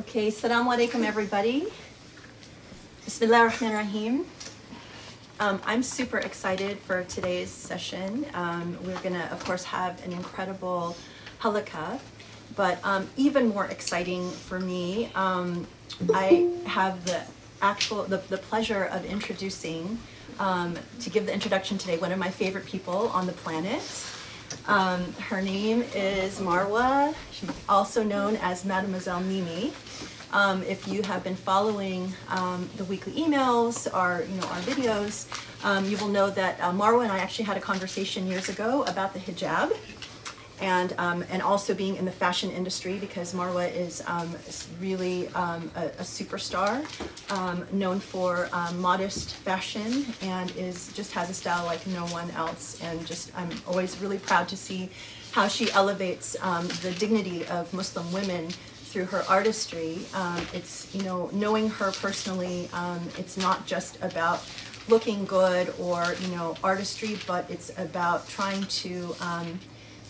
Okay, Assalamu alaikum everybody. Bismillah ar-Rahman ar-Rahim. Um, I'm super excited for today's session. Um, we're gonna, of course, have an incredible halaqa, but um, even more exciting for me, um, I have the actual, the, the pleasure of introducing, um, to give the introduction today, one of my favorite people on the planet. Um, her name is Marwa, also known as Mademoiselle Meme. Um, if you have been following um, the weekly emails or you know our videos, um, you will know that uh, Marwa and I actually had a conversation years ago about the hijab, and um, and also being in the fashion industry because Marwa is um, really um, a, a superstar, um, known for um, modest fashion and is just has a style like no one else. And just I'm always really proud to see how she elevates um, the dignity of Muslim women through her artistry. It's you know knowing her personally. It's not just about looking good or you know artistry, but it's about trying to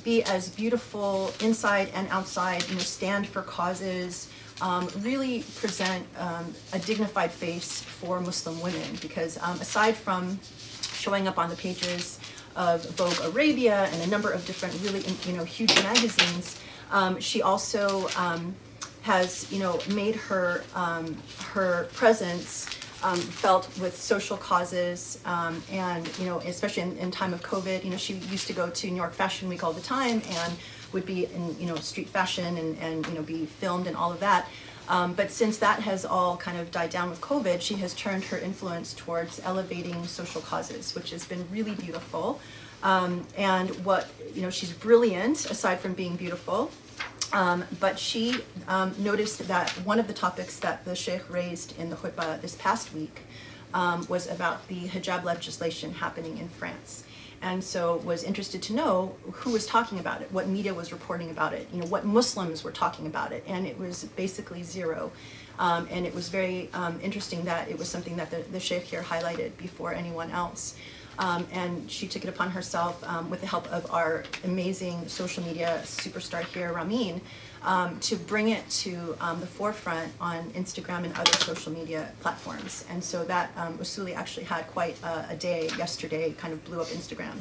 be as beautiful inside and outside. You know, stand for causes. Um, really present um, a dignified face for Muslim women because um, aside from showing up on the pages of Vogue Arabia and a number of different really you know huge magazines, um, she also um, has you know made her um, her presence um, felt with social causes um, and you know especially in, in time of COVID you know she used to go to New York Fashion Week all the time and would be in you know street fashion and, and you know be filmed and all of that. Um, but since that has all kind of died down with COVID she has turned her influence towards elevating social causes which has been really beautiful. Um, and what you know she's brilliant aside from being beautiful um, but she um, noticed that one of the topics that the Sheikh raised in the khutbah this past week um, was about the hijab legislation happening in France. And so was interested to know who was talking about it, what media was reporting about it, you know, what Muslims were talking about it, and it was basically zero. Um, and it was very um, interesting that it was something that the, the Sheikh here highlighted before anyone else. Um, and she took it upon herself um, with the help of our amazing social media superstar here, Ramin, um, to bring it to um, the forefront on Instagram and other social media platforms. And so that um, Usuli actually had quite a, a day yesterday, kind of blew up Instagram.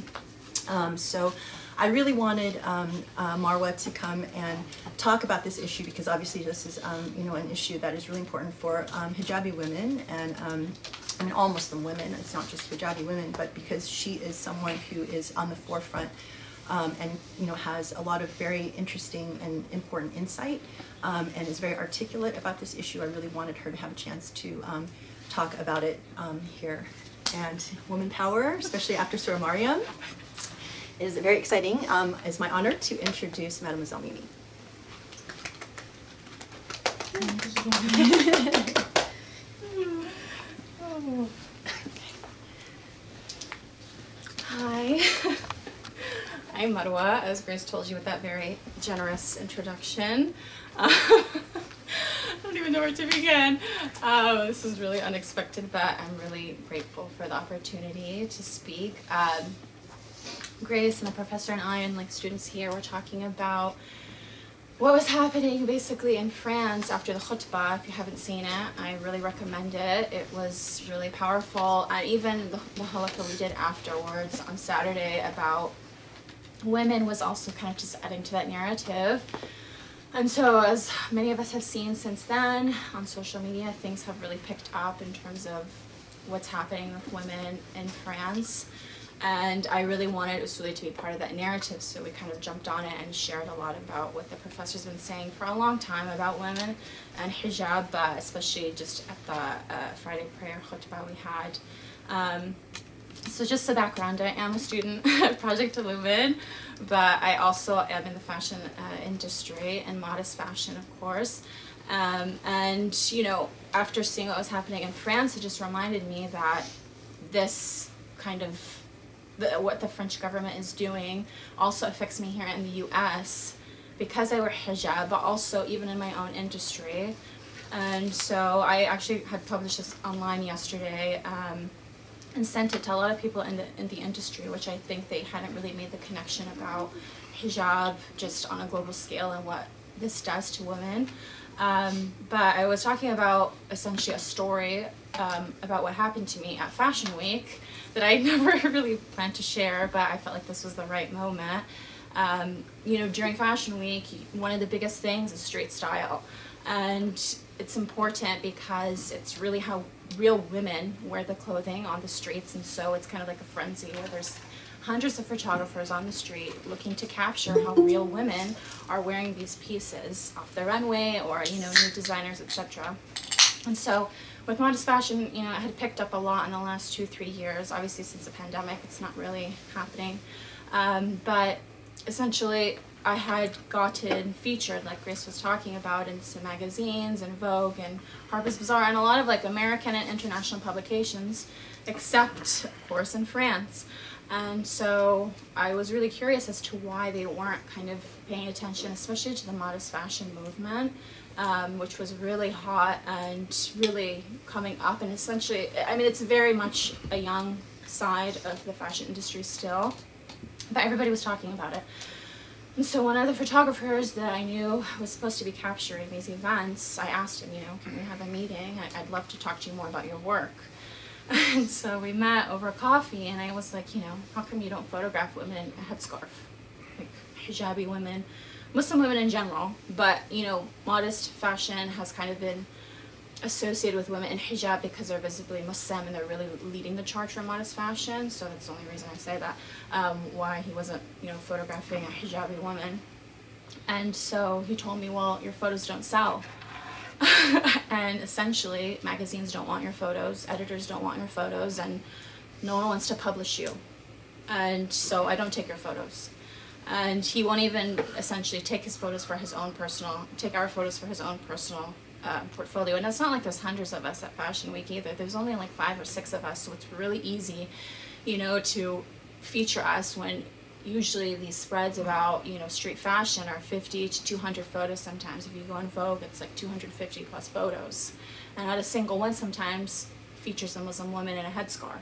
Um, so I really wanted um, uh, Marwa to come and talk about this issue because obviously this is you know an issue that is really important for hijabi women and and all Muslim women. It's not just hijabi women, but because she is someone who is on the forefront um, and you know has a lot of very interesting and important insight um, and is very articulate about this issue. I really wanted her to have a chance to um, talk about it um, here. And woman power, especially after Surah Maryam, is very exciting. Um, it's my honor to introduce Mademoiselle Meme. Hi. I'm Marwa, as Grace told you with that very generous introduction. Uh, I don't even know where to begin. Um, this is really unexpected, but I'm really grateful for the opportunity to speak. Um, Grace and the professor and I and like students here were talking about what was happening basically in France after the khutbah. If you haven't seen it, I really recommend it. It was really powerful. And even the, the halaqa we did afterwards on Saturday about women was also kind of just adding to that narrative. And so, as many of us have seen since then on social media, things have really picked up in terms of what's happening with women in France. And I really wanted Usuli to be part of that narrative, so we kind of jumped on it and shared a lot about what the professor's been saying for a long time about women and hijab, uh, especially just at the uh, Friday prayer khutbah we had. Um, so just the background, I am a student at Project Illumine, but I also am in the fashion uh, industry and modest fashion, of course. Um, and, you know, after seeing what was happening in France, it just reminded me that this kind of the, what the French government is doing also affects me here in the U.S. because I wear hijab, but also even in my own industry. And so I actually had published this online yesterday um, and sent it to a lot of people in the in the industry, which I think they hadn't really made the connection about hijab just on a global scale and what this does to women. Um, but I was talking about essentially a story um, about what happened to me at Fashion Week that I never really planned to share, but I felt like this was the right moment. Um, you know, during Fashion Week, one of the biggest things is street style. And it's important because it's really how real women wear the clothing on the streets. And so it's kind of like a frenzy where there's hundreds of photographers on the street looking to capture how real women are wearing these pieces off the runway or, you know, new designers, etc. And so with modest fashion, you know, I had picked up a lot in the last two, three years. Obviously, since the pandemic, it's not really happening. Um, but essentially, I had gotten featured, like Grace was talking about, in some magazines and Vogue and Harper's Bazaar and a lot of like American and international publications, except, of course, in France. And so I was really curious as to why they weren't kind of paying attention, especially to the modest fashion movement, um, which was really hot and really coming up. And essentially, I mean, it's very much a young side of the fashion industry still, but everybody was talking about it. And so one of the photographers that I knew was supposed to be capturing these events, I asked him, you know, can we have a meeting? I- I'd love to talk to you more about your work. And so we met over coffee, and I was like, you know, how come you don't photograph women in a headscarf? Like hijabi women, Muslim women in general, but, you know, modest fashion has kind of been associated with women in hijab because they're visibly Muslim and they're really leading the charge for modest fashion. So that's the only reason I say that. Um, why he wasn't, you know, photographing a hijabi woman. And so he told me, well, your photos don't sell. and essentially, magazines don't want your photos, editors don't want your photos, and no one wants to publish you. And so I don't take your photos. And he won't even essentially take his photos for his own personal, take our photos for his own personal uh, portfolio. And it's not like there's hundreds of us at Fashion Week either. There's only like five or six of us, so it's really easy, you know, to feature us when usually these spreads about you know street fashion are 50 to 200 photos sometimes. If you go on vogue it's like 250 plus photos. And not a single one sometimes features a muslim woman in a headscarf.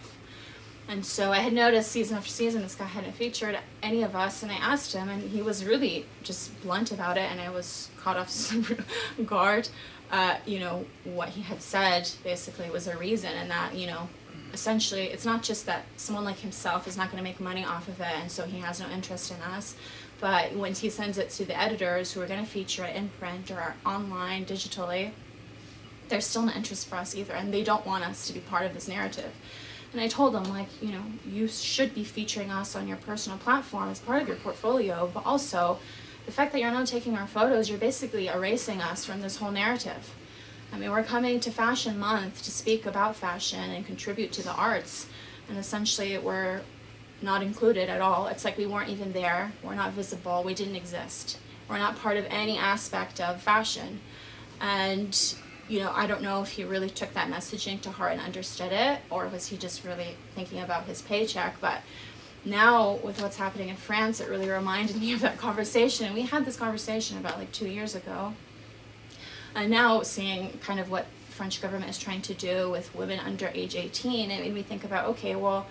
And so i had noticed season after season this guy hadn't featured any of us and i asked him and he was really just blunt about it and i was caught off guard uh, you know what he had said basically was a reason and that you know essentially it's not just that someone like himself is not going to make money off of it and so he has no interest in us but once he sends it to the editors who are going to feature it in print or online digitally there's still no interest for us either and they don't want us to be part of this narrative. And i told them like you know you should be featuring us on your personal platform as part of your portfolio but also the fact that you're not taking our photos you're basically erasing us from this whole narrative I mean, we're coming to Fashion Month to speak about fashion and contribute to the arts, and essentially we're not included at all. It's like we weren't even there, we're not visible, we didn't exist. We're not part of any aspect of fashion. And, you know, I don't know if he really took that messaging to heart and understood it, or was he just really thinking about his paycheck, but now with what's happening in France, it really reminded me of that conversation. We had this conversation about like two years ago and now seeing kind of what French government is trying to do with women under age 18, it made me think about, okay, well,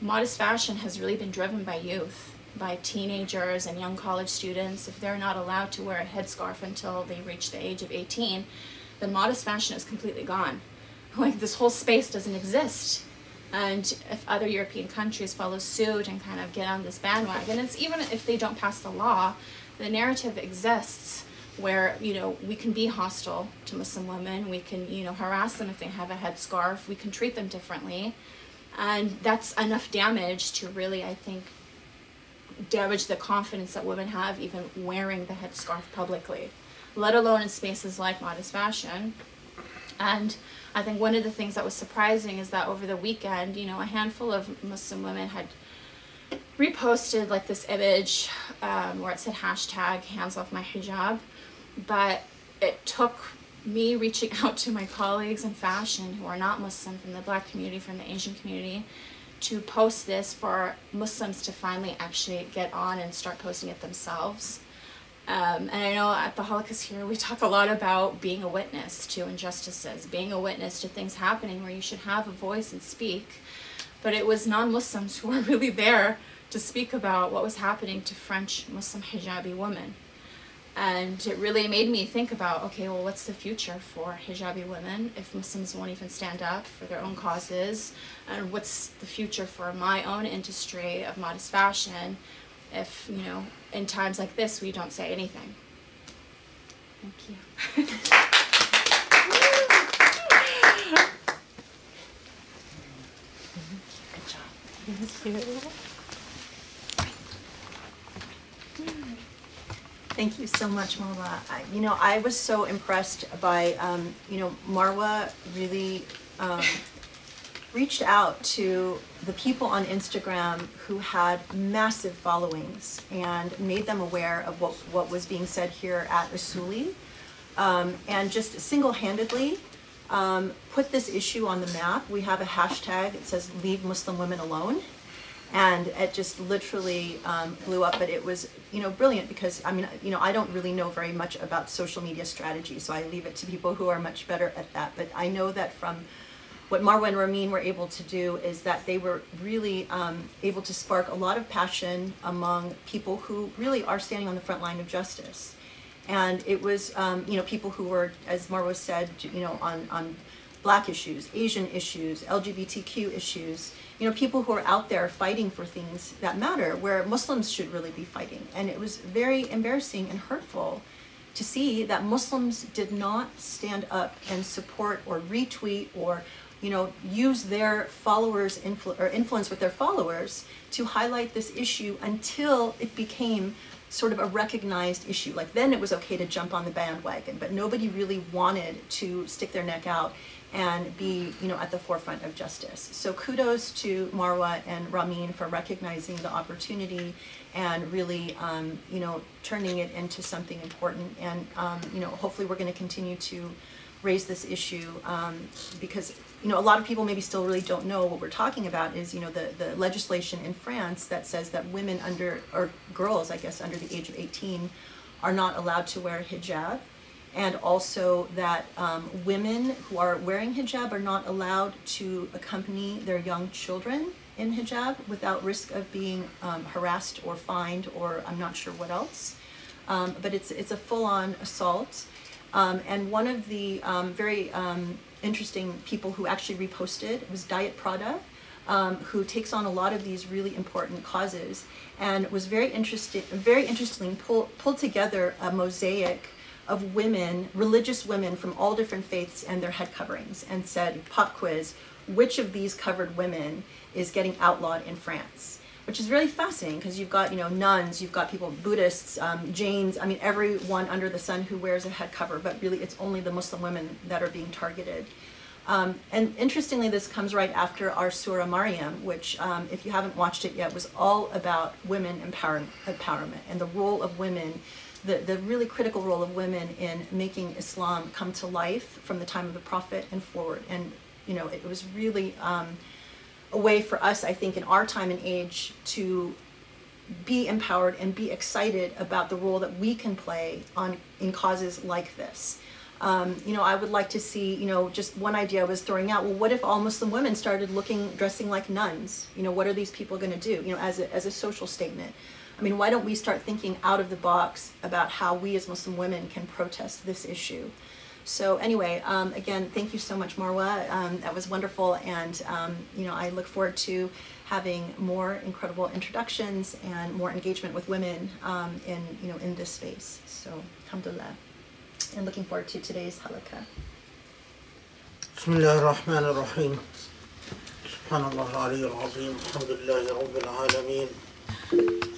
modest fashion has really been driven by youth, by teenagers and young college students. If they're not allowed to wear a headscarf until they reach the age of 18, then modest fashion is completely gone. Like this whole space doesn't exist. And if other European countries follow suit and kind of get on this bandwagon, it's even if they don't pass the law, the narrative exists where you know we can be hostile to Muslim women, we can you know harass them if they have a headscarf, we can treat them differently, and that's enough damage to really I think damage the confidence that women have even wearing the headscarf publicly, let alone in spaces like modest fashion. And I think one of the things that was surprising is that over the weekend, you know, a handful of Muslim women had reposted like this image um, where it said hashtag hands off my hijab but it took me reaching out to my colleagues in fashion who are not Muslim from the black community, from the Asian community, to post this for Muslims to finally actually get on and start posting it themselves. Um, and I know at the halaqas here we talk a lot about being a witness to injustices, being a witness to things happening where you should have a voice and speak. But it was non Muslims who were really there to speak about what was happening to French Muslim hijabi women And it really made me think about okay, well, what's the future for hijabi women if Muslims won't even stand up for their own causes? And what's the future for my own industry of modest fashion if, you know, in times like this we don't say anything? Thank you. Thank you so much, Marwa. I, you know, I was so impressed by, um, you know, Marwa really um, reached out to the people on Instagram who had massive followings and made them aware of what, what was being said here at Usuli. Um, and just single-handedly um, put this issue on the map. We have a hashtag, it says Leave Muslim Women Alone. And it just literally um, blew up, but it was, you know, brilliant because, I mean, you know, I don't really know very much about social media strategy, so I leave it to people who are much better at that. But I know that from what Marwa and Ramin were able to do is that they were really um, able to spark a lot of passion among people who really are standing on the front line of justice. And it was, um, you know, people who were, as Marwa said, you know, on, on black issues, Asian issues, LGBTQ issues, you know, people who are out there fighting for things that matter, where Muslims should really be fighting. And it was very embarrassing and hurtful to see that Muslims did not stand up and support or retweet or, you know, use their followers influ- or influence with their followers to highlight this issue until it became sort of a recognized issue. Like then it was okay to jump on the bandwagon, but nobody really wanted to stick their neck out and be, you know, at the forefront of justice. So kudos to Marwa and Ramin for recognizing the opportunity and really, um, you know, turning it into something important. And, um, you know, hopefully we're going to continue to raise this issue um, because, you know, a lot of people maybe still really don't know what we're talking about is, you know, the, the legislation in France that says that women under, or girls, I guess, under the age of 18 are not allowed to wear hijab and also that um, women who are wearing hijab are not allowed to accompany their young children in hijab without risk of being um, harassed or fined or I'm not sure what else. Um, but it's it's a full-on assault. Um, and one of the um, very um, interesting people who actually reposted was Diet Prada, um, who takes on a lot of these really important causes, and was very interested, very interestingly pull, pulled together a mosaic of women, religious women from all different faiths and their head coverings, and said, pop quiz, which of these covered women is getting outlawed in France? Which is really fascinating because you've got, you know, nuns, you've got people, Buddhists, um, Jains, I mean, everyone under the sun who wears a head cover, but really it's only the Muslim women that are being targeted. Um, and interestingly, this comes right after our Surah Maryam, which, um, if you haven't watched it yet, was all about women empower- empowerment and the role of women the, the really critical role of women in making Islam come to life from the time of the Prophet and forward. And, you know, it was really um, a way for us, I think, in our time and age to be empowered and be excited about the role that we can play on in causes like this. Um, you know, I would like to see, you know, just one idea I was throwing out. Well, what if all Muslim women started looking, dressing like nuns? You know, what are these people going to do? You know, as a, as a social statement. I mean, why don't we start thinking out of the box about how we as Muslim women can protest this issue? So anyway, um, again, thank you so much, Marwa. Um, that was wonderful, and um, you know I look forward to having more incredible introductions and more engagement with women um, in you know in this space. So alhamdulillah, and looking forward to today's halaqa. Bismillah ar-Rahman ar-Rahim. Subhanallah al-Ali al-Azim. Alhamdulillah, Rabbil Alameen.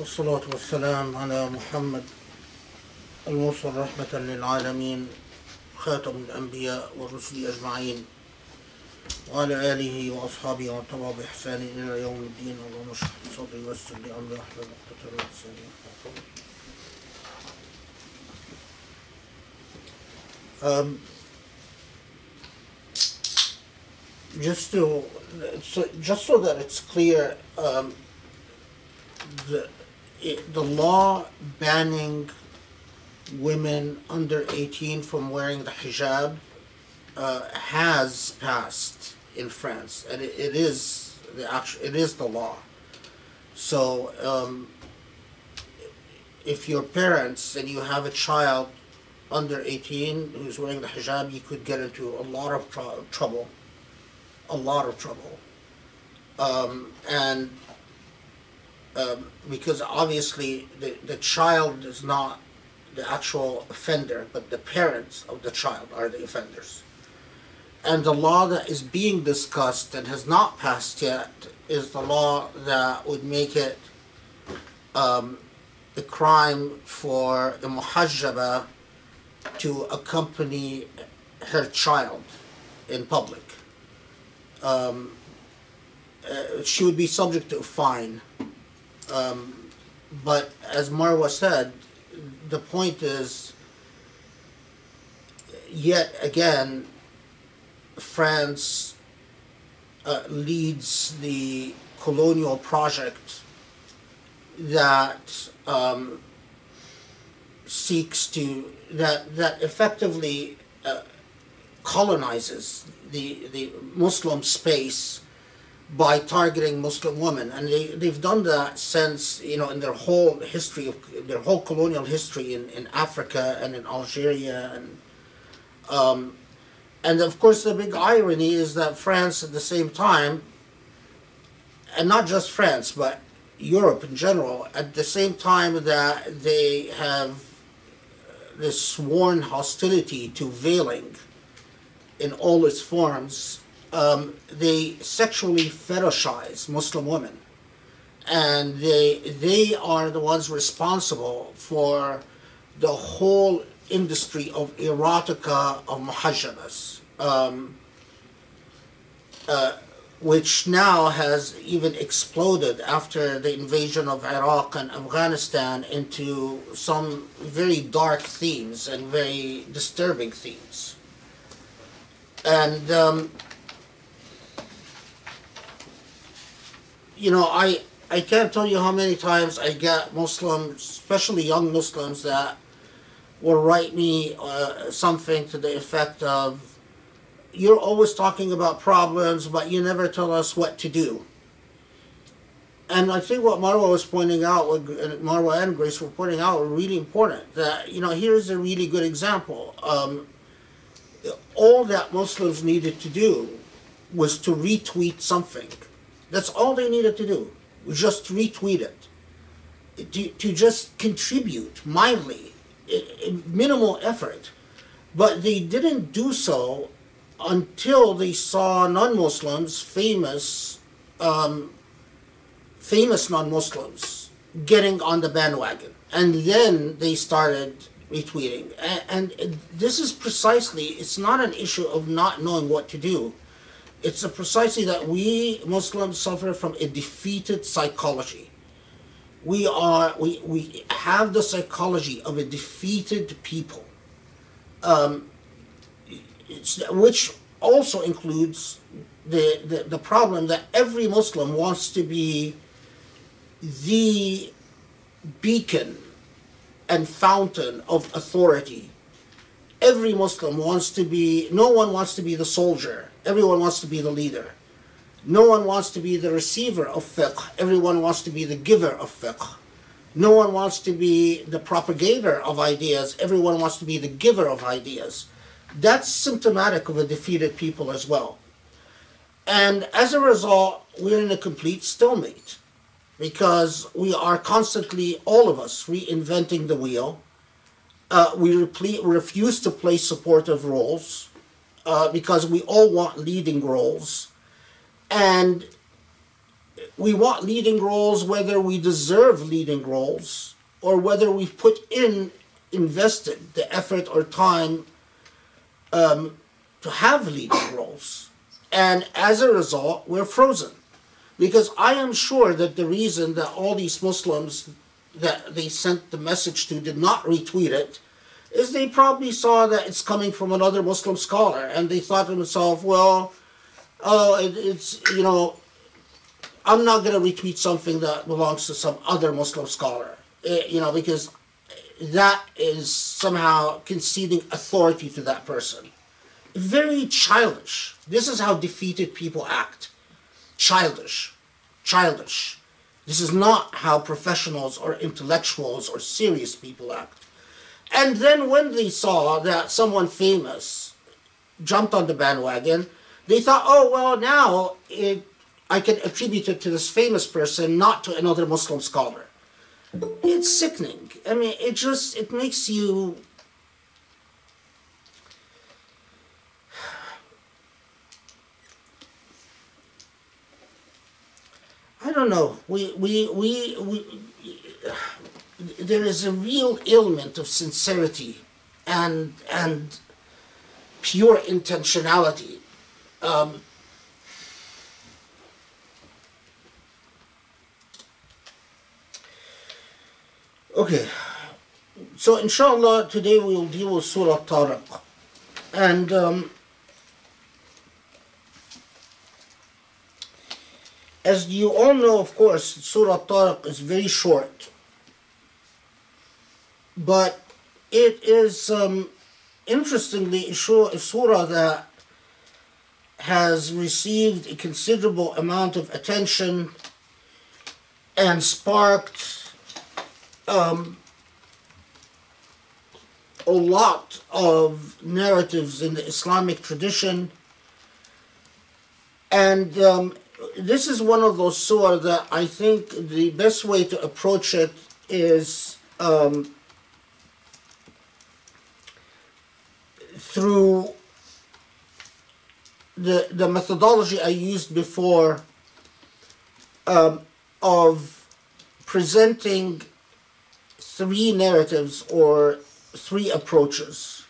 والصلاة والسلام على محمد المرسل رحمة للعالمين خاتم الأنبياء والرسل أجمعين وعلى آله وأصحابه ومن تبع بإحسان إلى يوم الدين اللهم اشرح صدري ويسر لي أمري واحلل عقدة من. Um, just to so just so that it's clear, um, the it, the law banning women under 18 from wearing the hijab uh, has passed in France, and it, it is the actual it is the law. So um, if you're parents and you have a child under 18 who's wearing the hijab, you could get into a lot of tr- trouble. A lot of trouble. Um, and um, because obviously the, the child is not the actual offender, but the parents of the child are the offenders. And the law that is being discussed and has not passed yet is the law that would make it um, a crime for a muhajjaba to accompany her child in public. Um, uh, she would be subject to a fine. Um, but as Marwa said, the point is, yet again, France uh, leads the colonial project that um, seeks to that that effectively uh, colonizes the the Muslim space by targeting Muslim women, and they they've done that since you know in their whole history of their whole colonial history in, in Africa and in Algeria and um, and of course the big irony is that France at the same time, and not just France but Europe in general, at the same time that they have this sworn hostility to veiling in all its forms, um, they sexually fetishize Muslim women. And they, they are the ones responsible for the whole industry of erotica of muhajjabas. Um, uh, which now has even exploded after the invasion of Iraq and Afghanistan into some very dark themes and very disturbing themes. And, um, you know, I, I can't tell you how many times I get Muslims, especially young Muslims, that will write me uh, something to the effect of, you're always talking about problems, but you never tell us what to do. And I think what Marwa was pointing out, what Marwa and Grace were pointing out, were really important. That you know, here's a really good example. Um, all that Muslims needed to do was to retweet something. That's all they needed to do. Just retweet it. To, to just contribute mildly, minimal effort. But they didn't do so until they saw non-Muslims, famous, um, famous non-Muslims, getting on the bandwagon, and then they started retweeting. And, and this is precisely, it's not an issue of not knowing what to do. It's precisely that we Muslims suffer from a defeated psychology. We are, we, we have the psychology of a defeated people. Um, which also includes the, the, the problem that every Muslim wants to be the beacon and fountain of authority. Every Muslim wants to be, no one wants to be the soldier, everyone wants to be the leader. No one wants to be the receiver of fiqh, everyone wants to be the giver of fiqh. No one wants to be the propagator of ideas, everyone wants to be the giver of ideas that's symptomatic of a defeated people as well. And as a result, we're in a complete stalemate because we are constantly, all of us, reinventing the wheel. Uh, we refuse to play supportive roles uh, because we all want leading roles. And we want leading roles whether we deserve leading roles or whether we've put in, invested the effort or time um, to have leading roles. And as a result, we're frozen. Because I am sure that the reason that all these Muslims that they sent the message to did not retweet it is they probably saw that it's coming from another Muslim scholar and they thought to themselves, well, oh, it, it's, you know, I'm not going to retweet something that belongs to some other Muslim scholar, it, eh, you know, because that is somehow conceding authority to that person. Very childish. This is how defeated people act. Childish. Childish. This is not how professionals or intellectuals or serious people act. And then when they saw that someone famous jumped on the bandwagon, they thought, oh, well, now it, I can attribute it to this famous person, not to another Muslim scholar. It's sickening. I mean, it just, it makes you I don't know. We, we, we, we, there is a real ailment of sincerity and, and pure intentionality. Um, okay, so inshallah today we will deal with Surah Tariq. And um, as you all know, of course, Surah Tariq is very short, but it is um, interestingly a surah that has received a considerable amount of attention and sparked um, a lot of narratives in the Islamic tradition. And um, this is one of those surah that I think the best way to approach it is um, through the the methodology I used before um, of presenting three narratives or three approaches.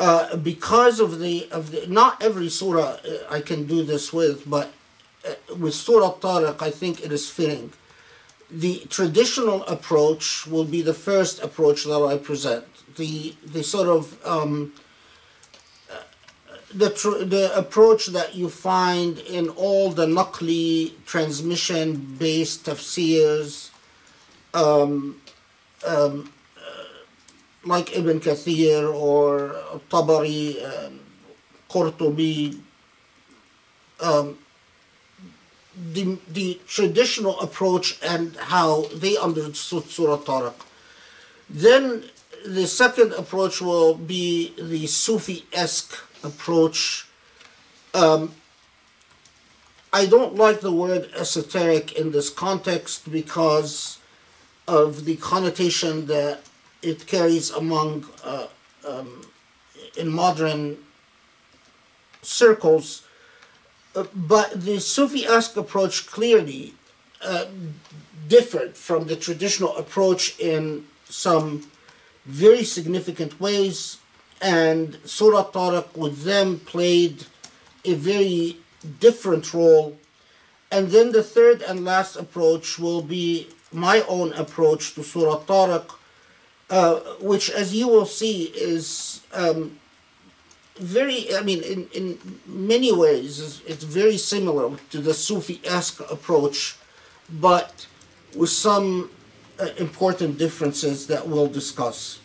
Uh, because of the of the not every surah uh, I can do this with, but uh, with Surah Tariq, I think it is fitting. The traditional approach will be the first approach that I present. The the sort of um, the the approach that you find in all the naqli transmission based tafsirs, um, um, uh, like Ibn Kathir or Tabari, um, Qurtubi. Um, the, the traditional approach and how they understood Surah Tariq. Then the second approach will be the Sufi-esque approach. Um, I don't like the word esoteric in this context because of the connotation that it carries among uh, um, in modern circles. Uh, but the Sufi-esque approach clearly uh, differed from the traditional approach in some very significant ways, and Surah Tariq with them played a very different role. And then the third and last approach will be my own approach to Surah Tariq, uh, which, as you will see, is um, very, I mean, in, in many ways, is- it's very similar to the Sufi-esque approach, but with some important differences that we'll discuss.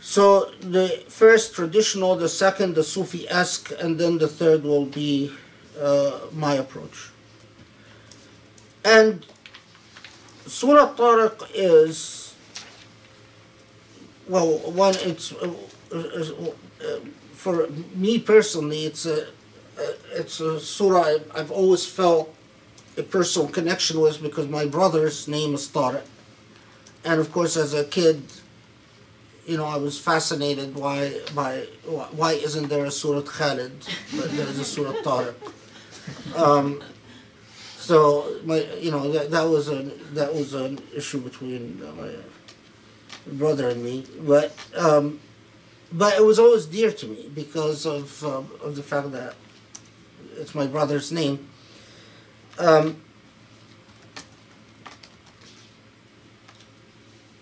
So the first traditional, the second the Sufi-esque, and then the third will be uh, my approach. And Surah Tariq is well, one, it's uh, uh, uh, for me personally, it's a uh, it's a surah I've always felt a personal connection with because my brother's name is Tariq, and of course, as a kid, you know, I was fascinated why by why isn't there a Surah Khalid, but there is a Surah Tariq. Um, so my, you know, that, that was a that was an issue between uh, my brother and me, but um, but it was always dear to me because of um, of the fact that it's my brother's name. Um,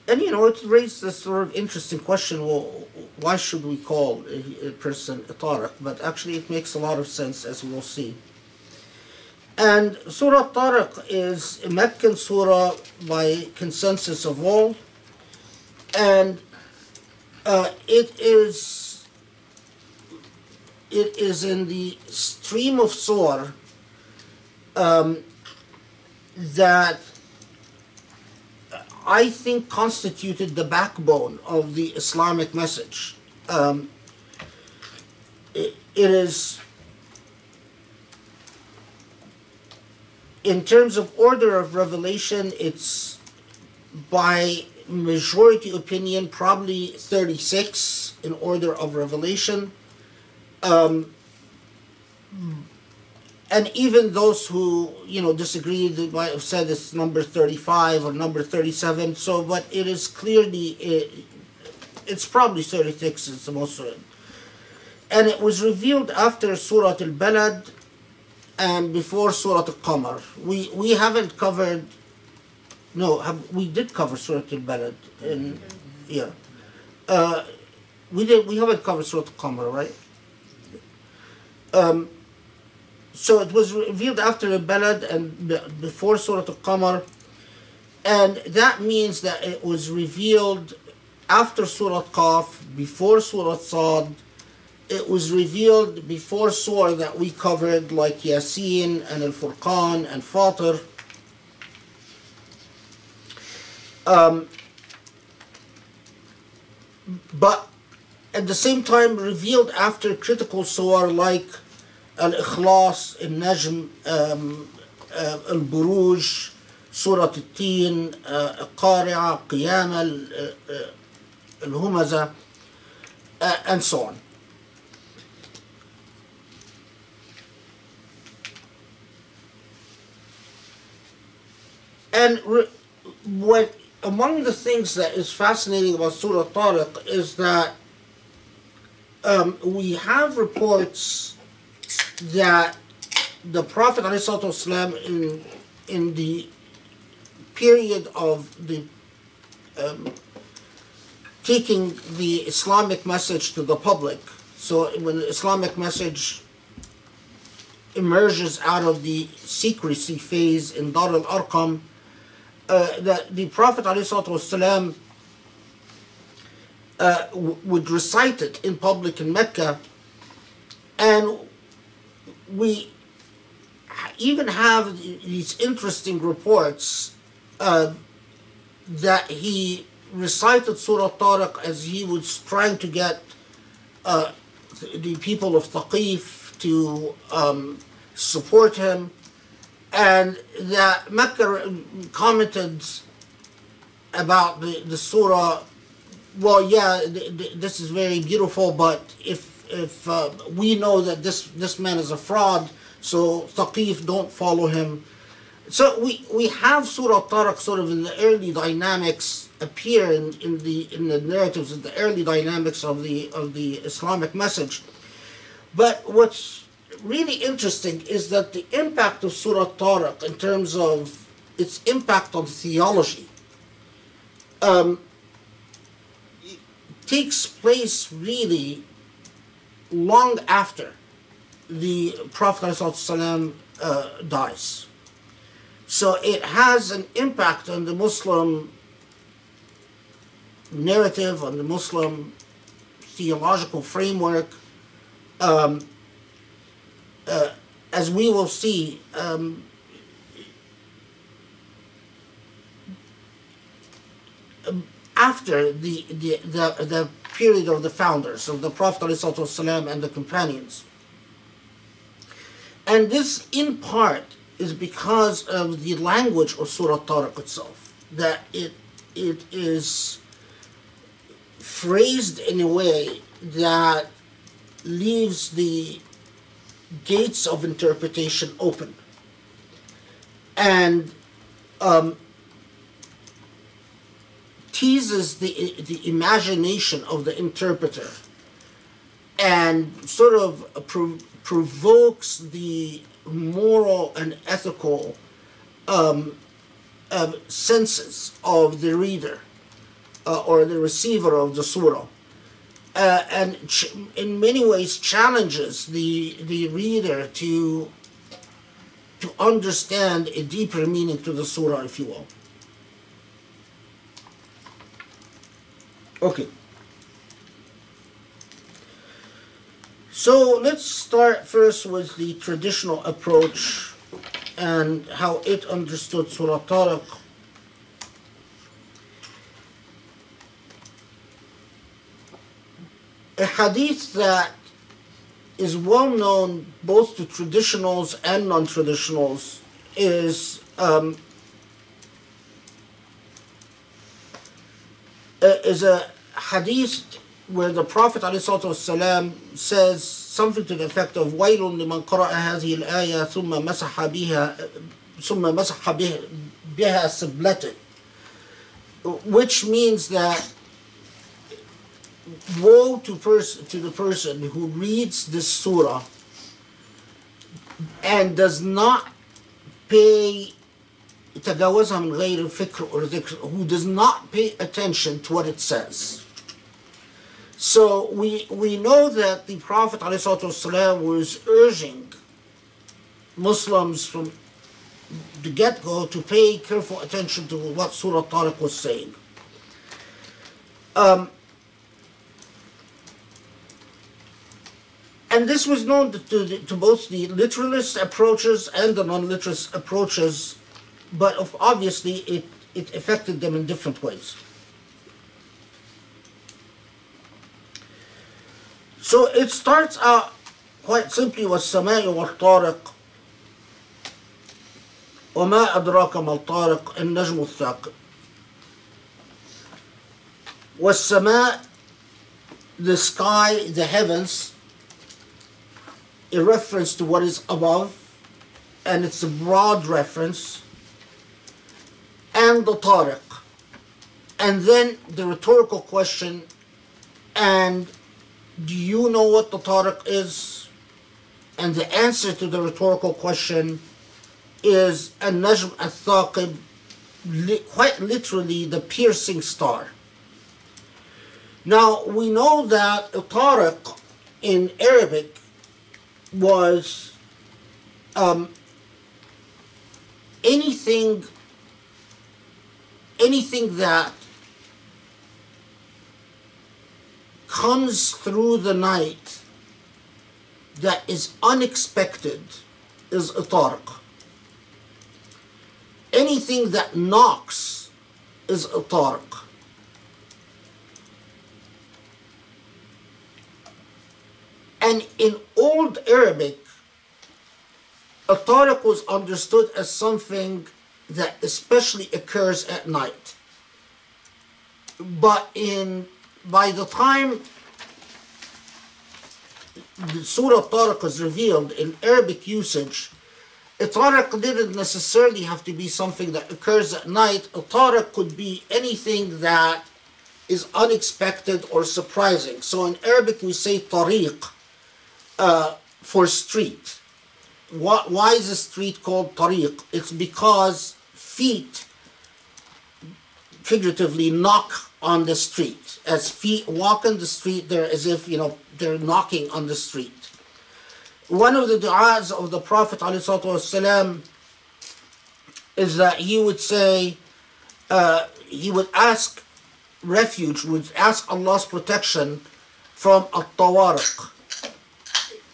and you know, it raised this sort of interesting question: Well, why should we call a, a person a tariq? But actually, it makes a lot of sense, as we will see. And Surah Tariq is a Meccan surah by consensus of all and uh, it is it is in the stream of suwar um, that I think constituted the backbone of the Islamic message. Um, it, it is, in terms of order of revelation, it's by majority opinion probably 36 in order of revelation. Um, and even those who you know disagree they might have said it's number 35 or number 37 so but it is clearly it, it's probably 36 is the most certain. And it was revealed after surah al-balad and before surah al-qamar. We we haven't covered no have, we did cover surah al-balad in yeah uh, we did we haven't covered surah al-qamar right um, so it was revealed after the Balad and before Surah Al-Qamar, and that means that it was revealed after Surah Qaf, before Surah Sad. It was revealed before Surah that we covered, like Yasin and Al Furqan and Fatir. Um, but at the same time revealed after critical suwar like Al-Ikhlas, Al-Najm, um, uh, Al-Buruj, Surah Al-Tin, Al-Qari'a, uh, qiyam uh, uh, Al-Humaza, and so on. And what among the things that is fascinating about Surah Tariq is that um, we have reports that the Prophet ﷺ in in the period of the um, taking the Islamic message to the public. So when the Islamic message emerges out of the secrecy phase in Dar al Arqam, uh, that the Prophet ﷺ uh, would recite it in public in Mecca, and we even have these interesting reports uh, that he recited Surah Tariq as he was trying to get uh, the people of Thaqif to um, support him, and that Mecca commented about the, the surah. Well, yeah, th- th- this is very beautiful, but if if uh, we know that this this man is a fraud, so Thaqif don't follow him. So we, we have Surah Tariq sort of in the early dynamics appear in, in the in the narratives in the early dynamics of the of the Islamic message. But what's really interesting is that the impact of Surah Tariq in terms of its impact on theology um, takes place really long after the Prophet ﷺ, uh, dies. So it has an impact on the Muslim narrative, on the Muslim theological framework. Um, uh, as we will see, um, after the, the, the, the period of the founders, of the Prophet ﷺ and the companions. And this, in part, is because of the language of Surah Tariq itself, that it, it is phrased in a way that leaves the gates of interpretation open. And um, teases the, the imagination of the interpreter and sort of pro- provokes the moral and ethical um, um, senses of the reader uh, or the receiver of the surah. Uh, and in many ways challenges the, the reader to, to understand a deeper meaning to the surah, if you will. Okay. So let's start first with the traditional approach and how it understood Surah Tariq. A hadith that is well known both to traditionals and non traditionals is um, is a hadith where the Prophet ﷺ says something to the effect of وَيْلٌ لمن قرأ هذه الآية ثم مسح بها ثم مسح به- بها سبلته which means that woe to, pers- to the person who reads this surah and does not pay تجاوزها من غير فكر or ذكر who does not pay attention to what it says. So we we know that the Prophet ﷺ was urging Muslims from the get-go to pay careful attention to what Surah Tariq was saying. Um, and this was known to, to, to both the literalist approaches and the non-literalist approaches, but of, obviously it, it affected them in different ways. So it starts out quite simply والسماء والطارق وما أدراك ما الطارق النجم الثاقب والسماء the sky the heavens a reference to what is above and it's a broad reference and the tariq. And then the rhetorical question and do you know what the tariq is? And the answer to the rhetorical question is an-najm al-thaqib li- quite literally the piercing star. Now we know that tariq in arabic was um, anything anything that comes through the night that is unexpected is a tariq. Anything that knocks is a tariq. And in Old Arabic, a tariq was understood as something that especially occurs at night. But in by the time the Surah Tariq was revealed in Arabic usage, a tariq didn't necessarily have to be something that occurs at night. A tariq could be anything that is unexpected or surprising. So in Arabic we say tariq uh, for street. Why, why is a street called tariq? It's because feet figuratively knock on the street. As feet walk on the street, they're as if, you know, they're knocking on the street. One of the du'as of the Prophet ﷺ is that he would say, uh, he would ask refuge, would ask Allah's protection from al-tawariq.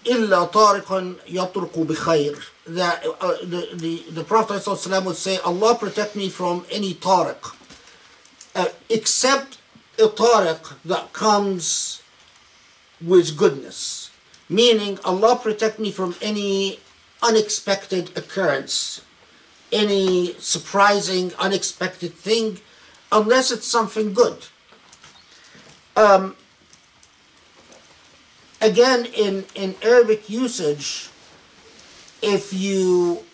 إلا طارقا يطرق بخير. That uh, the, the, the Prophet ﷺ would say, Allah protect me from any tariq, uh, except a tariq that comes with goodness. Meaning, Allah protect me from any unexpected occurrence, any surprising, unexpected thing, unless it's something good. Um, again, in, in Arabic usage, if you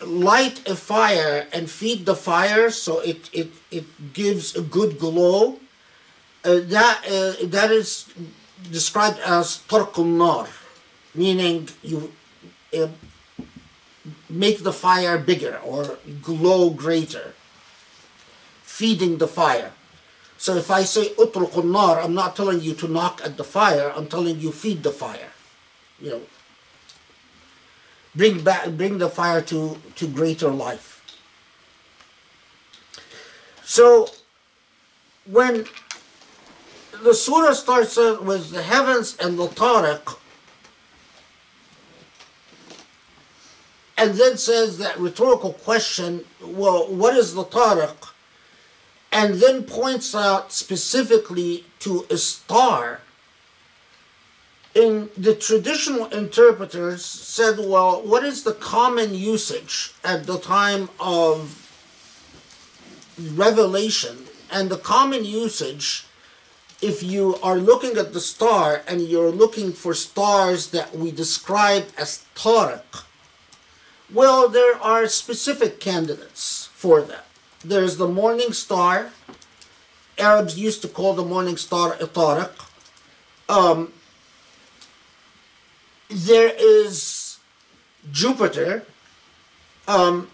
light a fire and feed the fire so it, it, it gives a good glow, uh, that, uh, that is described as tarqun nar, meaning you uh, make the fire bigger or glow greater, feeding the fire. So if I say utrukun nar, I'm not telling you to knock at the fire, I'm telling you feed the fire. You know, bring back bring the fire to, to greater life. So when the surah starts with the heavens and the tariq, and then says that rhetorical question, well, what is the tariq? And then points out specifically to a star. In the traditional interpreters said, well, what is the common usage at the time of revelation? And the common usage if you are looking at the star and you're looking for stars that we describe as tariq, well, there are specific candidates for that. There's the morning star. Arabs used to call the morning star a tariq. Um, there is Jupiter, um,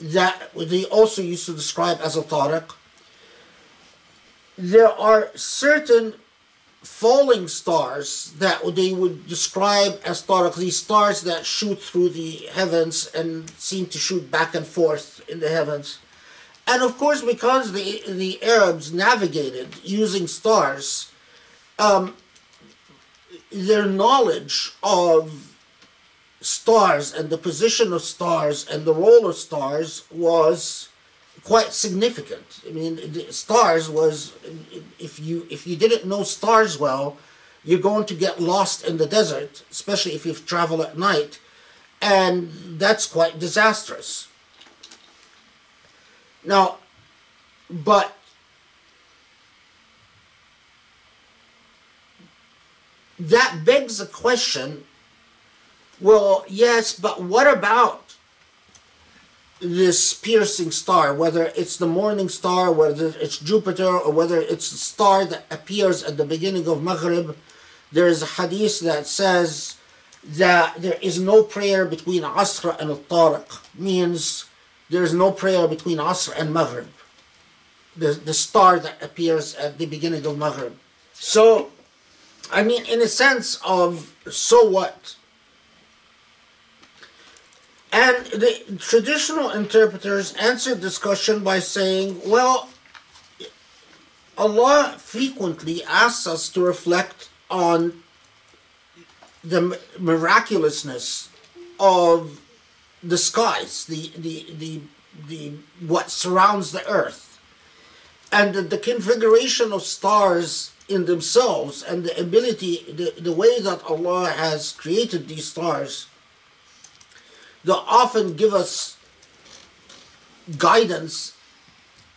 that they also used to describe as a tariq there are certain falling stars that they would describe as tariq, these stars that shoot through the heavens and seem to shoot back and forth in the heavens. And of course, because the, the Arabs navigated using stars, um, their knowledge of stars and the position of stars and the role of stars was quite significant. I mean, stars was if you if you didn't know stars well, you're going to get lost in the desert, especially if you travel at night, and that's quite disastrous. Now, but that begs a question. Well, yes, but what about this piercing star, whether it's the morning star, whether it's Jupiter, or whether it's the star that appears at the beginning of Maghrib, there is a hadith that says that there is no prayer between Asr and Al-Tariq, means there is no prayer between Asr and Maghrib, the, the star that appears at the beginning of Maghrib. So, I mean, in a sense of, so what? And the traditional interpreters answered this question by saying, well, Allah frequently asks us to reflect on the miraculousness of the skies, the, the, the, the what surrounds the earth, and the, the configuration of stars in themselves, and the ability, the, the way that Allah has created these stars they often give us guidance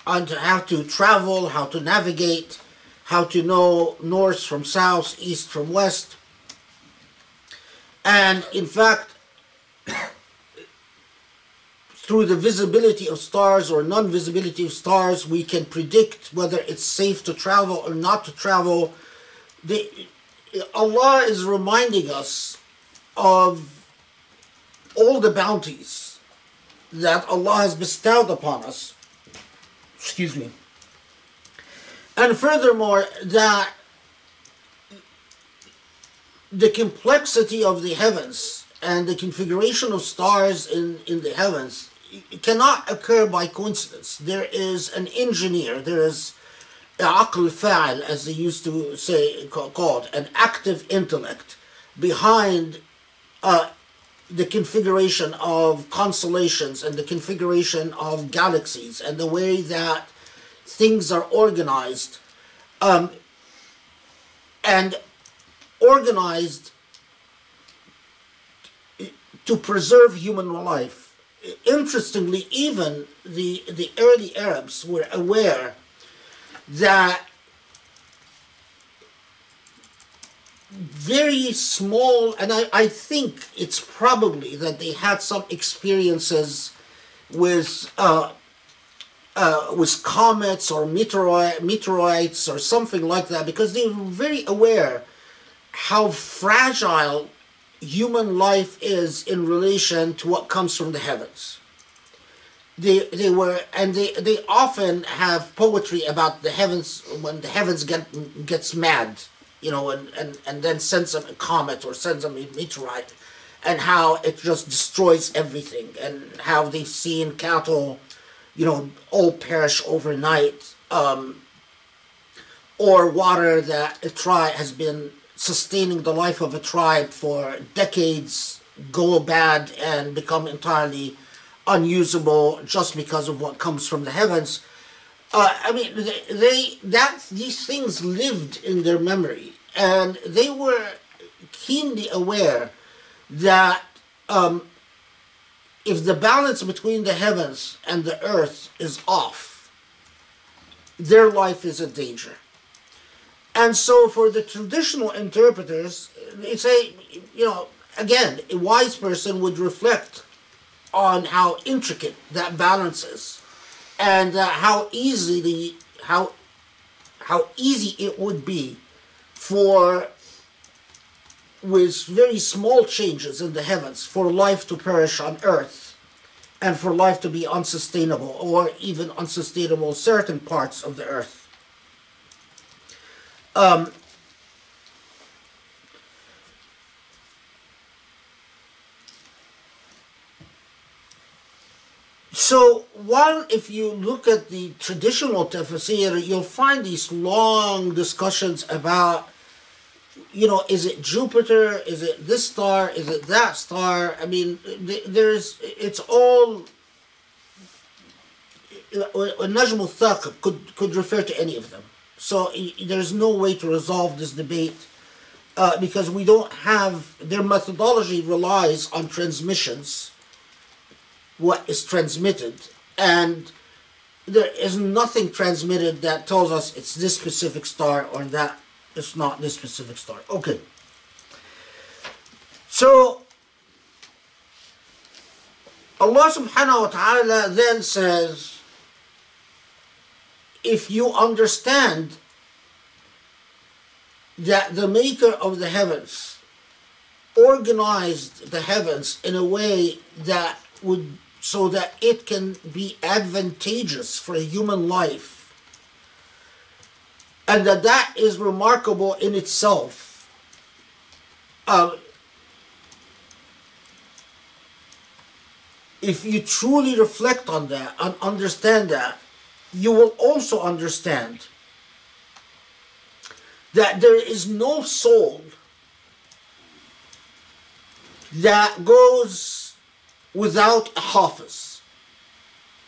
on how to travel, how to navigate, how to know north from south, east from west. And in fact, through the visibility of stars or non-visibility of stars, we can predict whether it's safe to travel or not to travel. The, Allah is reminding us of all the bounties that Allah has bestowed upon us. Excuse me. And furthermore, that the complexity of the heavens and the configuration of stars in, in the heavens cannot occur by coincidence. There is an engineer, there is aql fa'al, as they used to say, called, an active intellect behind uh, the configuration of constellations and the configuration of galaxies and the way that things are organized um, and organized to preserve human life. Interestingly, even the, the early Arabs were aware that very small, and I, I think it's probably that they had some experiences with uh, uh, with comets or meteorite, meteorites or something like that because they were very aware how fragile human life is in relation to what comes from the heavens. They, they were and they, they often have poetry about the heavens when the heavens get gets mad you know, and, and, and then sends them a comet or sends them a meteorite, and how it just destroys everything, and how they've seen cattle, you know, all perish overnight. Um, or water that a tribe has been sustaining the life of a tribe for decades go bad and become entirely unusable just because of what comes from the heavens. Uh, I mean, they, they that these things lived in their memory, and they were keenly aware that um, if the balance between the heavens and the earth is off, their life is in danger. And so, for the traditional interpreters, they say, you know, again, a wise person would reflect on how intricate that balance is, and uh, how easily how how easy it would be for with very small changes in the heavens for life to perish on earth and for life to be unsustainable or even unsustainable certain parts of the earth um, so while if you look at the traditional tafsir, you'll find these long discussions about you know, is it Jupiter? Is it this star? Is it that star? I mean, there's, it's all, Najm al could, could refer to any of them. So there's no way to resolve this debate uh, because we don't have, their methodology relies on transmissions, what is transmitted, and there is nothing transmitted that tells us it's this specific star or that it's not this specific star. Okay. So Allah subhanahu wa ta'ala then says, if you understand that the maker of the heavens organized the heavens in a way that would so that it can be advantageous for human life and that that is remarkable in itself. Um, if you truly reflect on that and understand that, you will also understand that there is no soul that goes without a hafiz.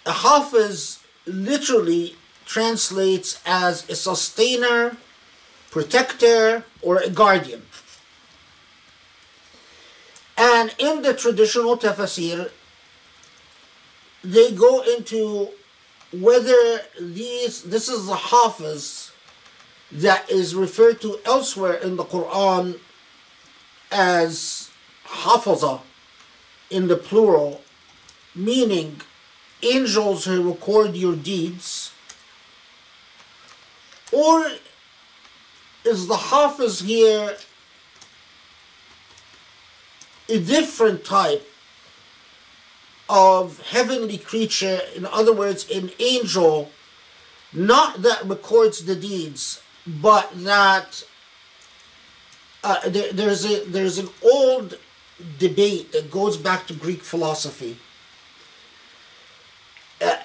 A hafiz literally translates as a sustainer, protector, or a guardian. And in the traditional tafsir, they go into whether these this is the hafiz that is referred to elsewhere in the Quran as hafaza in the plural, meaning angels who record your deeds or is the Hafiz here a different type of heavenly creature, in other words, an angel, not that records the deeds, but that uh, there, there's a there's an old debate that goes back to Greek philosophy uh,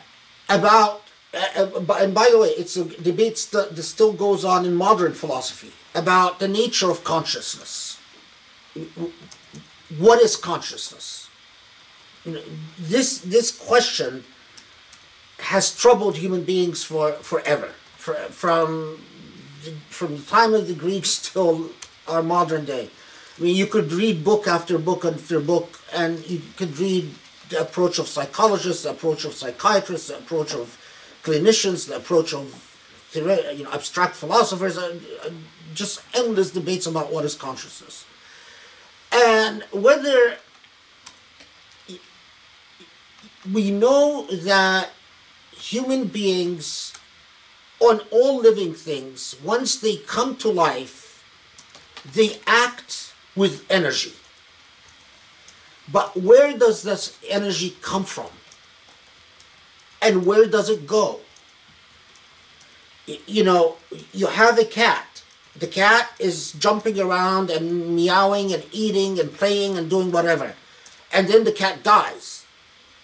about uh, uh and by the way, it's a debate that still goes on in modern philosophy about the nature of consciousness. What is consciousness? You know, this this question has troubled human beings for forever, for, from the, from the time of the Greeks till our modern day. I mean, you could read book after book after book, and you could read the approach of psychologists, the approach of psychiatrists, the approach of clinicians, the approach of you know, abstract philosophers, uh, uh, just endless debates about what is consciousness. And whether we know that human beings, on all living things, once they come to life, they act with energy. But where does this energy come from? and where does it go? You know, you have a cat. The cat is jumping around and meowing and eating and playing and doing whatever. And then the cat dies.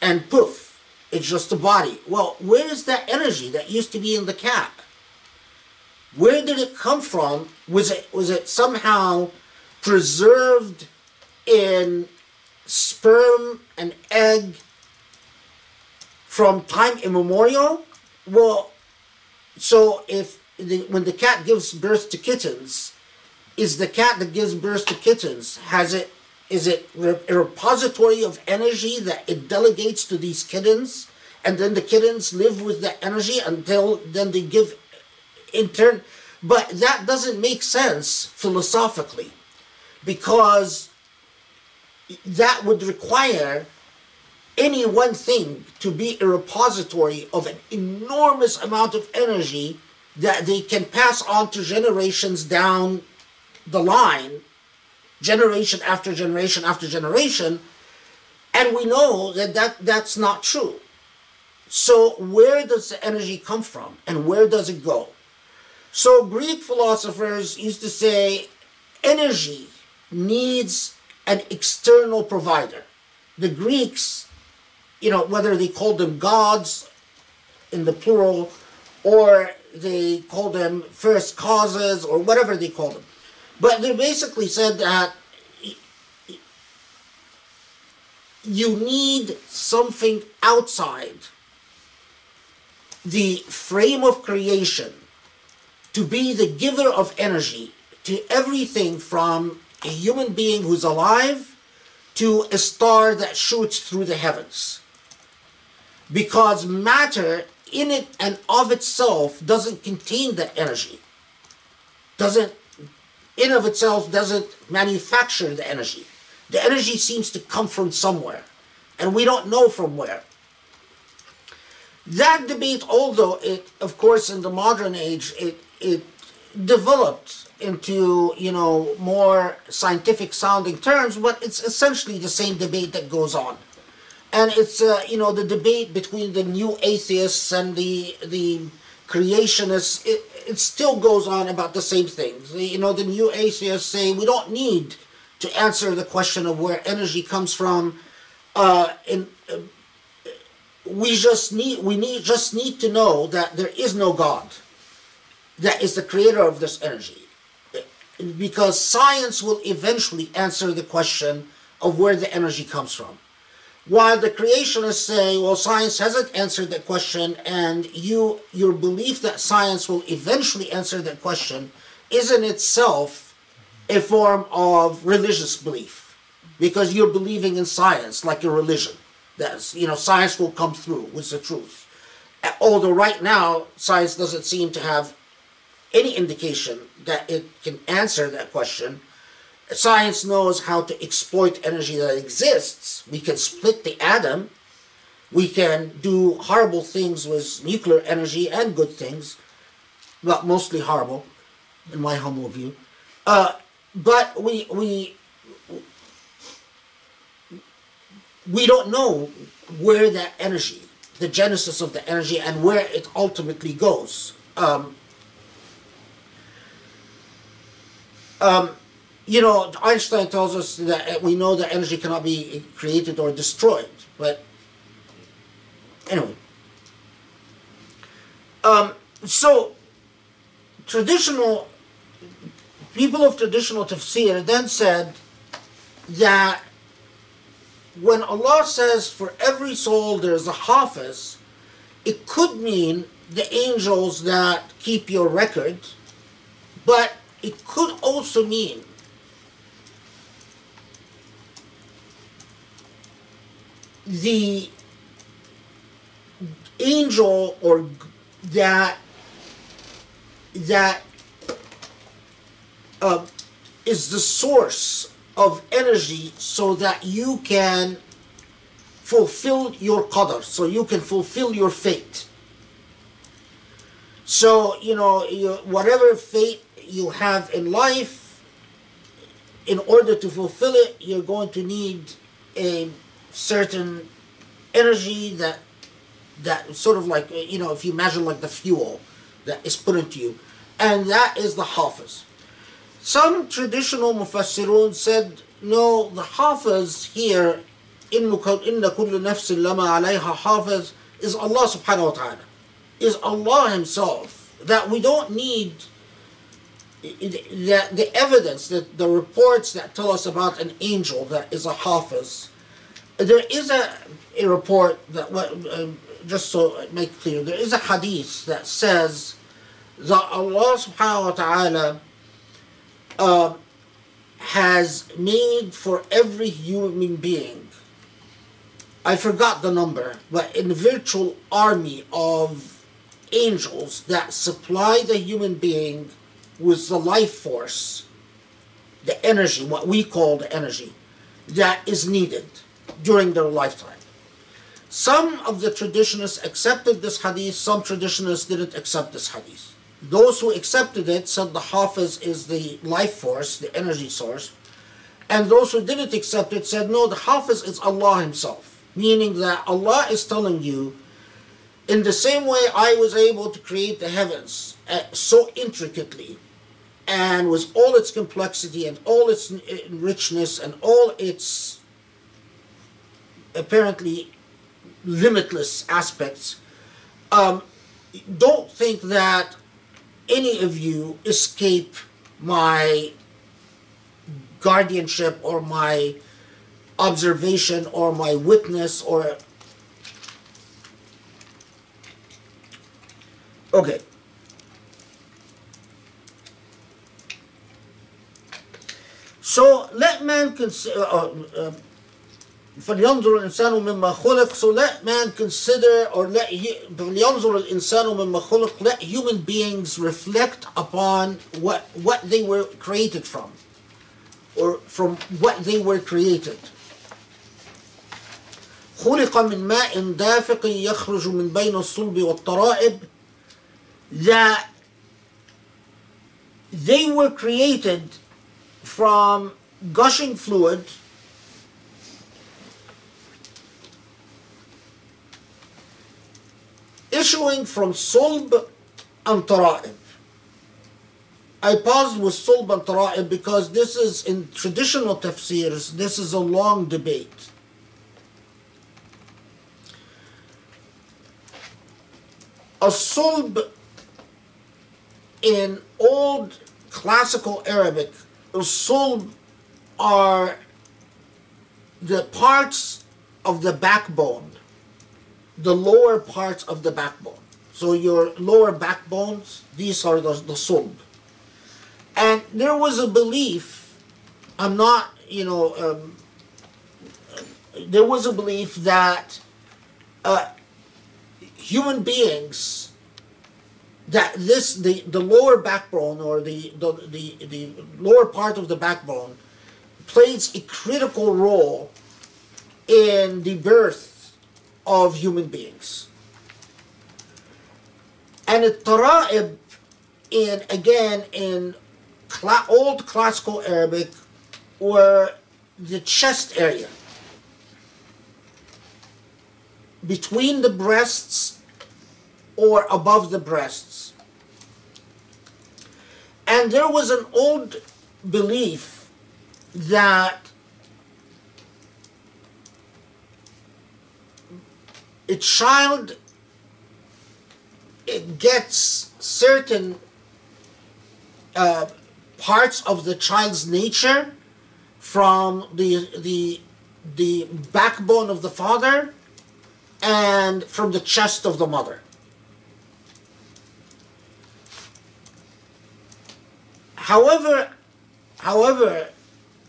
And poof, it's just a body. Well, where is that energy that used to be in the cat? Where did it come from? Was it was it somehow preserved in sperm and egg from time immemorial? Well, so if the, when the cat gives birth to kittens, is the cat that gives birth to kittens has it is it a repository of energy that it delegates to these kittens, and then the kittens live with that energy until then they give in turn. But that doesn't make sense philosophically, because that would require any one thing to be a repository of an enormous amount of energy that they can pass on to generations down the line, generation after generation after generation, and we know that, that that's not true. So, where does the energy come from and where does it go? So, Greek philosophers used to say energy needs an external provider. The Greeks, you know, whether they called them gods in the plural or they called them first causes or whatever they called them. But they basically said that you need something outside the frame of creation to be the giver of energy to everything from a human being who's alive to a star that shoots through the heavens. Because matter in it and of itself doesn't contain that energy. Doesn't in of itself doesn't manufacture the energy. The energy seems to come from somewhere, and we don't know from where. That debate, although it, of course, in the modern age, it it developed into you know more scientific sounding terms, but it's essentially the same debate that goes on, and it's uh, you know the debate between the new atheists and the the creationists. It, it still goes on about the same things. You know, the new atheists say we don't need to answer the question of where energy comes from. Uh, and uh, we just need we need just need to know that there is no God that is the creator of this energy, because science will eventually answer the question of where the energy comes from. While the creationists say, well, science hasn't answered that question, and you your belief that science will eventually answer that question is in itself a form of religious belief. Because you're believing in science like a religion. That's you know, science will come through with the truth. Although right now science doesn't seem to have any indication that it can answer that question science knows how to exploit energy that exists. We can split the atom. We can do horrible things with nuclear energy and good things. but mostly horrible, in my humble view. Uh, but we we we don't know where that energy, the genesis of the energy, and where it ultimately goes. Um, um, you know, Einstein tells us that we know that energy cannot be created or destroyed. But anyway, um, so traditional people of traditional tafsir then said that when Allah says for every soul there's a hafiz, it could mean the angels that keep your record, but it could also mean the angel or that that uh, is the source of energy so that you can fulfill your qadr so you can fulfill your fate. So you know you, whatever fate you have in life in order to fulfill it you're going to need a certain energy that that sort of like you know if you imagine like the fuel that is put into you. And that is the hafiz some traditional mufassirun said no the hafiz here in the kudlu nafsin alayha hafiz is Allah subhanahu wa ta'ala. Is Allah himself. That we don't need the, the evidence that the reports that tell us about an angel that is a hafiz there is a, a report that, uh, just so I make clear, there is a hadith that says that Allah subhanahu wa ta'ala uh, has made for every human being, I forgot the number, but in a virtual army of angels that supply the human being with the life force, the energy, what we call the energy, that is needed during their lifetime. Some of the traditionists accepted this hadith, some traditionists didn't accept this hadith. Those who accepted it said the Hafiz is the life force, the energy source. And those who didn't accept it said, no, the Hafiz is Allah Himself. Meaning that Allah is telling you, in the same way I was able to create the heavens uh, so intricately, and with all its complexity and all its richness and all its apparently limitless aspects, um, don't think that any of you escape my guardianship or my observation or my witness or okay. So let man consider uh, uh, فلينظر الإنسان مما خلق so let man consider or let فلينظر الإنسان مما خلق let human beings reflect upon what what they were created from or from what they were created خلق من ماء دافق يخرج من بين الصلب والترائب that they were created from gushing fluid issuing from Sulb and Tara'ib. I paused with Sulb and Tara'ib because this is in traditional tafsirs, this is a long debate. A Sulb in old classical Arabic, Sulb are the parts of the backbone the lower parts of the backbone. So your lower backbones, these are the, the sulb. And there was a belief, I'm not, you know, um, there was a belief that uh, human beings, that this, the, the lower backbone or the, the, the, the lower part of the backbone plays a critical role in the birth of human beings. And the tara'ib, in again in cla old classical Arabic, were the chest area between the breasts or above the breasts. And there was an old belief that a child it gets certain uh, parts of the child's nature from the the the backbone of the father and from the chest of the mother. However, however,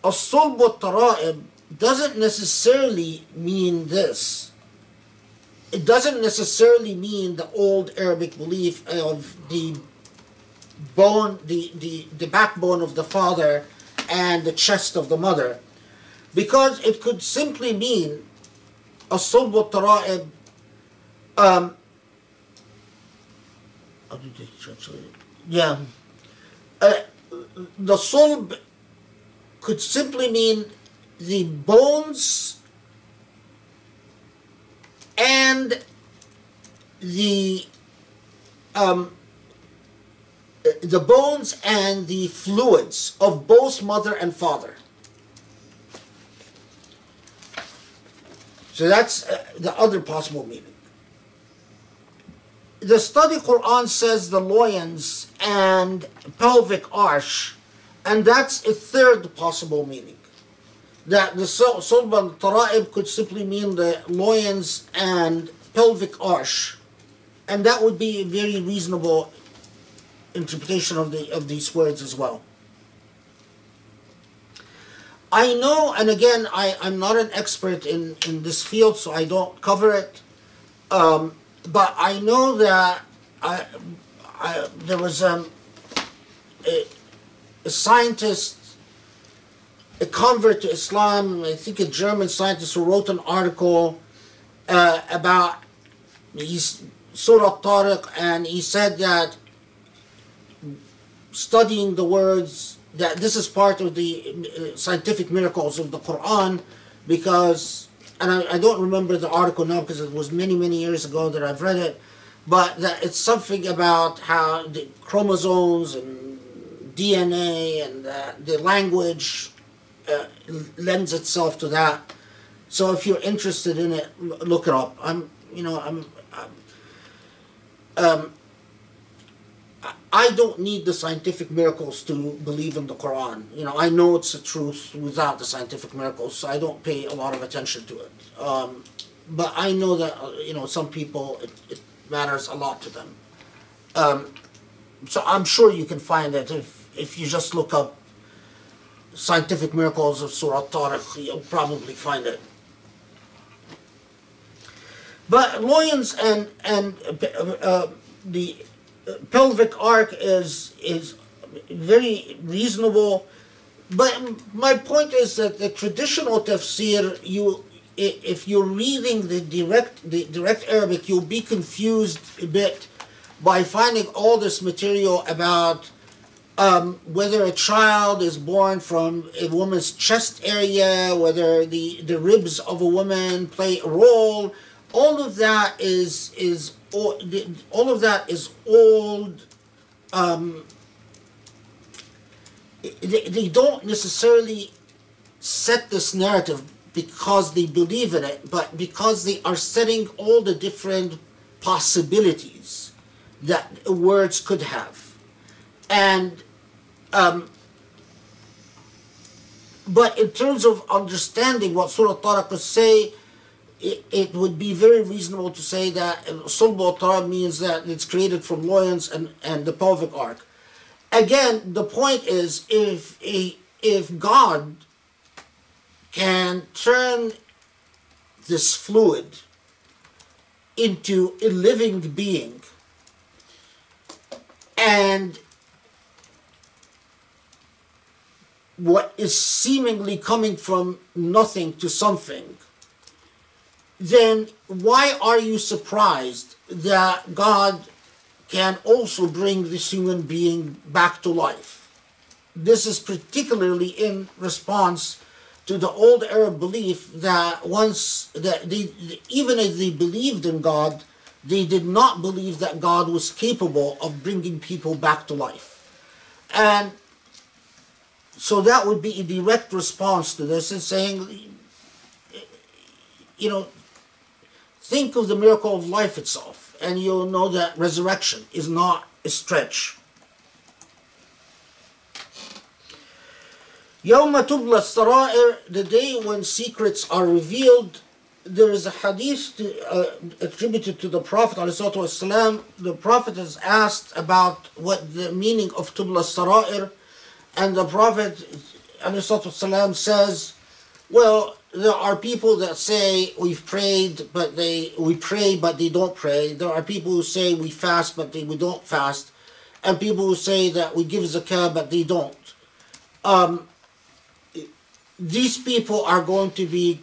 a sulb tara'ib doesn't necessarily mean this it doesn't necessarily mean the old Arabic belief of the bone, the, the, the backbone of the father and the chest of the mother, because it could simply mean a sulb tara'ib. Um? Yeah. Uh, the sulb could simply mean the bones and the um, the bones and the fluids of both mother and father. So that's uh, the other possible meaning. the study Quran says the loins and pelvic arch, and that's a third possible meaning. That the sulban tara'ib could simply mean the loins and pelvic arch, and that would be a very reasonable interpretation of the of these words as well. I know, and again, I, I'm not an expert in, in this field, so I don't cover it. Um, but I know that I, I, there was um, a, a scientist, a convert to Islam, I think a German scientist who wrote an article uh, about he's Surah Tariq, and he said that studying the words that this is part of the uh, scientific miracles of the Quran because and I, I don't remember the article now because it was many many years ago that I've read it but that it's something about how the chromosomes and DNA and uh, the language uh, lends itself to that so if you're interested in it look it up I'm you know I'm, I'm um, I don't need the scientific miracles to believe in the Quran. You know, I know it's the truth without the scientific miracles, so I don't pay a lot of attention to it. Um, but I know that uh, you know some people it, it matters a lot to them. Um, so I'm sure you can find it if if you just look up scientific miracles of Surah Tariq, you'll probably find it. But loins and and uh, uh, the pelvic arc is is very reasonable. But my point is that the traditional tafsir, you if you're reading the direct the direct Arabic, you'll be confused a bit by finding all this material about um, whether a child is born from a woman's chest area, whether the, the ribs of a woman play a role. All of that is is all, all of that is old. Um, they, they don't necessarily set this narrative because they believe in it, but because they are setting all the different possibilities that words could have. And um, but in terms of understanding what Surah Tariq would say, it, it would be very reasonable to say that Sulb al means that it's created from loins and, and the pelvic arc. Again, the point is if a, if God can turn this fluid into a living being and what is seemingly coming from nothing to something, then why are you surprised that God can also bring this human being back to life? This is particularly in response to the old Arab belief that once that they even if they believed in God, they did not believe that God was capable of bringing people back to life. And so that would be a direct response to this and saying, you know, think of the miracle of life itself, and you'll know that resurrection is not a stretch. يوم تبلى السرائر, the day when secrets are revealed, there is a hadith to, uh, attributed to the Prophet ﷺ. The Prophet is asked about what the meaning of tubla sarair, and the Prophet says, "Well, there are people that say we've prayed, but they we pray, but they don't pray. There are people who say we fast, but they we don't fast, and people who say that we give zakah, but they don't." Um, these people are going to be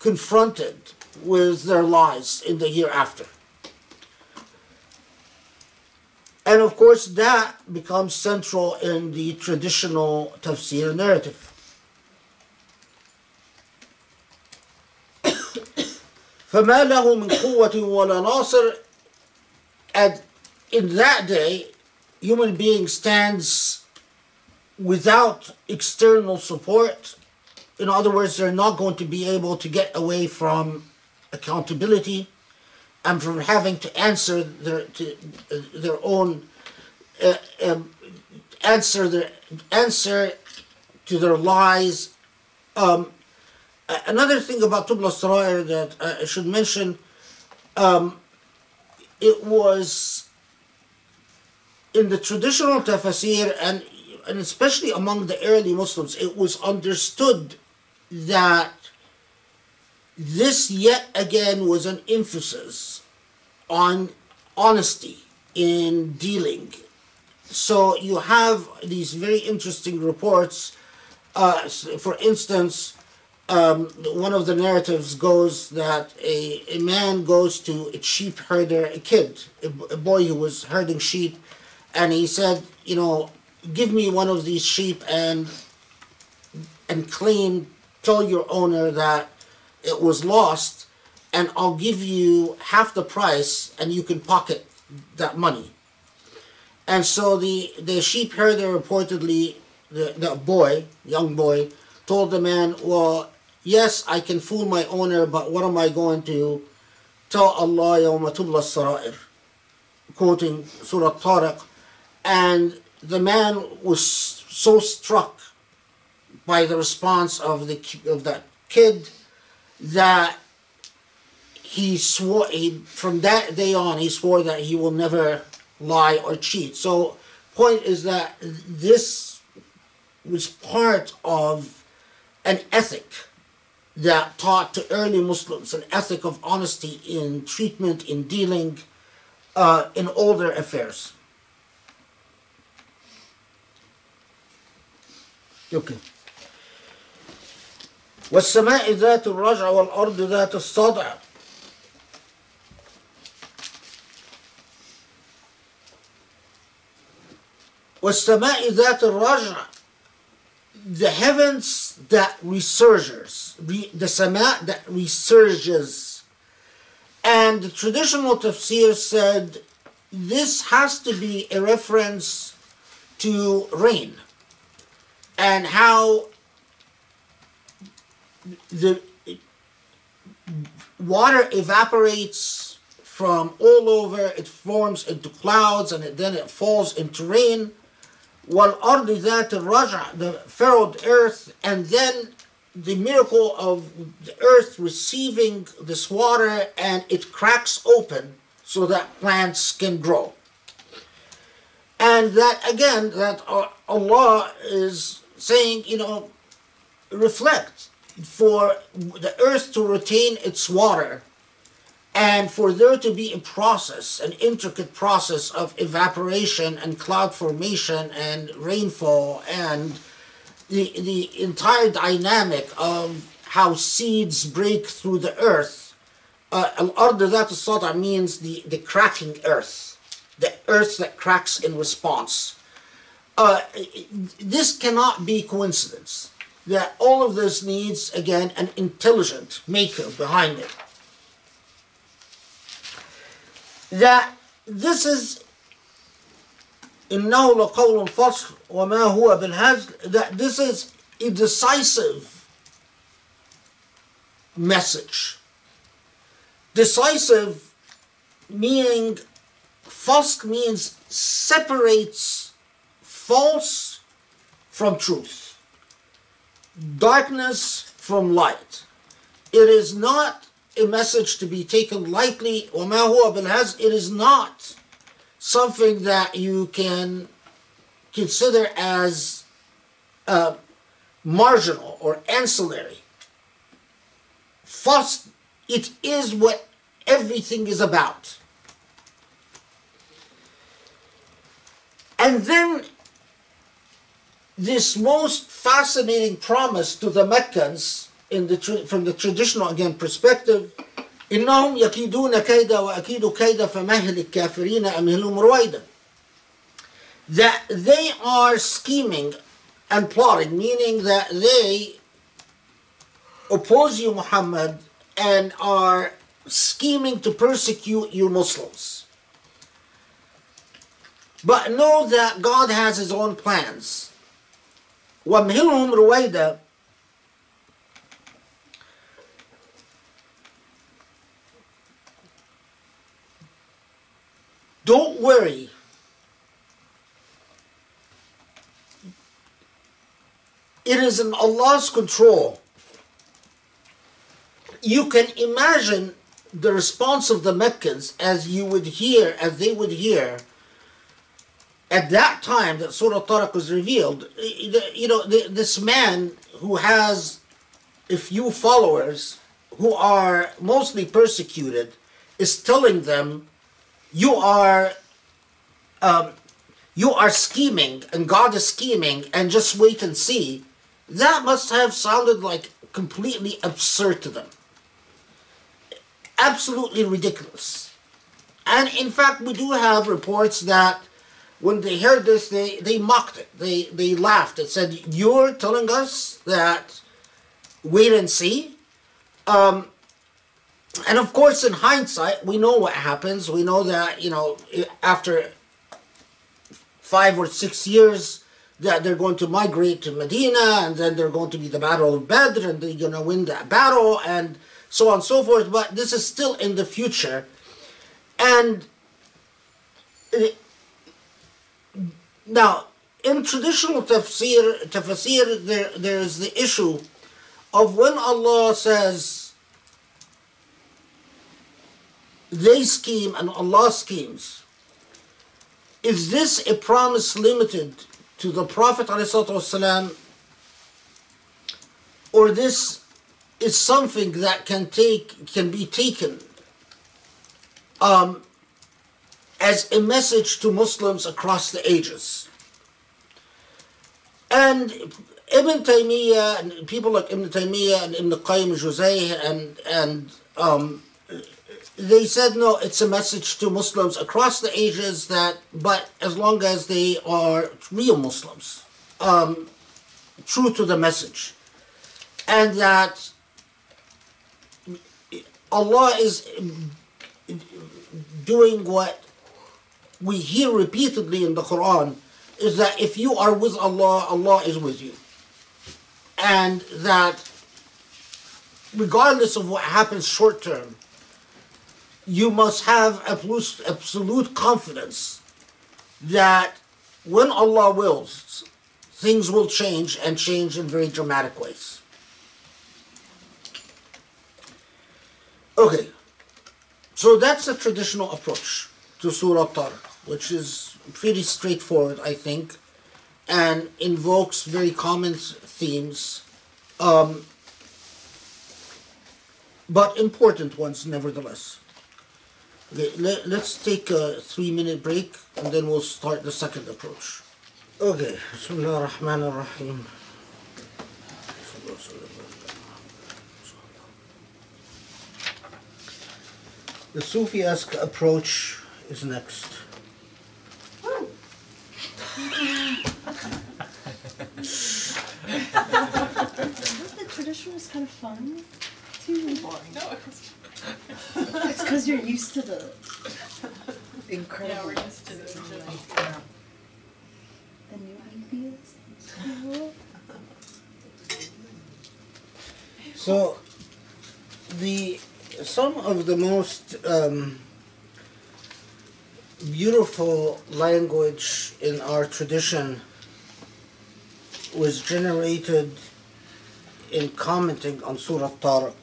confronted with their lies in the hereafter. And of course, that becomes central in the traditional tafsir narrative. فما له من قوة ولا ناصر and in that day human being stands without external support in other words they're not going to be able to get away from accountability and from having to answer their to, uh, their own uh, um, answer their answer to their lies. Um, another thing about Tubla Sarair that I should mention, um, it was in the traditional tafsir and and especially among the early Muslims, it was understood that this yet again was an emphasis on honesty in dealing. So you have these very interesting reports. Uh, for instance, um, one of the narratives goes that a, a man goes to a sheep herder, a kid, a boy who was herding sheep, and he said, you know, give me one of these sheep and and claim, tell your owner that it was lost, and I'll give you half the price, and you can pocket that money. And so the, the sheep herder reportedly, the, the boy, young boy, told the man, Well, yes, I can fool my owner, but what am I going to tell Allah yawma tubla sarair? Quoting Surah Tariq. And the man was so struck by the response of, the, of that kid that he swore he, from that day on he swore that he will never lie or cheat. So point is that this was part of an ethic that taught to early muslims an ethic of honesty in treatment in dealing uh, in all their affairs. Okay والسماء ذات الرجع والأرض ذات الصدع والسماء ذات الرجع the heavens that resurges re, the sama that resurges and the traditional tafsir said this has to be a reference to rain and how the water evaporates from all over it forms into clouds and it, then it falls into rain والأرض ذات الرجع the furrowed earth and then the miracle of the earth receiving this water and it cracks open so that plants can grow and that again that uh, Allah is saying you know reflect for the earth to retain its water and for there to be a process, an intricate process of evaporation and cloud formation and rainfall and the, the entire dynamic of how seeds break through the earth. Uh, Al-Ard means the, the cracking earth, the earth that cracks in response. Uh, this cannot be coincidence that all of this needs again an intelligent maker behind it that this is إنه لقول فصل وما هو بالهزل that this is a decisive message decisive meaning false means separates false from truth darkness from light. It is not a message to be taken lightly, it is not something that you can consider as uh, marginal or ancillary. First, it is what everything is about. And then this most fascinating promise to the Meccans in the tra- from the traditional again perspective إنهم يكيدون كيدا وأكيد كيدا فمهل الكافرين أمهلهم رويدا that they are scheming and plotting meaning that they oppose you Muhammad and are scheming to persecute you Muslims but know that God has his own plans وامهلهم رويدا worry. It is in Allah's control. You can imagine the response of the Meccans as you would hear, as they would hear at that time that Surah Tariq was revealed. You know, this man who has a few followers who are mostly persecuted is telling them, "You are, um, you are scheming, and God is scheming, and just wait and see." That must have sounded like completely absurd to them, absolutely ridiculous. And in fact, we do have reports that when they heard this, they, they mocked it. They, they laughed and said, You're telling us that wait and see? Um, and of course, in hindsight, we know what happens. We know that, you know, after five or six years, that they're going to migrate to Medina, and then they're going to be the Battle of Badr, and they're going to win that battle, and so on and so forth. But this is still in the future. And it, now, in traditional tafsir, tafsir there, there is the issue of when Allah says they scheme and Allah schemes. Is this a promise limited to the Prophet ﷺ, or this is something that can take can be taken um, as a message to Muslims across the ages. And Ibn Taymiyyah and people like Ibn Taymiyyah and Ibn Qayyim Jawziyyah and and um, they said no, it's a message to Muslims across the ages that, but as long as they are real Muslims, um, true to the message, and that Allah is doing what we hear repeatedly in the Quran is that if you are with Allah, Allah is with you. And that regardless of what happens short term, you must have absolute confidence that when Allah wills, things will change and change in very dramatic ways. Okay, so that's the traditional approach to Surah Tariq which is pretty straightforward, I think, and invokes very common themes, um, but important ones nevertheless. Okay, let, let's take a three minute break and then we'll start the second approach. Okay, Bismillah ar-Rahman ar-Rahim. The Sufi-esque approach is next. The tradition is kind of fun. Too boring. No, it's because you're used to the incredible. Yeah, we're used to the, the new ideas. So, the some of the most um, beautiful language in our tradition was generated in commenting on Surah Tariq.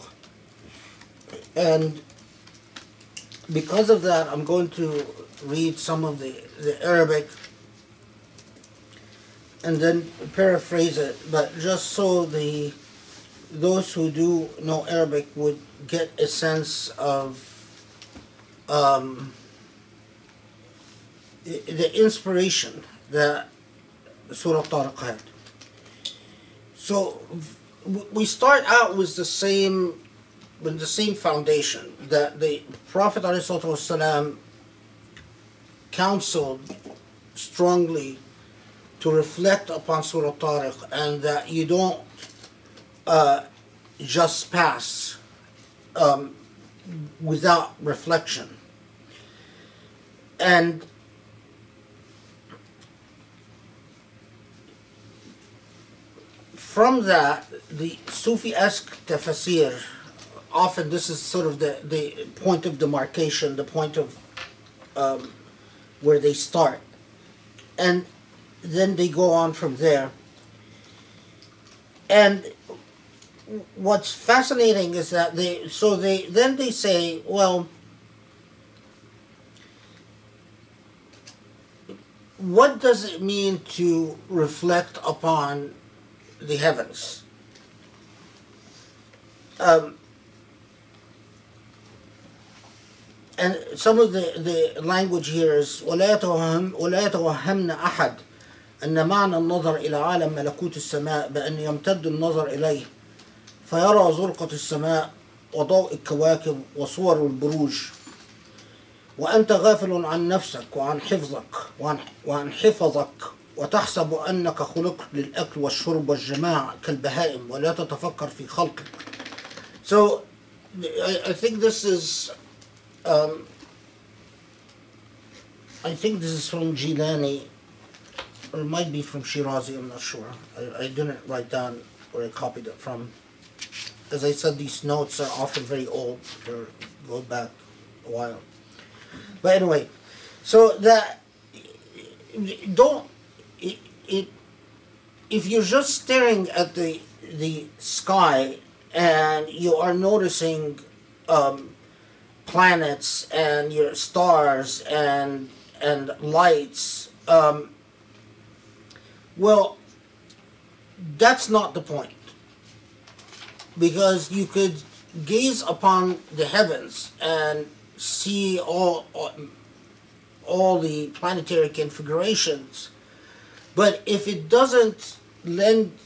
And because of that, I'm going to read some of the, the Arabic and then paraphrase it, but just so the those who do know Arabic would get a sense of um, the inspiration the Surah Tariq. So we start out with the same with the same foundation that the Prophet ﷺ counseled strongly to reflect upon Surah Tariq and that you don't uh, just pass um, without reflection. And from that, the Sufi-esque tafsir, often this is sort of the, the point of demarcation, the point of um, where they start. And then they go on from there. And what's fascinating is that they so they then they say, well, what does it mean to reflect upon the heavens? Um, and some of the, the language here is ولا يتوهم ولا يتوهمن أحد أن معنى النظر إلى عالم ملكوت السماء بأن يمتد النظر إليه فيرى زرقة السماء وضوء الكواكب وصور البروج وأنت غافل عن نفسك وعن حفظك وعن حفظك وتحسب أنك خلقت للأكل والشرب والجماع كالبهائم ولا تتفكر في خلقك So I, I think this is um, I think this is from Gilani or it might be from Shirazi, I'm not sure. I, I didn't write down where I copied it from. As I said, these notes are often very old, or go back a while. But anyway, so that don't it, if you're just staring at the the sky and you are noticing um, planets and your stars and and lights um, well that's not the point because you could gaze upon the heavens and see all, all, all the planetary configurations. But if it doesn't lend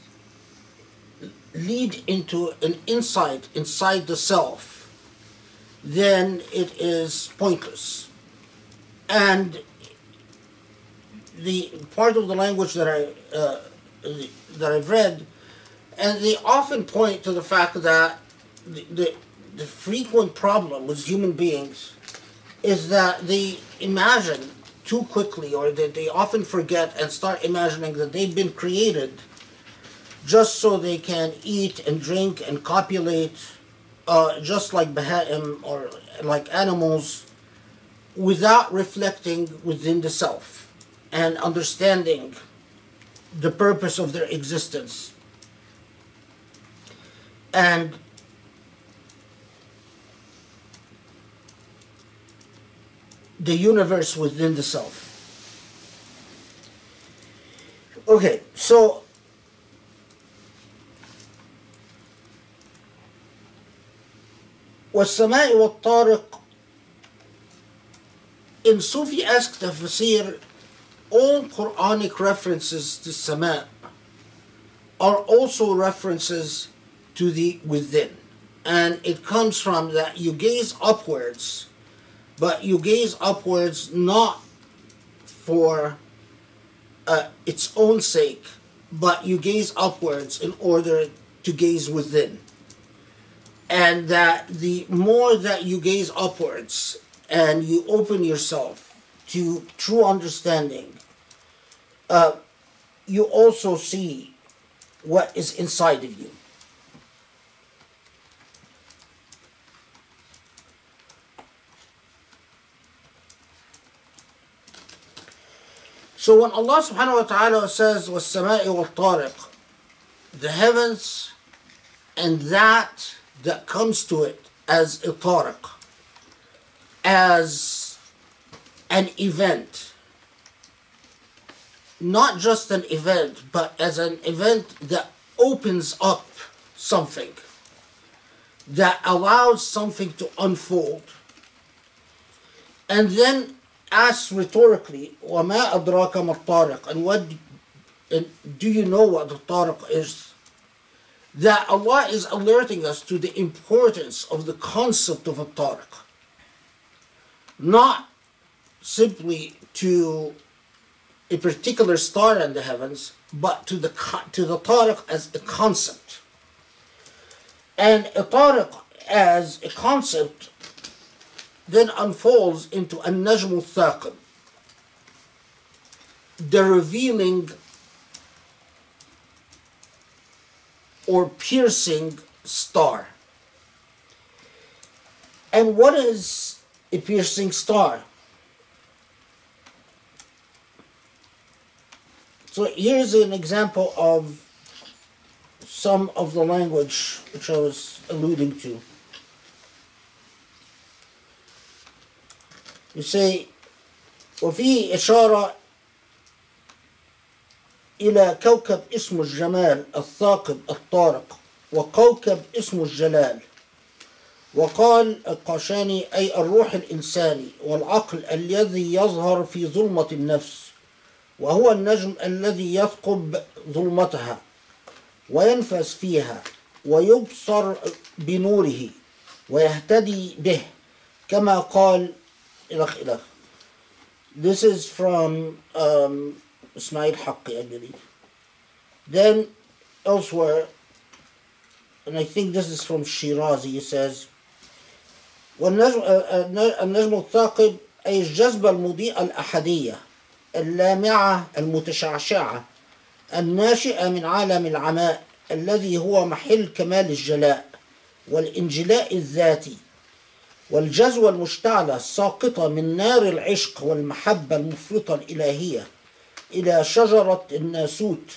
lead into an insight inside the self, then it is pointless. And the part of the language that I uh, that I've read, and they often point to the fact that the, the the frequent problem with human beings is that they imagine too quickly or that they often forget and start imagining that they've been created just so they can eat and drink and copulate uh, just like Baha'im or like animals without reflecting within the self and understanding the purpose of their existence. And the universe within the self. Okay, so والسماء والطارق in Sufi-esque the all Quranic references to Sama are also references to the within. And it comes from that you gaze upwards but you gaze upwards not for uh, its own sake, but you gaze upwards in order to gaze within. And that the more that you gaze upwards and you open yourself to true understanding, uh, you also see what is inside of you. So when Allah subhanahu wa ta'ala says وَالسَّمَاءِ وَالطَّارِقِ the heavens and that that comes to it as a tariq, as an event, not just an event, but as an event that opens up something, that allows something to unfold. And then asks rhetorically, وَمَا أَدْرَاكَ مَا الطَّارِقُ And what and do you know what the tariq is? That Allah is alerting us to the importance of the concept of a tariq. Not simply to a particular star in the heavens, but to the to the tariq as a concept. And a tariq as a concept then unfolds into a najm thaqib the revealing or piercing star. And what is a piercing star? So here's an example of some of the language which I was alluding to. You say وفيه إشارة إلى كوكب اسمه الجمال الثاقب الطارق وكوكب اسمه الجلال. وقال القاشاني أي الروح الإنساني والعقل الذي يظهر في ظلمة النفس وهو النجم الذي يثقب ظلمتها وينفس فيها ويبصر بنوره ويهتدي به كما قال إلخ إلخ This is from um, Ismail Haqqi, I believe. Then elsewhere, and I think this is from Shirazi, he says, والنجم النجم الثاقب أي الجذبة المضيئة الأحدية اللامعة المتشعشعة الناشئة من عالم العماء الذي هو محل كمال الجلاء والإنجلاء الذاتي والجذوة المشتعلة الساقطة من نار العشق والمحبة المفرطة الإلهية إلى شجرة الناسوت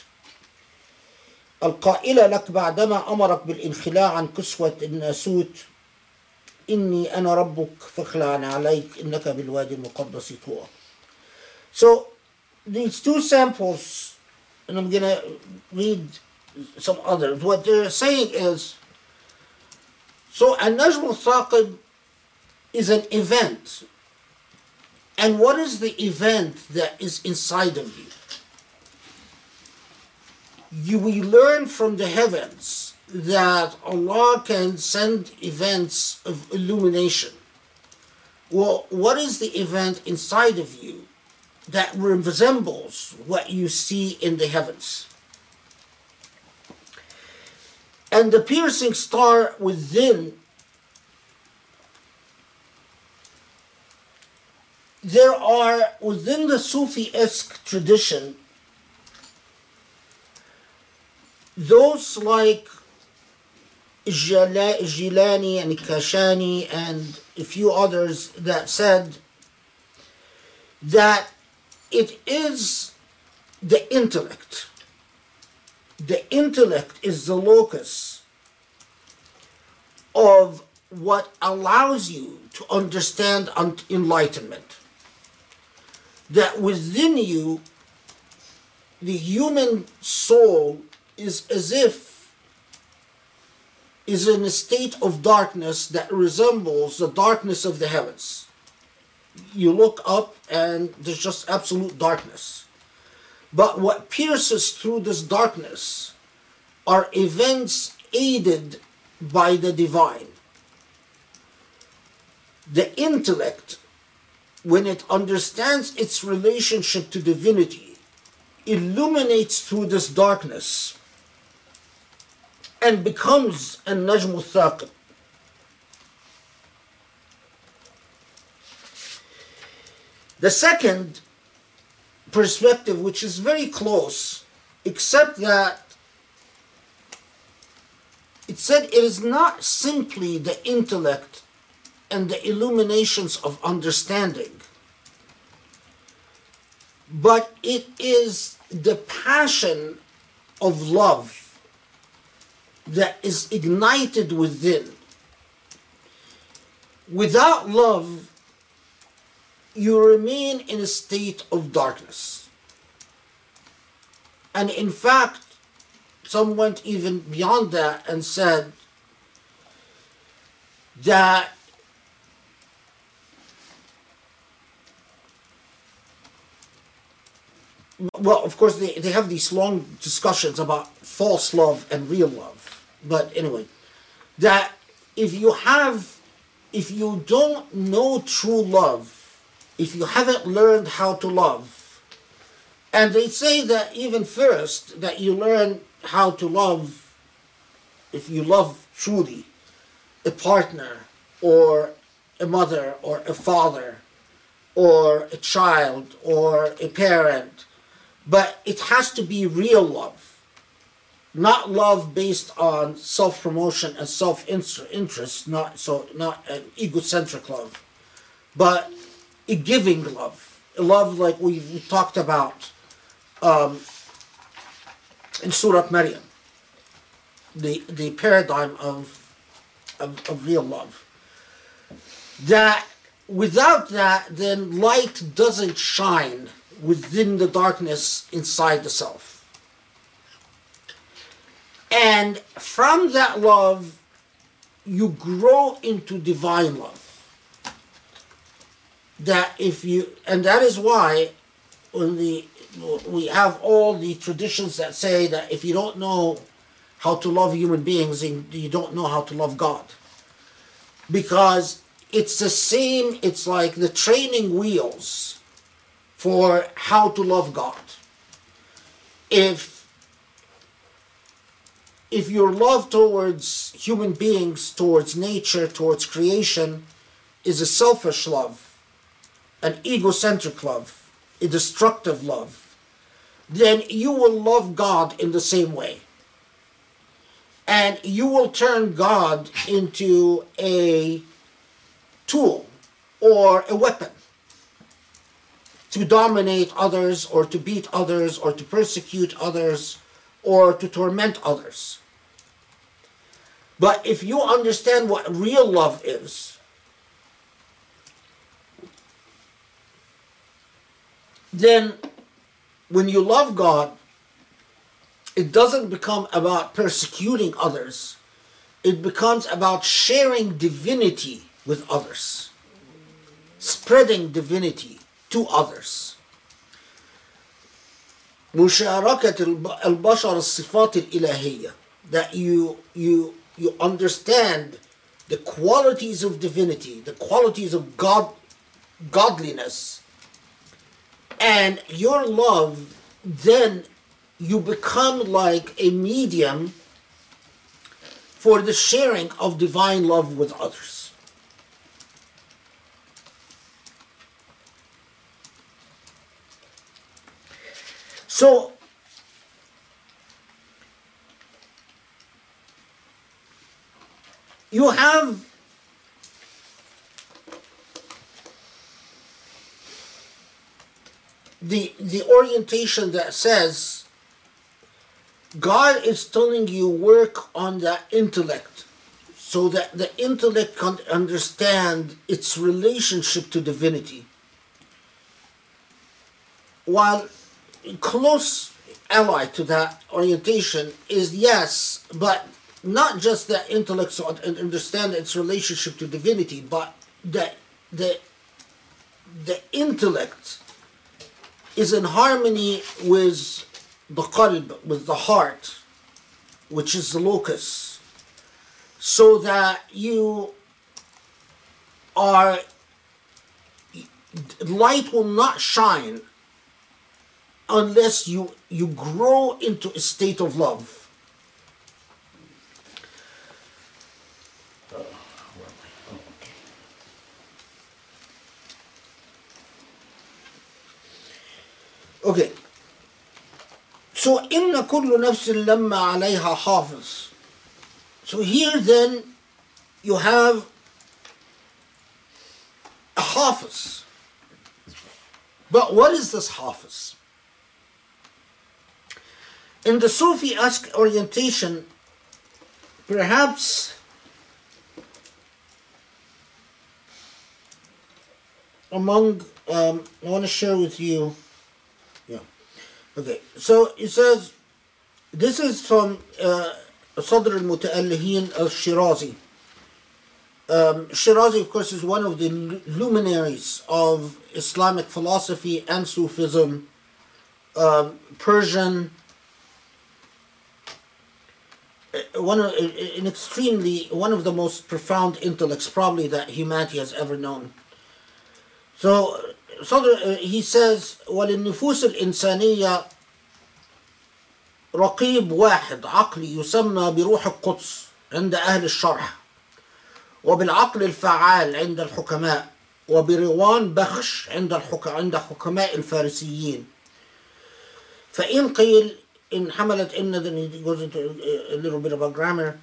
القائلة لك بعدما أمرك بالانخلاع عن كسوة الناسوت إني أنا ربك فاخلع عليك إنك بالوادي المقدس طوى So these two samples, and I'm gonna read some others. What they're saying is, so النجم الثاقب is an event. And what is the event that is inside of you? You we learn from the heavens that Allah can send events of illumination. Well, what is the event inside of you that resembles what you see in the heavens? And the piercing star within there are within the Sufi-esque tradition those like Jilani and Kashani and a few others that said that it is the intellect. The intellect is the locus of what allows you to understand enlightenment. That within you, the human soul is as if is in a state of darkness that resembles the darkness of the heavens. You look up and there's just absolute darkness. But what pierces through this darkness are events aided by the divine. The intellect, when it understands its relationship to divinity, illuminates through this darkness and becomes a najm thaqib. The second perspective, which is very close, except that it said it is not simply the intellect and the illuminations of understanding, but it is the passion of love that is ignited within. Without love, you remain in a state of darkness. And in fact, some went even beyond that and said that well, of course, they, they have these long discussions about false love and real love. But anyway, that if you have, if you don't know true love, if you haven't learned how to love, and they say that even first, that you learn how to love, if you love truly, a partner, or a mother, or a father, or a child, or a parent, but it has to be real love, not love based on self promotion and self interest, not so not an egocentric love, but a giving love, a love like we've talked about um, in Surah Maryam, the, the paradigm of, of, of real love. That without that, then light doesn't shine within the darkness inside the self. And from that love, you grow into divine love. That if you, and that is why when the we have all the traditions that say that if you don't know how to love human beings, you don't know how to love God. Because it's the same, it's like the training wheels for how to love God. If if your love towards human beings, towards nature, towards creation is a selfish love, an egocentric love, a destructive love, then you will love God in the same way. And you will turn God into a tool or a weapon to dominate others or to beat others or to persecute others or to torment others. But if you understand what real love is, then when you love God, it doesn't become about persecuting others. It becomes about sharing divinity with others, spreading divinity to others. مشاركة البشر الصفات الإلهية that you you you understand the qualities of divinity, the qualities of God godliness, and your love then you become like a medium for the sharing of divine love with others. So, you have the the orientation that says God is telling you work on the intellect so that the intellect can understand its relationship to divinity. While close ally to that orientation is yes, but not just that intellect so and understand its relationship to divinity, but that the the intellect is in harmony with the qalb, with the heart, which is the locus, so that you are light will not shine unless you you grow into a state of love. Okay. So إن كل نفس لما عليها حافظ. So here then you have a hafiz. But what is this hafiz? In the Sufi-esque orientation, perhaps among, um, I want to share with you, yeah. Okay, so it says, this is from uh, Sadr al-Muta'allihin al-Shirazi. Um, Shirazi, of course, is one of the luminaries of Islamic philosophy and Sufism, um, Persian, one of, an extremely one of the most profound intellects probably that humanity has ever known. So صدر he says وللنفوس الإنسانية رقيب واحد عقلي يسمى بروح القدس عند أهل الشرح وبالعقل الفعال عند الحكماء وبروان بخش عند الحك... عند حكماء الفارسيين فإن قيل in حملت into a little bit about grammar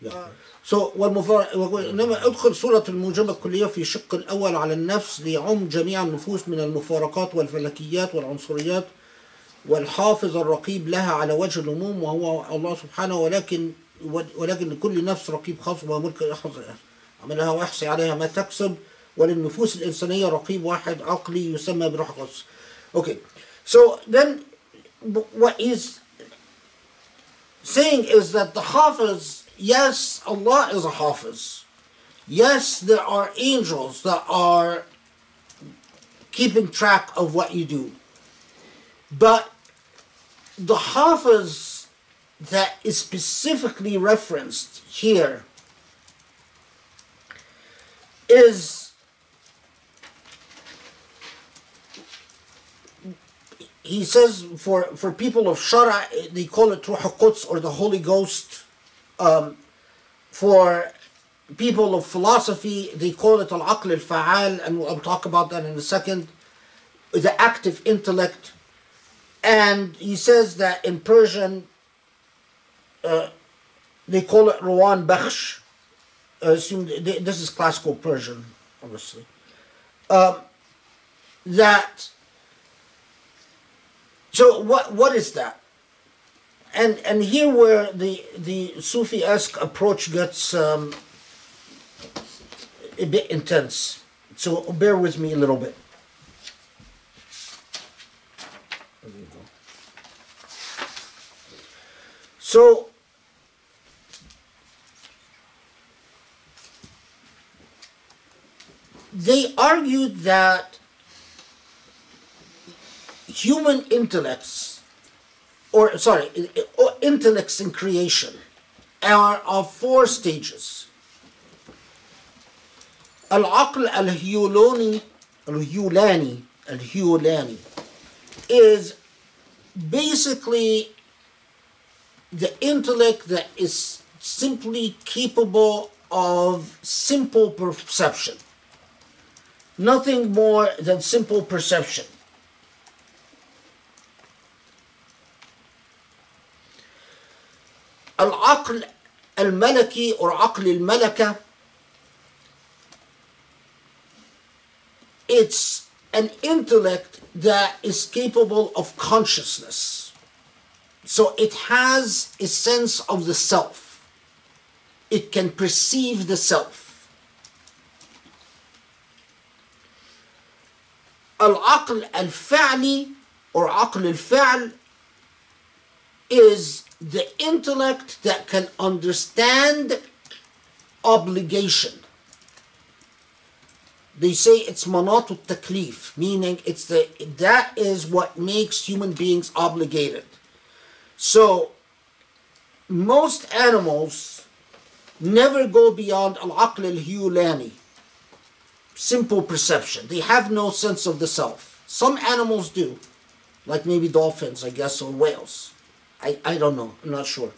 yeah. so والمفار... إنما ادخل صورة الموجبة الكلية في شق الأول على النفس ليعم جميع النفوس من المفارقات والفلكيات والعنصريات والحافظ الرقيب لها على وجه العموم وهو الله سبحانه ولكن ولكن لكل نفس رقيب خاص وملك يحفظ عملها ويحصي عليها ما تكسب وللنفوس الإنسانية رقيب واحد عقلي يسمى بروح القدس. Okay, so then what he's saying is that the Hafiz, yes, Allah is a Hafiz. Yes, there are angels that are keeping track of what you do. But the Hafiz that is specifically referenced here is he says for, for people of Shara, they call it Ruh Quds or the Holy Ghost. Um, for people of philosophy, they call it Al-Aql al-Fa'al, and I'll talk about that in a second. The active intellect. And he says that in Persian, uh, they call it Rawan Bakhsh. Uh, this is classical Persian, obviously. Um, that so what what is that? And and here where the the Sufi-esque approach gets um, a bit intense. So bear with me a little bit. So they argued that human intellects, or sorry, intellects in creation are of four stages. Al-aql al-huyulani, al-huyulani, al-huyulani is basically the intellect that is simply capable of simple perception. Nothing more than simple perception. العقل الملكي or عقل الملكة it's an intellect that is capable of consciousness. So it has a sense of the self. It can perceive the self. العقل الفعلي or عقل الفعل is the intellect that can understand obligation. They say it's manat taklif, meaning it's the that is what makes human beings obligated. So most animals never go beyond al-aql al-huyulani, simple perception. They have no sense of the self. Some animals do, like maybe dolphins, I guess, or whales. I, I don't know, I'm not sure.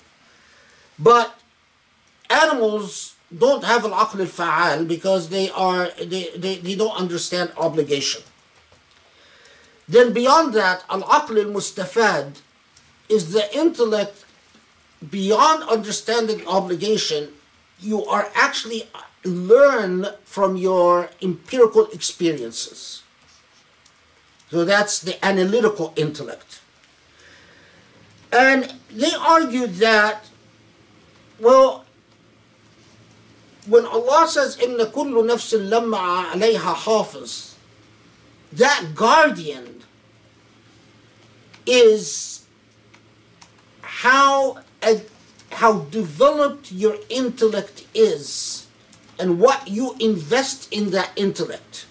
But animals don't have al-aql al-fa'al because they are they, they, they don't understand obligation. Then beyond that, al-aql al-mustafad is the intellect beyond understanding obligation. You are actually learn from your empirical experiences. So that's the analytical intellect. And they argued that, well, when Allah says, إِنَّ كُلُّ نَفْسٍ لَمَّا عَلَيْهَا حَافِظ, that guardian is how, how developed your intellect is and what you invest in that intellect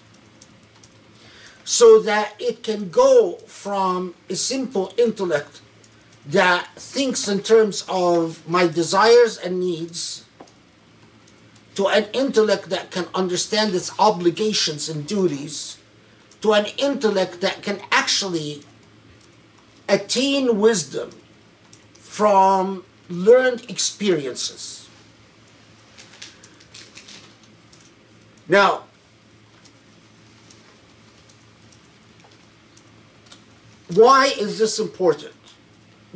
so that it can go from a simple intellect that thinks in terms of my desires and needs to an intellect that can understand its obligations and duties to an intellect that can actually attain wisdom from learned experiences. Now, why is this important?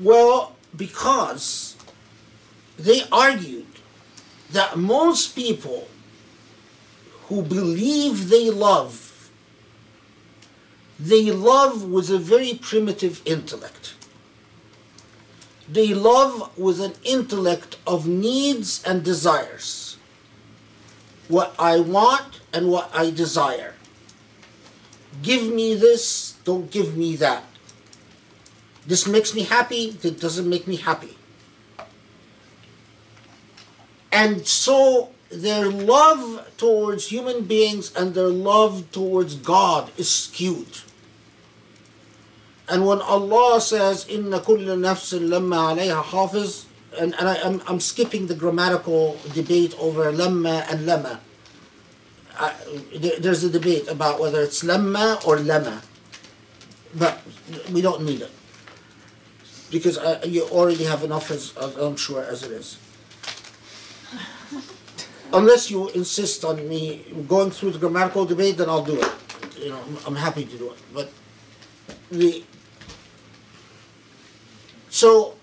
Well, because they argued that most people who believe they love they love with a very primitive intellect. They love with an intellect of needs and desires. What I want and what I desire. Give me this, don't give me that. This makes me happy, that doesn't make me happy. And so their love towards human beings and their love towards God is skewed. And when Allah says, "Inna kulla nafsin lamma alayha hafiz," and, and I, am I'm skipping the grammatical debate over lamma and lama. I, there's a debate about whether it's lamma or lama, but we don't need it because uh, you already have enough, as, as I'm sure, as it is. Unless you insist on me going through the grammatical debate, then I'll do it. You know, I'm, I'm happy to do it. But the so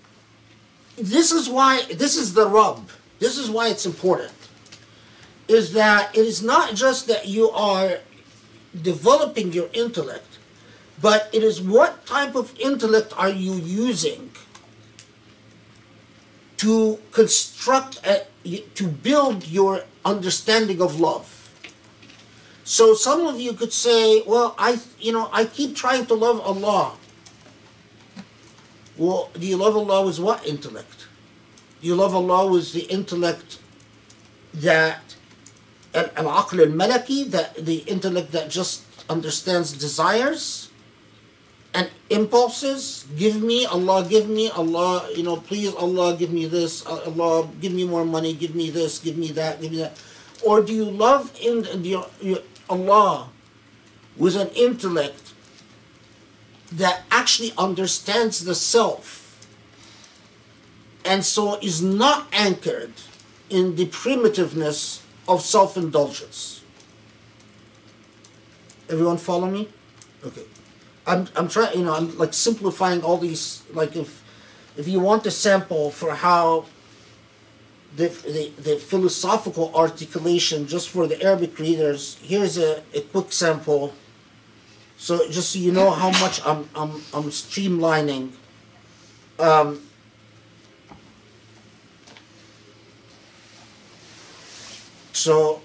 this is why this is the rub. This is why it's important. Is that it is not just that you are developing your intellect, but it is what type of intellect are you using to construct a, to build your understanding of love. So some of you could say, well, I you know, I keep trying to love Allah. Well, do you love Allah with what intellect? Do you love Allah with the intellect that al-aql al-malaki, the intellect that just understands desires and impulses? Give me, Allah, give me, Allah, you know, please, Allah, give me this, uh, Allah, give me more money, give me this, give me that, give me that. Or do you love in, your, Allah with an intellect that actually understands the self and so is not anchored in the primitiveness of self indulgence. Everyone follow me? Okay. I'm, I'm trying, you know, I'm like simplifying all these, like if, if you want a sample for how the, the, the philosophical articulation just for the Arabic readers, here's a, a quick sample so just so you know how much I'm I'm I'm streamlining. Um, so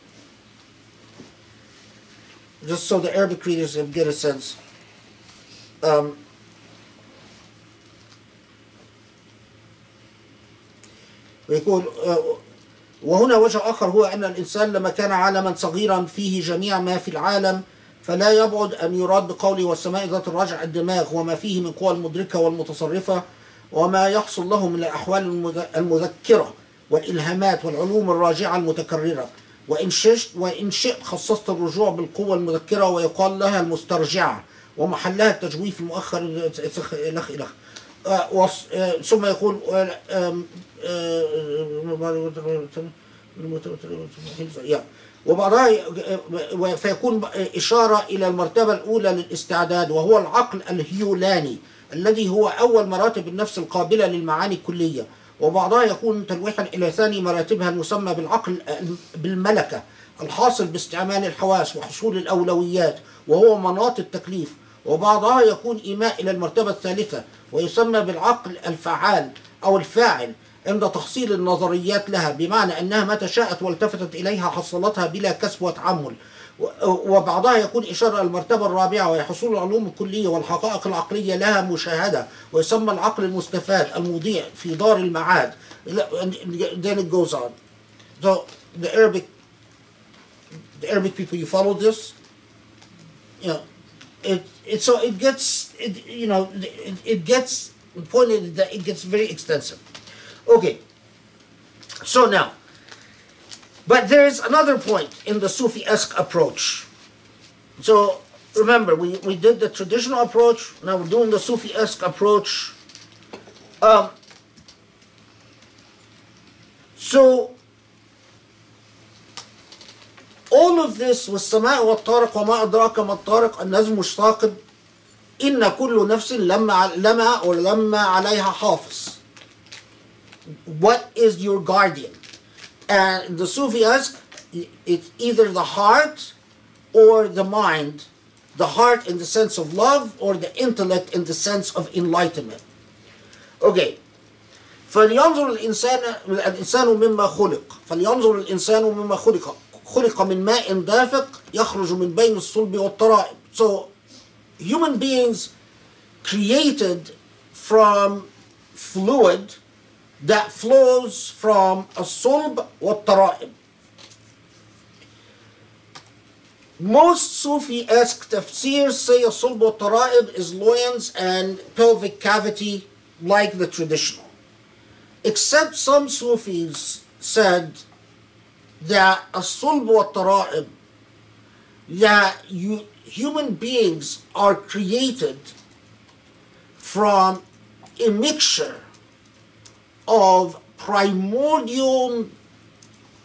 just so the Arabic readers can get a sense. Um, ويقول وهنا وجه آخر هو أن الإنسان لما كان عالما صغيرا فيه جميع ما في العالم فلا يبعد أن يراد بقوله والسماء ذات الرجع الدماغ وما فيه من قوى المدركة والمتصرفة وما يحصل له من الأحوال المذكرة والإلهامات والعلوم الراجعة المتكررة. وإن شئت وإن شئت خصصت الرجوع بالقوة المذكرة ويقال لها المسترجعة. ومحلها التجويف المؤخر إلخ إلخ ثم يقول وبعدها فيكون إشارة إلى المرتبة الأولى للاستعداد وهو العقل الهيولاني الذي هو أول مراتب النفس القابلة للمعاني الكلية. وبعضها يكون تلويحا إلى ثاني مراتبها المسمى بالعقل بالملكة الحاصل باستعمال الحواس وحصول الأولويات وهو مناط التكليف. وبعضها يكون إيماء إلى المرتبة الثالثة ويسمى بالعقل الفعال أو الفاعل عند تحصيل النظريات لها بمعنى أنها متى شاءت والتفتت إليها حصلتها بلا كسب وتعمل. وبعضها يكون إشارة المرتبة الرابعة وهي حصول العلوم الكلية والحقائق العقلية لها مشاهدة ويسمى العقل المستفاد المضيء في دار المعاد. then it goes on. So the Arabic the Arabic people you follow this? Know it, it so it gets it, you know it, it gets pointed that it gets very extensive Okay. So now, but there's another point in the Sufi-esque approach. So remember, we, we did the traditional approach, now we're doing the Sufi-esque approach. Um, so all of this والسماء والطارق وما أدراك ما الطارق النجم الثاقب إن كل نفس لما لما ولما عليها حافظ what is your guardian? And the Sufi ask, it's either the heart or the mind the heart in the sense of love or the intellect in the sense of enlightenment. Okay. فلينظر الإنسان الإنسان مما خلق فلينظر الإنسان مما خلق خلق من ماء دافق يخرج من بين الصلب والترائب so human beings created from fluid that flows from الصلب والترائب Most Sufi-esque tafsirs say a sulb wa tara'ib is loins and pelvic cavity like the traditional. Except some Sufis said that wa tara'ib, that you, human beings are created from a mixture of primordial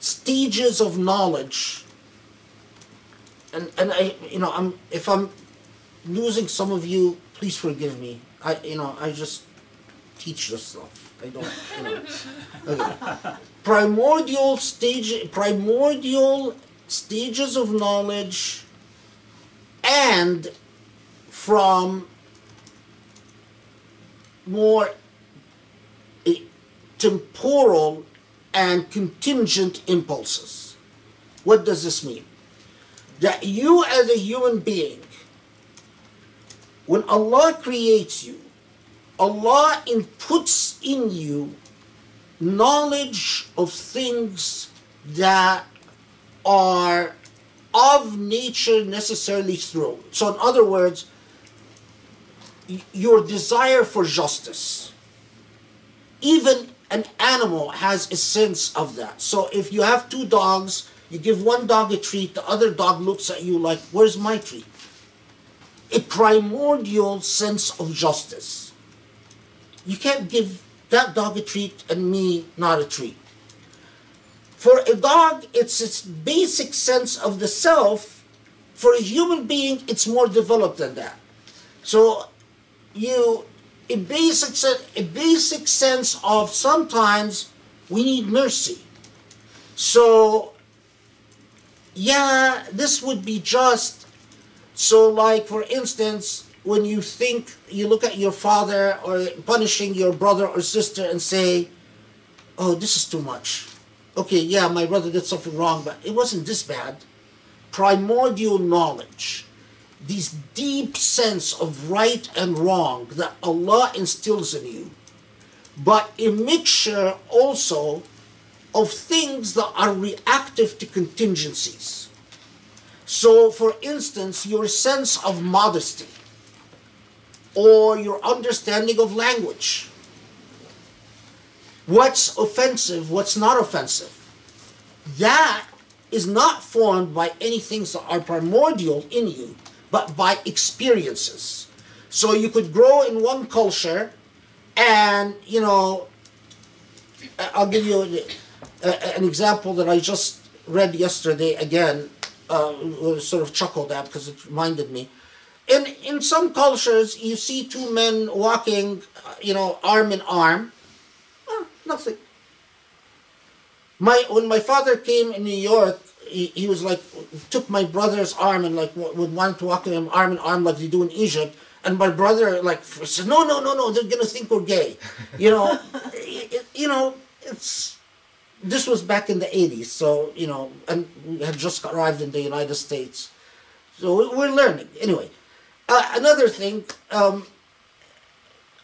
stages of knowledge and and I you know I'm if I'm losing some of you, please forgive me. I you know I just teach this stuff. I don't you know. Okay. Primordial stage primordial stages of knowledge and from more eh, temporal and contingent impulses. What does this mean? that you as a human being, when Allah creates you, Allah inputs in you knowledge of things that are of nature necessarily through. So, in other words, your desire for justice. Even an animal has a sense of that. So, if you have two dogs, you give one dog a treat, the other dog looks at you like, Where's my treat? A primordial sense of justice. You can't give that dog a treat and me not a treat. For a dog, it's its basic sense of the self. For a human being, it's more developed than that. So, you a basic a basic sense of sometimes we need mercy. So yeah, this would be just. So, like, for instance, when you think, you look at your father or punishing your brother or sister and say, oh, this is too much. Okay, yeah, my brother did something wrong, but it wasn't this bad. Primordial knowledge, this deep sense of right and wrong that Allah instills in you, but a mixture also of things that are reactive to contingencies. So, for instance, your sense of modesty or your understanding of language. What's offensive, what's not offensive. That is not formed by any things that are primordial in you, but by experiences. So you could grow in one culture and, you know, I'll give you an example that I just read yesterday again, uh, sort of chuckled at because it reminded me. In in some cultures, you see two men walking, uh, you know, arm in arm. Oh, nothing. My when my father came in New York, he, he was like took my brother's arm and like would want to walk with him arm in arm like they do in Egypt. And my brother like said, no, no, no, no, they're gonna think we're gay. You know, you know, it's this was back in the 80s, so, you know, and we had just arrived in the United States. So we're learning. Anyway, uh, another thing, um,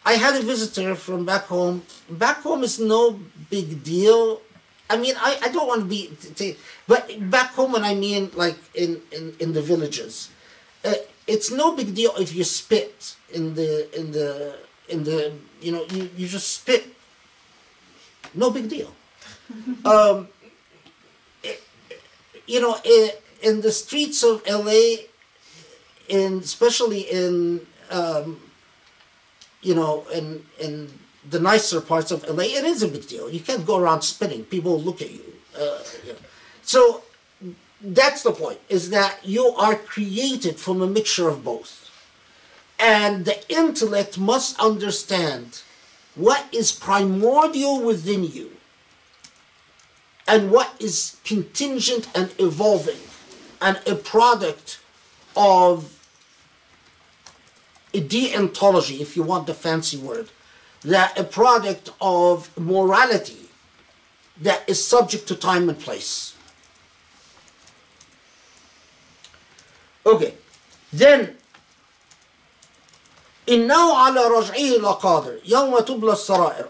I had a visitor from back home. Back home is no big deal. I mean, I, I don't want to be, t- but back home, when I mean like in, in, in the villages, uh, it's no big deal if you spit in the, in the, in the, you know, you, you just spit. No big deal um, you know, in, in, the streets of LA, in especially in um, you know, in in the nicer parts of LA, it is a big deal. You can't go around spitting; people look at you. Uh, So that's the point: is that you are created from a mixture of both, and the intellect must understand what is primordial within you and what is contingent and evolving and a product of deontology, if you want the fancy word, that a product of morality that is subject to time and place. Okay, then in now رجعه لقادر يوم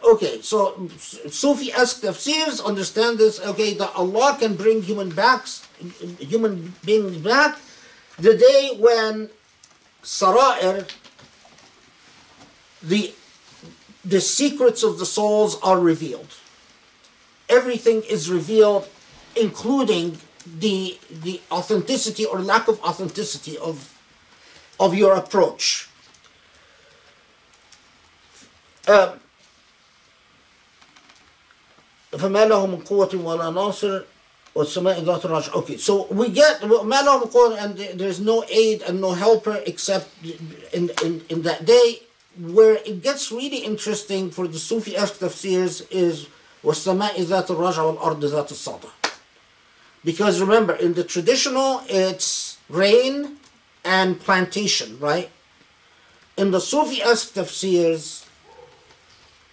okay so Sufi-esque tafsirs understand this. Okay that Allah can bring human backs human beings back the day when sarair the the secrets of the souls are revealed everything is revealed including the the authenticity or lack of authenticity of of your approach um, فما له من قوة ولا ناصر والسماء ذات الرجع. Okay, so we get ما له من قوة and there's no aid and no helper except in, in, in that day. Where it gets really interesting for the Sufi-esque tafsirs is والسماء ذات الرجع والأرض ذات الصدى. Because remember, in the traditional, it's rain and plantation, right? In the Sufi-esque tafsirs,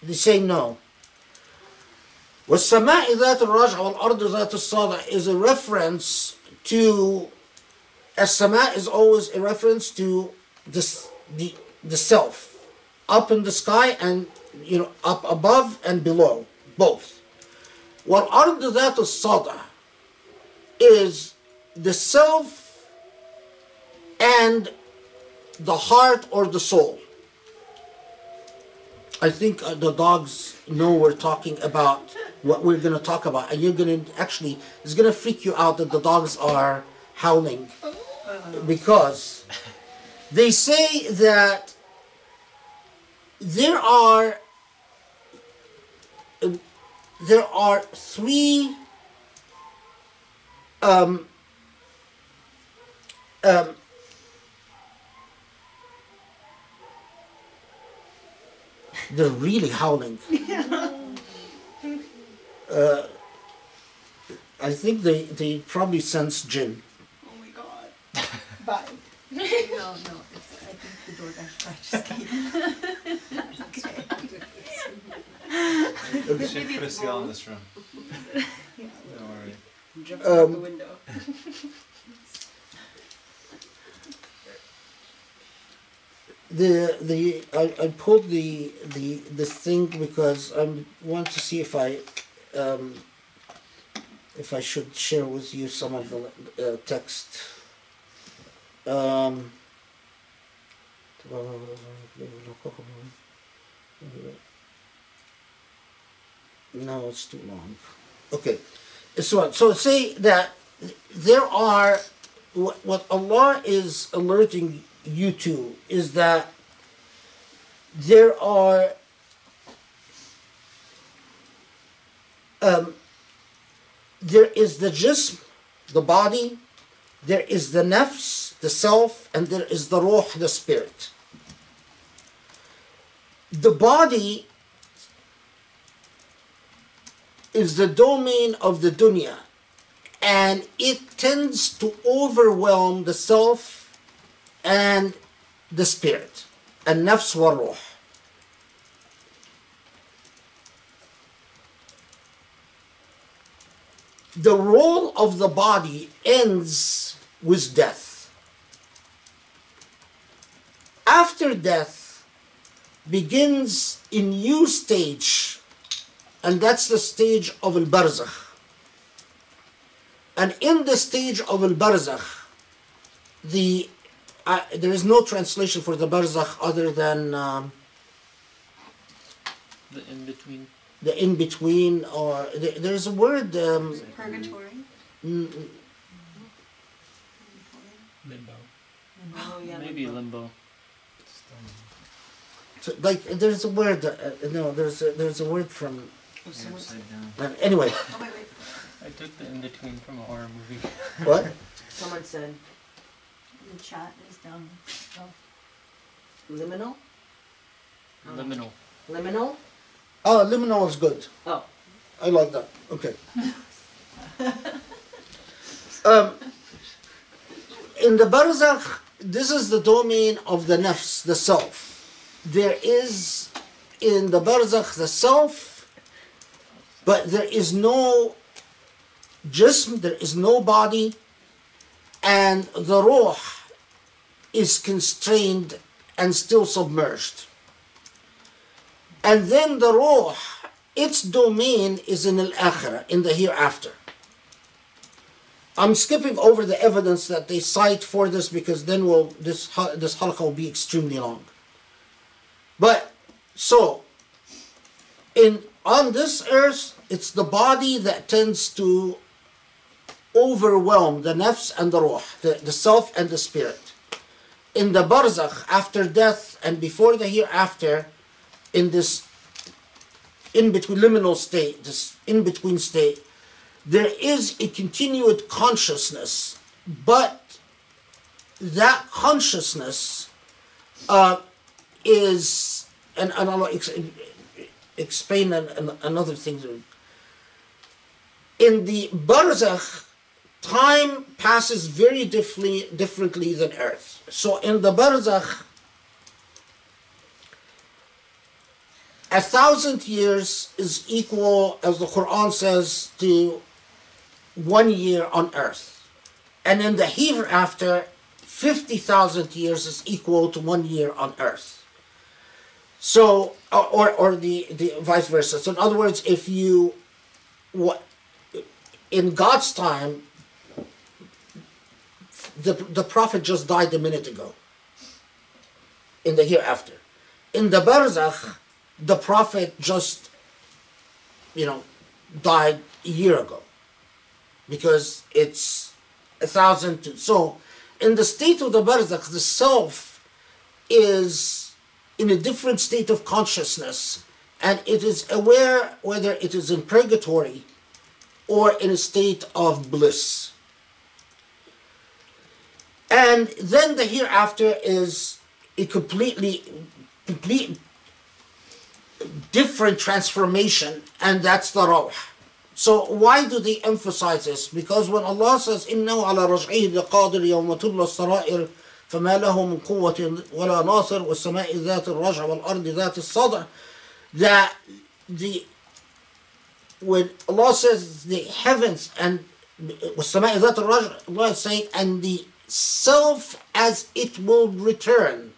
they say no. والسماء ذات الرجع والأرض ذات الصدع is a reference to السماء is always a reference to this, the, the self up in the sky and you know up above and below both والأرض ذات الصدع is the self and the heart or the soul I think uh, the dogs know we're talking about what we're going to talk about, and you're going to actually, it's going to freak you out that the dogs are howling because they say that there are uh, there are three um, um, they're really howling. Uh, I think they, they probably sense jinn. Oh my god. Bye. no, no, it's, I think the DoorDash guy just came. That's okay. We should put a seal on this room. Don't worry. Jump out Um, the window. the the I, I pulled the the the thing because I want to see if I um, if I should share with you some of the uh, text. Um, no, it's too long. Okay, so so say that there are what, what Allah is alerting you to is that there are um, there is the jism, the body, there is the nafs, the self, and there is the ruh, the spirit The body is the domain of the dunya and it tends to overwhelm the self and the spirit النفس والروح the role of the body ends with death after death begins a new stage and that's the stage of al-barzakh and in the stage of al-barzakh the uh, there is no translation for the barzakh other than um, The in between. the in between or there, there's a word um, Purgatory. n- Limbo. Oh, yeah. Maybe limbo. limbo. So, like there's a word uh, no there's a, there's a word from Oh, someone- Upside down. uh, anyway oh, wait, wait. I took the in between from a horror movie. what Someone said the chat is down. Oh. Liminal? Liminal. Liminal? oh liminal is good Oh. I like that okay um, in the barzakh this is the domain of the nafs, the self. There is in the barzakh the self, but there is no jism, there is no body, and the ruh is constrained and still submerged. And then the ruh, its domain is in al-akhirah, in the hereafter. I'm skipping over the evidence that they cite for this because then will this this halaqa will be extremely long. But so in on this earth, it's the body that tends to overwhelm the nafs and the ruh, the, the self and the spirit. In the barzakh, after death and before the hereafter, in this in between liminal state, this in between state, there is a continued consciousness, but that consciousness uh, is, and, and I'll ex- explain an, an- another thing. In the barzakh, time passes very differently, differently than earth. So in the barzakh, a thousand years is equal, as the Quran says, to one year on earth. And in the hereafter, 50,000 years is equal to one year on earth. So, or, or, or the, the vice versa. So, in other words, if you, what, in God's time, the, the prophet just died a minute ago in the hereafter. In the barzakh, the prophet just, you know, died a year ago because it's a thousand. To, so, in the state of the barzakh, the self is in a different state of consciousness and it is aware whether it is in purgatory or in a state of bliss. And then the hereafter is a completely complete different transformation, and that's the ruh. So why do they emphasize this? Because when Allah says, إِنَّهُ عَلَى رَجْعِهِ لَقَادِرْ يَوْمَ تُبْلَى السَّرَائِرُ فما له من قوة ولا ناصر والسماء ذات الرجع والأرض ذات الصدع that the when Allah says the heavens and والسماء ذات الرجع Allah is saying and the self as it will return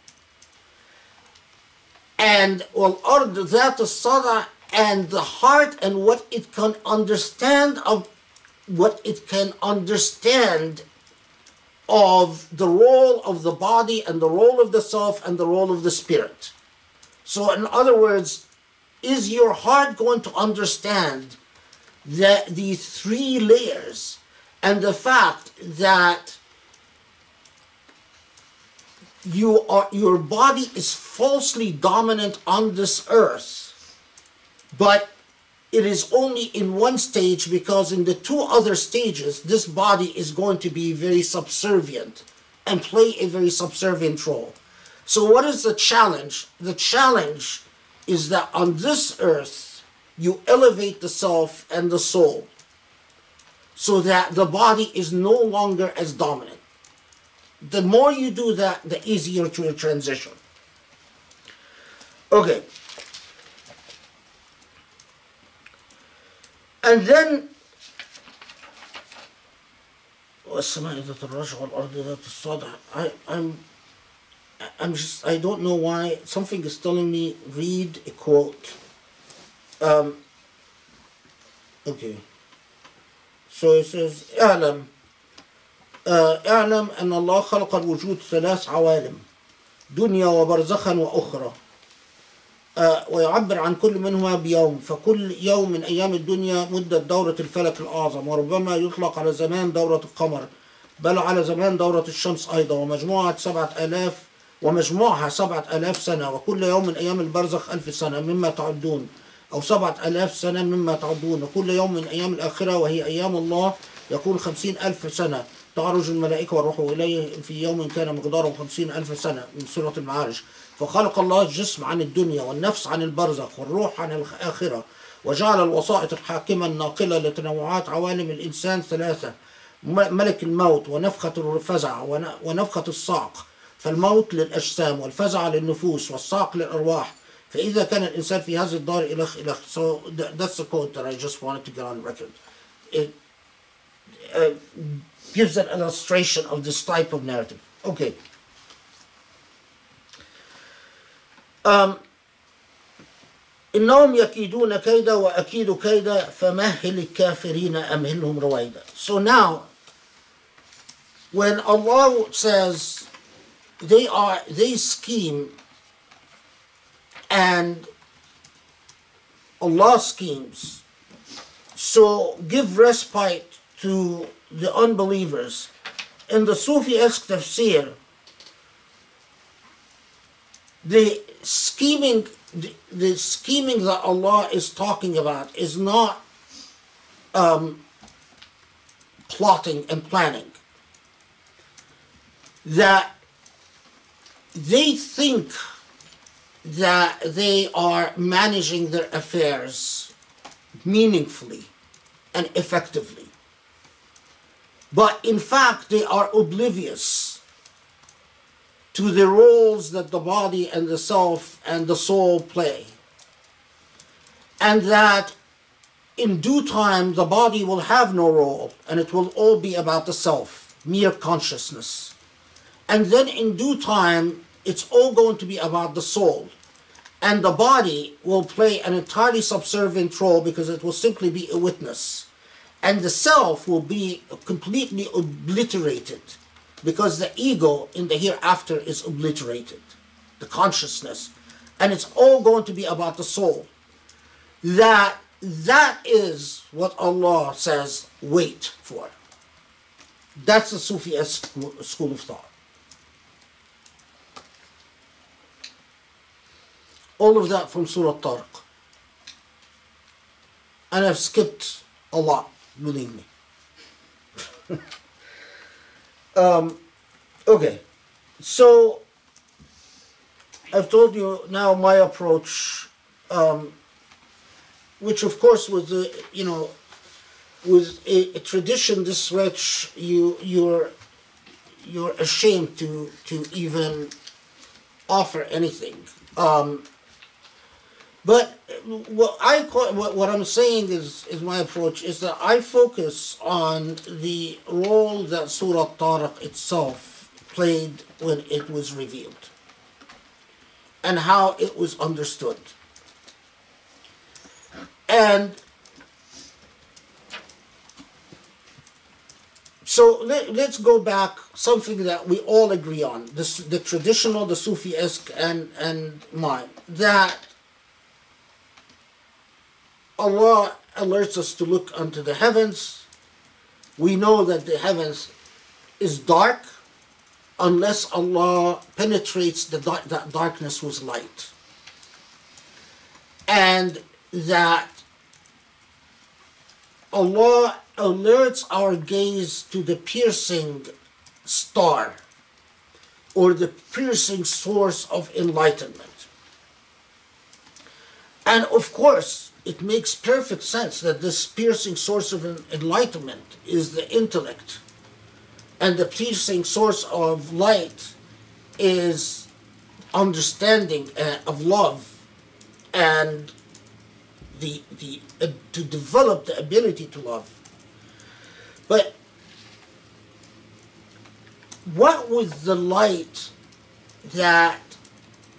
and والأرض ذات الصدع and the heart and what it can understand of what it can understand of the role of the body and the role of the self and the role of the spirit. So, in other words, is your heart going to understand that these three layers and the fact that you are your body is falsely dominant on this earth, but it is only in one stage because in the two other stages, this body is going to be very subservient and play a very subservient role. So, what is the challenge? The challenge is that on this earth, you elevate the self and the soul so that the body is no longer as dominant. The more you do that, the easier to transition. Okay. And then والسماء ذات الرجع والأرض ذات الصدع. I, I'm I'm just I don't know why. Something is telling me read a quote. Um okay. So it says اعلم. آه، اعلم أن الله خلق الوجود ثلاث عوالم دنيا وبرزخا وأخرى. ويعبر عن كل منهما بيوم. فكل يوم من أيام الدنيا مدة دورة الفلك الأعظم وربما يطلق على زمان دورة القمر. بل على زمان دورة الشمس أيضا ومجموعة سبعة آلاف ومجموعها سبعة آلاف سنة وكل يوم من أيام البرزخ ألف سنة مما تعدون أو سبعة آلاف سنة مما تعدون. وكل يوم من أيام الآخرة وهي أيام الله يكون خمسين ألف سنة. تعرج الملائكة والروح إليه في يوم كان مقداره خمسين ألف سنة من سورة المعارج. فخلق الله الجسم عن الدنيا والنفس عن البرزخ والروح عن الآخرة وجعل الوسائط الحاكمة الناقلة لتنوعات عوالم الإنسان ثلاثة ملك الموت ونفخة الفزع ون- ونفخة الصعق فالموت للأجسام والفزع للنفوس والصاق للأرواح. فإذا كان الإنسان في هذه الدار إلخ إلخ so that, that's the quote that I just wanted to get on record. It uh, gives an illustration of this type of narrative. Okay. um, إنهم يكيدون كيدا وأكيد كيدا فمهل الكافرين أمهلهم رويدا So now, when Allah says they are they scheme and Allah schemes, so give respite to the unbelievers. In the Sufi-esque tafsir, the scheming the, the scheming that Allah is talking about is not um, plotting and planning. That they think that they are managing their affairs meaningfully and effectively. But in fact, they are oblivious to the roles that the body and the self and the soul play. And that in due time the body will have no role and it will all be about the self, mere consciousness. And then in due time it's all going to be about the soul. And the body will play an entirely subservient role because it will simply be a witness. And the self will be completely obliterated because the ego in the hereafter is obliterated, the consciousness, and it's all going to be about the soul. That that is what Allah says wait for. That's the Sufi school of thought. All of that from Surah Tariq. And I've skipped a lot, believe me. Um, okay, so I've told you now my approach, um, which of course was the you know was a, a tradition this rich you you're you're ashamed to to even offer anything. Um, but what I what, what I'm saying is is my approach is that I focus on the role that Surah Tariq itself played when it was revealed and how it was understood. And so let, us go back something that we all agree on this, the traditional the sufi-esque and and mine that Allah alerts us to look unto the heavens. We know that the heavens is dark unless Allah penetrates the dark, that darkness with light. And that Allah alerts our gaze to the piercing star or the piercing source of enlightenment. And of course, it makes perfect sense that this piercing source of enlightenment is the intellect, and the piercing source of light is understanding uh, of love and the, the, uh, to develop the ability to love. But what was the light that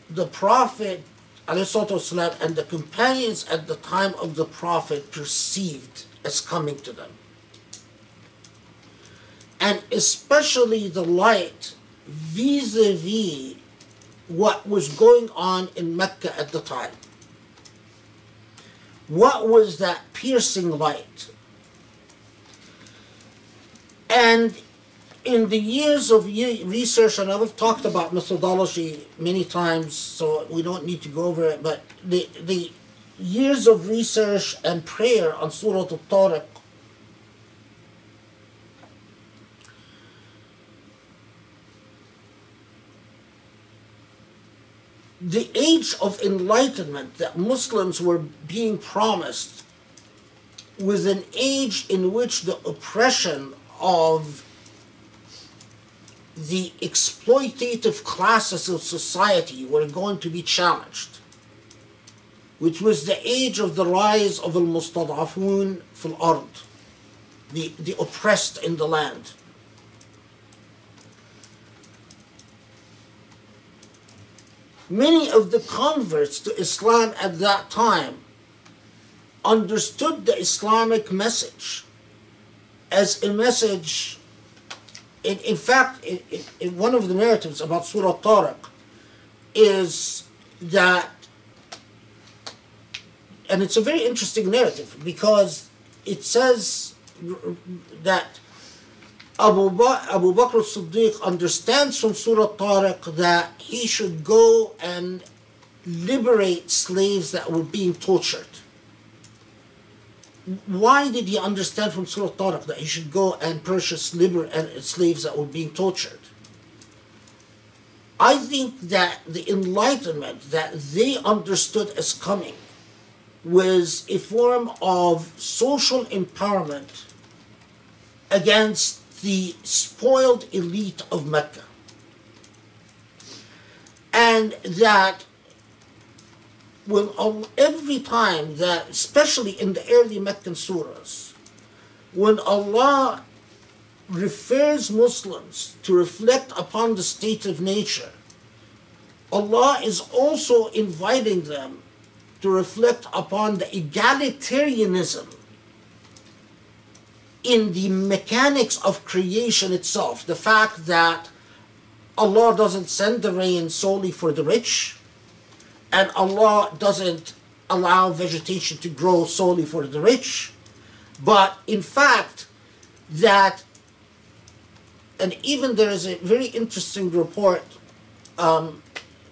the prophet Aristotle and the companions at the time of the Prophet perceived as coming to them. And especially the light vis a vis what was going on in Mecca at the time. What was that piercing light? And in the years of research, and I've talked about methodology many times, so we don't need to go over it, but the, the years of research and prayer on Surah Al-Tariq the age of enlightenment that Muslims were being promised was an age in which the oppression of the exploitative classes of society were going to be challenged, which was the age of the rise of al-mustad'afun fil ard, the, the oppressed in the land. Many of the converts to Islam at that time understood the Islamic message as a message. In, in fact, in, in- one of the narratives about Surah Tariq is that, and it's a very interesting narrative because it says that Abu, ba- Abu Bakr as-Siddiq understands from Surah Tariq that he should go and liberate slaves that were being tortured. Why did he understand from Surah Tariq that he should go and purchase liber- and slaves that were being tortured? I think that the enlightenment that they understood as coming was a form of social empowerment against the spoiled elite of Mecca. And that when every time that, especially in the early Meccan surahs, when Allah refers Muslims to reflect upon the state of nature, Allah is also inviting them to reflect upon the egalitarianism in the mechanics of creation itself. The fact that Allah doesn't send the rain solely for the rich, and Allah doesn't allow vegetation to grow solely for the rich, but in fact, that, and even there is a very interesting report um,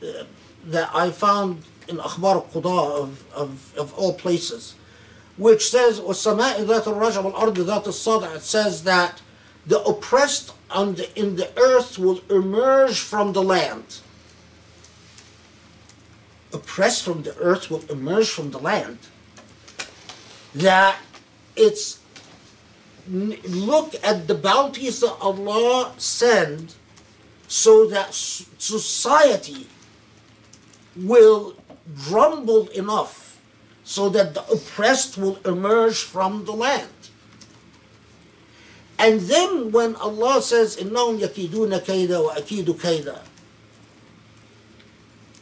uh, that I found in Akhbar al-Qudah of, of, of all places, which says, وَالسَّمَاءِ ذَاتِ الرَّجْعِ وَالْأَرْضِ ذَاتِ الصَّدْعِ It says that the oppressed on the, in the earth will emerge from the land. Oppressed from the earth will emerge from the land. That it's n- look at the bounties that Allah send so that s- society will grumble enough so that the oppressed will emerge from the land. And then when Allah says, إِنَّهُمْ يَكِيدُونَ كَيْدًا وَأَكِيدُ كَيْدًا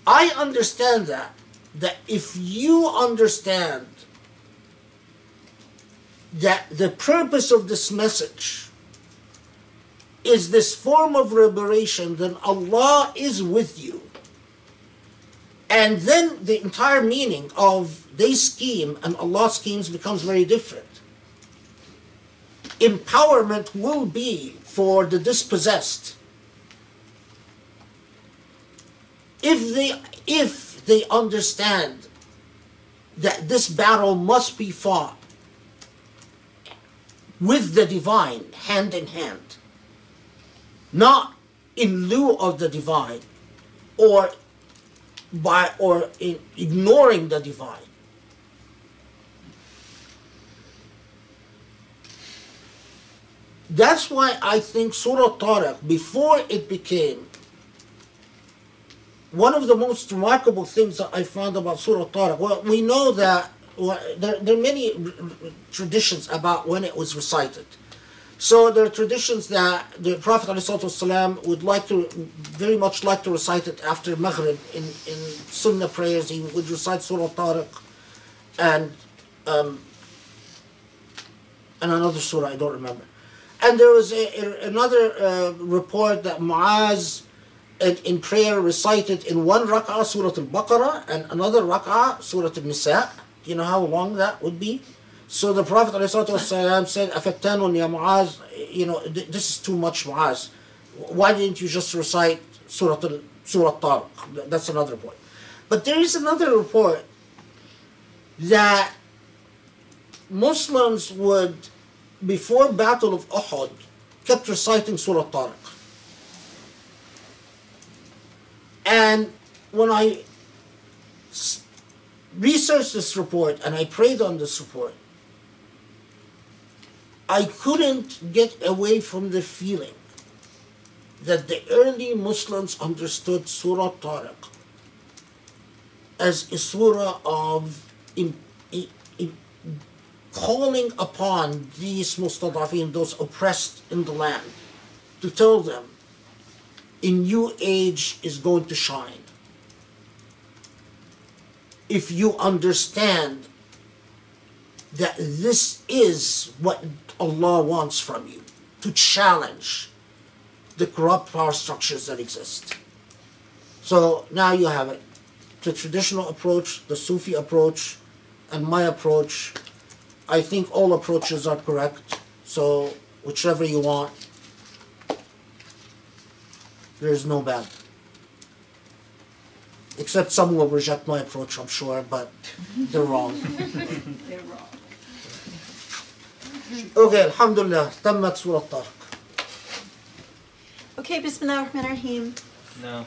I understand that, that if you understand that the purpose of this message is this form of liberation, then Allah is with you. And then the entire meaning of their scheme and Allah's schemes becomes very different. Empowerment will be for the dispossessed. If they if they understand that this battle must be fought with the divine hand in hand, not in lieu of the divine or by or in ignoring the divine. That's why I think Surah Tariq, before it became one of the most remarkable things that I found about Surah Tariq, well, we know that well, there, there are many traditions about when it was recited. So there are traditions that the Prophet ﷺ would like to, very much like to recite it after Maghrib in, in Sunnah prayers. He would recite Surah Tariq and um, and another surah I don't remember. And there was a, a- another uh, report that Muaz uh, in prayer recited in one rak'ah Surah Al-Baqarah and another rak'ah Surah Al-Nisa. Do you know how long that would be? So the Prophet ﷺ said, Afattanun ya Mu'az, you know, this is too much Mu'az. Why didn't you just recite Surah al Surah Tariq? That's another report. But there is another report that Muslims would, before Battle of Uhud, kept reciting Surah Tariq. And when I researched this report and I prayed on this report, I couldn't get away from the feeling that the early Muslims understood Surah Tariq as a surah of im- i- i- calling upon these mustadafin, those oppressed in the land, to tell them a new age is going to shine. If you understand that this is what Allah wants from you, to challenge the corrupt power structures that exist. So now you have it. The traditional approach, the Sufi approach, and my approach. I think all approaches are correct. So whichever you want, there's no bad. Except some will reject my approach, I'm sure, but they're wrong. they're wrong. Okay, Alhamdulillah, تمت Surat طارق. Okay, Bismillah ar-Rahman ar-Rahim. No,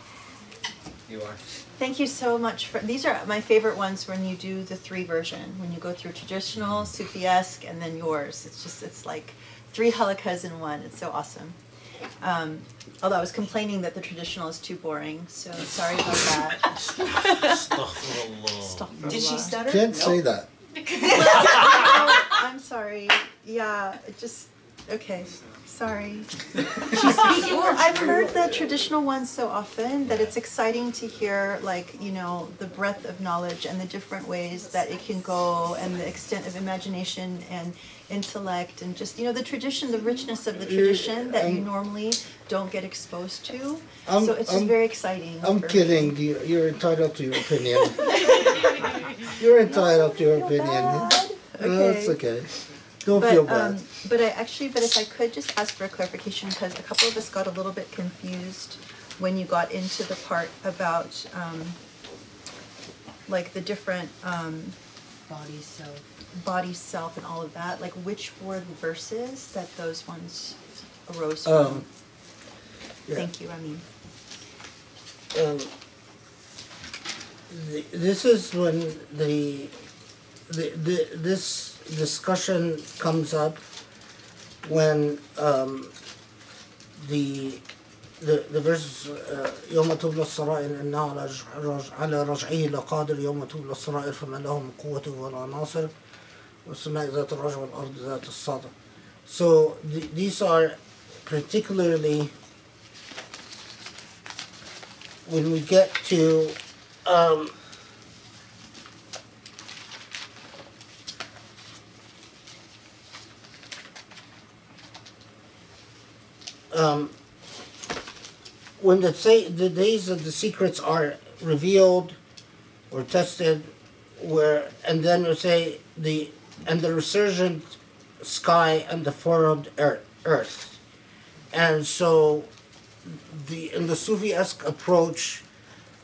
you are. Thank you so much for these are my favorite ones when you do the three version when you go through traditional Sufi-esque and then yours. It's just it's like three halaqas in one. It's so awesome um, although I was complaining that the traditional is too boring so sorry about that. Astaghfirullah. did she stutter? Can't say that. Oh, I'm sorry. Yeah it just okay. Sorry. Well I've heard the traditional ones so often that it's exciting to hear like you know the breadth of knowledge and the different ways that it can go and the extent of imagination and intellect and just you know the tradition the richness of the tradition that you I'm- normally don't get exposed to I'm- so it's just I'm- very exciting I'm kidding. You, you're entitled to your opinion. you're entitled to your opinion. bad. Uh, it's okay. Don't feel bad. um, but I actually, but if I could just ask for a clarification, because a couple of us got a little bit confused when you got into the part about um, like the different um, Body self body self and all of that. Like which were the verses that those ones arose from? Um, yeah. Thank you, Ramin. um, the, this is when the, the, the this discussion comes up when um, the the the verse uh, يوم تبلى السرائر إنه على رج- رج- على رجعه لقادر يوم تبلى السرائر فما له من قوة ولا ناصر والسماء ذات الرجع والأرض ذات الصدى. So th- these are particularly when we get to um, um, when the say the days of the secrets are revealed or tested, where and then we say the and the resurgent sky and the ear- earth, and so the in the Sufi-esque approach,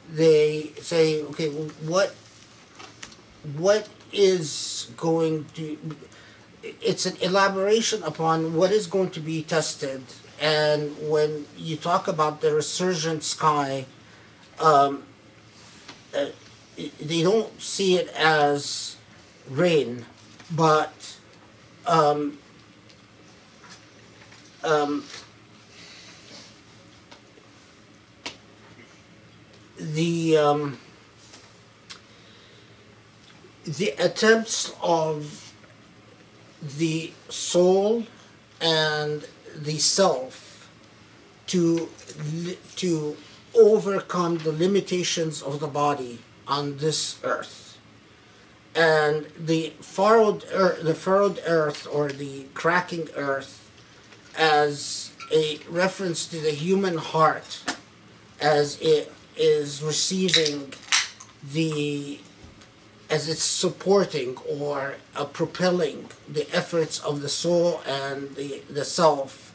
they say, okay, what what is going to it's an elaboration upon what is going to be tested. And when you talk about the resurgent sky um, uh, they don't see it as rain but um, um, the um, the attempts of the soul and the self to to overcome the limitations of the body on this earth and the furrowed earth, the furrowed earth or the cracking earth as a reference to the human heart as it is receiving the as it's supporting or uh, propelling the efforts of the soul and the, the self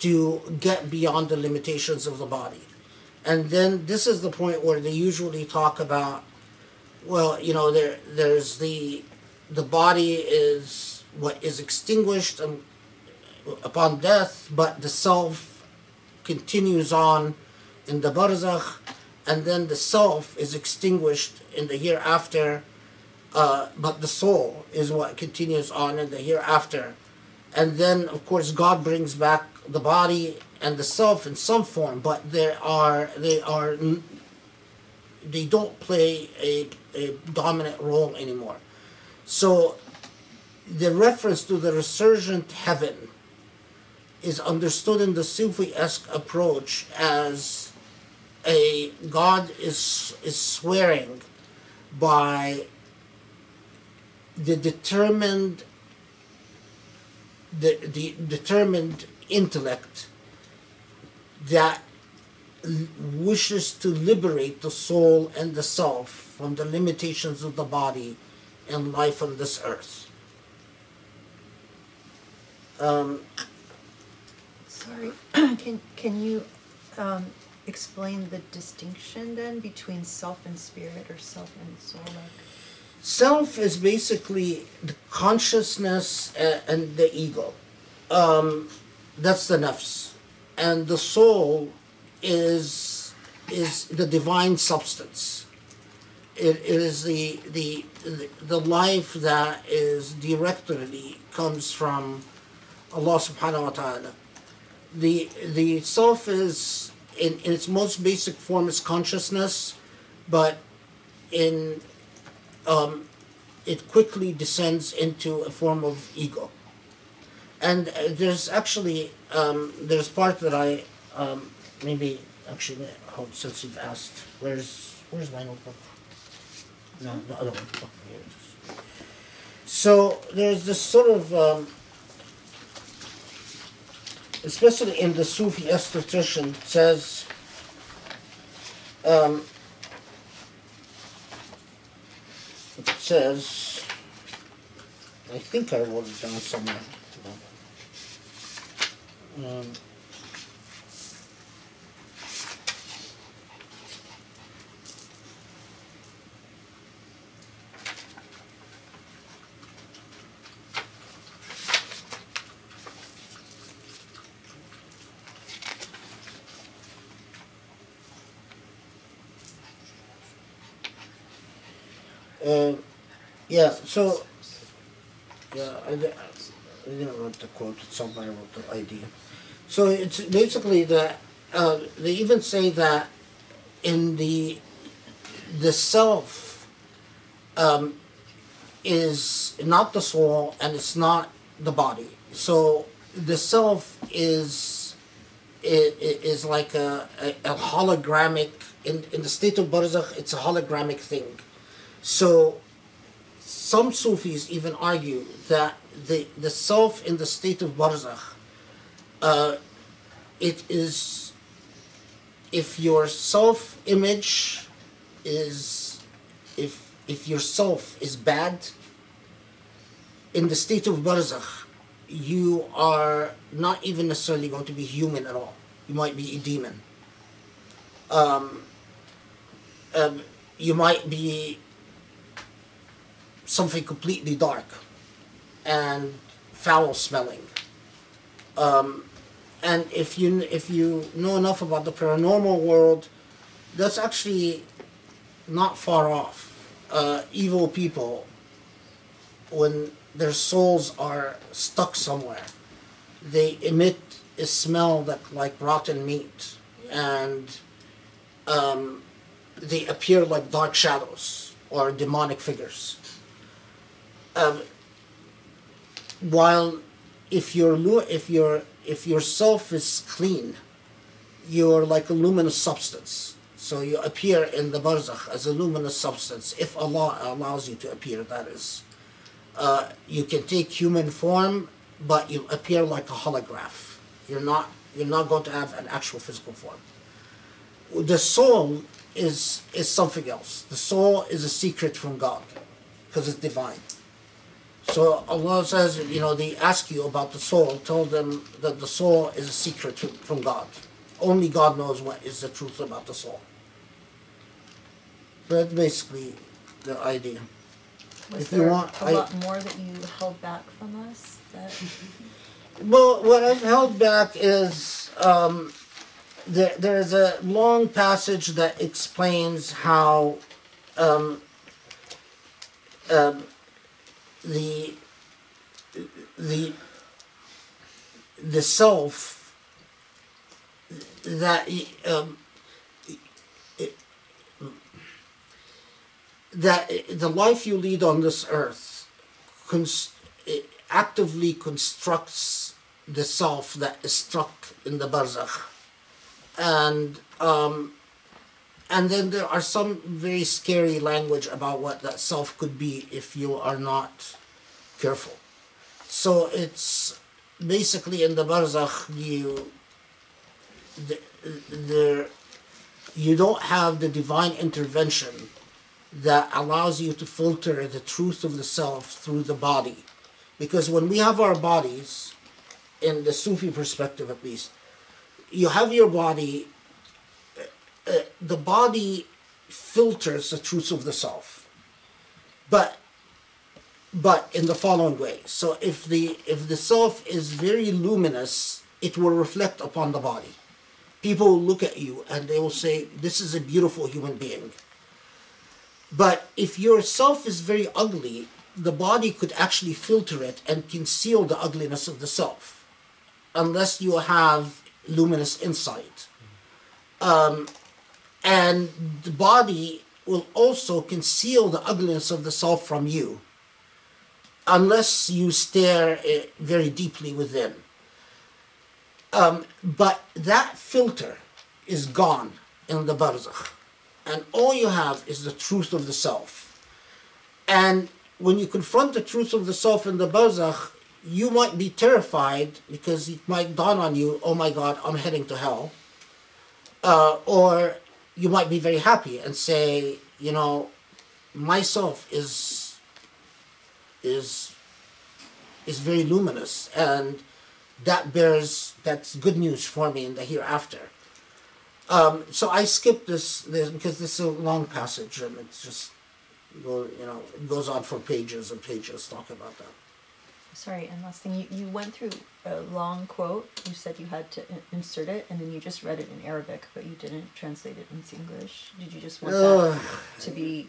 to get beyond the limitations of the body. And then this is the point where they usually talk about, well, you know, there there's the the body is what is extinguished and upon death, but the self continues on in the barzakh, and then the self is extinguished in the hereafter, uh, but the soul is what continues on in the hereafter. And then, of course, God brings back the body and the self in some form, but they are they are they don't play a, a dominant role anymore. So the reference to the resurgent heaven is understood in the Sufi-esque approach as a God is is swearing by the determined the, the determined intellect that wishes to liberate the soul and the self from the limitations of the body and life on this earth. Um, Sorry, can, can you, um, explain the distinction then between self and spirit or self and soul? Self is basically the consciousness and the ego. Um, that's the nafs, and the soul is is the divine substance. It, it is the, the the life that is directly comes from Allah Subhanahu wa Taala. The the self is in, in its most basic form is consciousness, but in um, it quickly descends into a form of ego. And uh, there's actually um, there's part that I um, maybe actually hold since you've asked. Where's where's my notebook? No, the other one. Oh, here it is. So there's this sort of um, especially in the Sufi tradition says um, it says, I think I wrote it down somewhere. Um, uh, yeah, so, yeah, I, I didn't want to quote, it's somewhere I wrote the idea. So it's basically that, uh, they even say that in the, the self, um, is not the soul and it's not the body. So the self is, is like a, a, a hologrammic, in, in the state of Barzakh, it's a hologrammic thing. So some Sufis even argue that the, the self in the state of barzakh, uh, it is, if your self image is, if, if your self is bad, in the state of barzakh, you are not even necessarily going to be human at all. You might be a demon. Um, um, you might be something completely dark and foul smelling. Um, and if you if you know enough about the paranormal world, that's actually not far off. Uh, evil people, when their souls are stuck somewhere, they emit a smell that like rotten meat, and um, they appear like dark shadows or demonic figures um, while if your if your if your self is clean, you're like a luminous substance. So you appear in the barzakh as a luminous substance. If Allah allows you to appear, that is, uh, you can take human form, but you appear like a holograph. You're not you're not going to have an actual physical form. The soul is is something else. The soul is a secret from God, because it's divine. So Allah says, you know, they ask you about the soul, tell them that the soul is a secret from- God. Only God knows what is the truth about the soul. That's basically the idea. Was If you want, a I- lot more that you held back from us that? Well, what I've held back is um, there, there's a long passage that explains how um, um, the the the self that um, that the life you lead on this earth cons- it actively constructs the self that is struck in the barzakh, and um, and then there are some very scary language about what that self could be if you are not careful. So it's basically in the barzakh you you don't have the divine intervention that allows you to filter the truth of the self through the body because when we have our bodies in the sufi perspective at least you have your body uh, uh, the body filters the truth of the self but but in the following way. So if the if the self is very luminous it will reflect upon the body. People will look at you and they will say this is a beautiful human being. But if your self is very ugly the body could actually filter it and conceal the ugliness of the self unless you have luminous insight. Um, and the body will also conceal the ugliness of the self from you unless you stare uh, very deeply within. Um, but that filter is gone in the barzakh, and all you have is the truth of the self. And when you confront the truth of the self in the barzakh, you might be terrified because it might dawn on you, oh my God, I'm heading to hell. Uh, or you might be very happy and say, you know, myself is is is very luminous and that bears that's good news for me in the hereafter um, so i skipped this, this because this is a long passage and it's just go you know it goes on for pages and pages talking about that Sorry, and last thing, you, you went through a long quote. You said you had to insert it, and then you just read it in Arabic, but you didn't translate it into English. Did you just want that to be?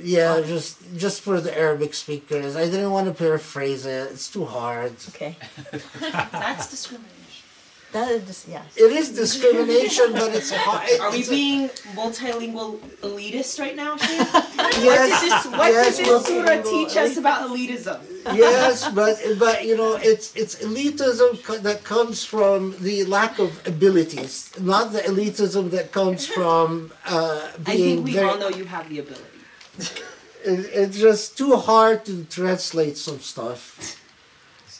Yeah Fine. just just for the arabic speakers i didn't want to paraphrase it it's too hard Okay, That's discrimination. that is yes. it is discrimination but it's hard Are we it's- being multilingual elitist right now, Shane? yes, what did this, what yes, did this surah multilingual. teach us about elitism? yes, but but you know it's it's elitism co- that comes from the lack of abilities, not the elitism that comes from uh, I being think we very. all know you have the ability. It, it's just too hard to translate some stuff.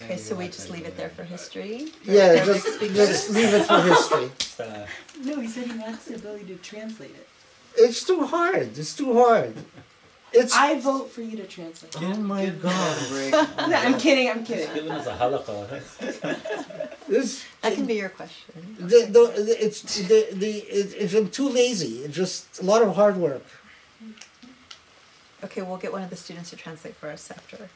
Okay, so we just leave it there for history. Yeah, Arabic just just leave it for history. No, he said he lacks the ability to translate it. It's too hard. It's too hard. It's I vote for you to translate. oh my god. No, I'm kidding. I'm kidding. Give it as a halaqa. This that can be your question. the, the, the it's the the it, it's I'm too lazy. It's just a lot of hard work. Okay, we'll get one of the students to translate for us after.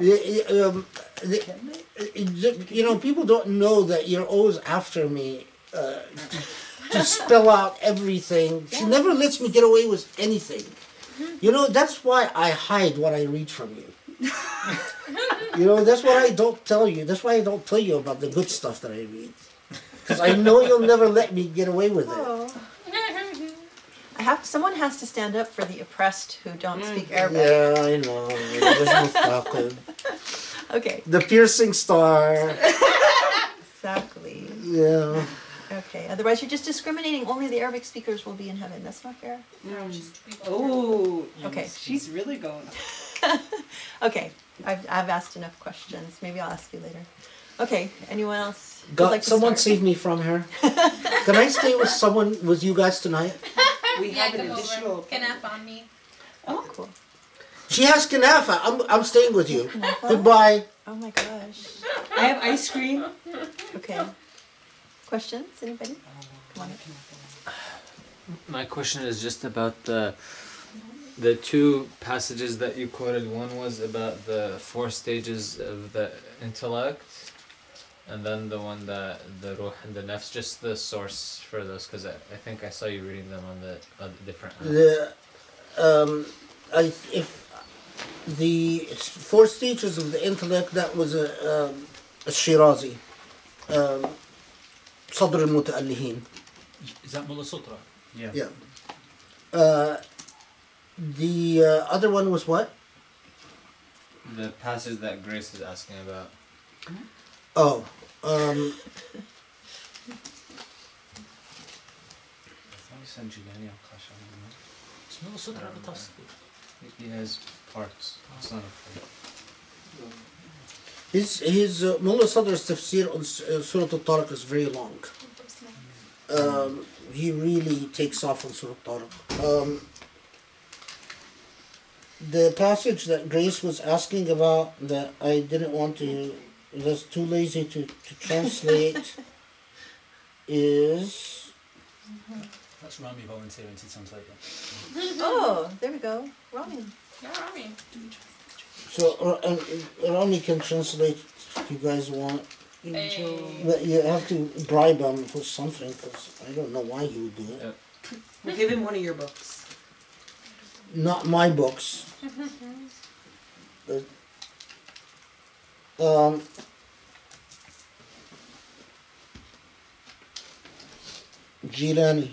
Yeah, yeah, um, the, you know, people don't know that you're always after me uh, to, to spell out everything. She never lets me get away with anything. You know, that's why I hide what I read from you. you know, that's why I don't tell you. That's why I don't tell you about the good stuff that I read. Because I know you'll never let me get away with it. I have someone has to stand up for the oppressed who don't mm. speak Arabic. Yeah, I know. There's no Okay, The piercing star. exactly. Yeah. Okay, otherwise you're just discriminating. Only the Arabic speakers will be in heaven. That's not fair. Oh, Okay. she's really going. Okay, I've, I've asked enough questions. Maybe I'll ask you later. Okay, anyone else? God, like someone start? save me from her. Can I stay with someone with you guys tonight? We Yeah, have an come additional. over. Canap on me. Oh, cool. She has kanafa. I'm I'm staying with you. Kanafa? Goodbye. Oh my gosh. I have ice cream. Okay. Questions? Anybody? Come on. My question is just about the the two passages that you quoted. One was about the four stages of the intellect, and then the one that the ruh and the nafs, just the source for those, because I, I, think I saw you reading them on the, on the different. The, um, I, if the four stages of the intellect that was a, um, a Shirazi, um, Sadr al Muta'allihin. Is that Mullah Sadra? Yeah. Yeah. Uh, the uh, other one was what? The passage that Grace is asking about. Mm-hmm. Oh, um, I thought you said Jilani al Khashani. Is Mullah Sadra the Tafsir? He has parts. It's not a full. his his uh, Mullah Sadr's tafsir on uh, Surah Al-Tariq is very long. Um, he really takes off on Surah Al-Tariq. Um, the passage that Grace was asking about that I didn't want to, that's too lazy to, to translate, is That's Rami volunteering to translate that. Oh, there we go. Rami. Yeah, Rami. so uh, uh, Rami can translate if you guys want. Angel. But you have to bribe him for something because I don't know why he would do it. Yeah. We'll give him one of your books. Not my books. But, um, Jilani.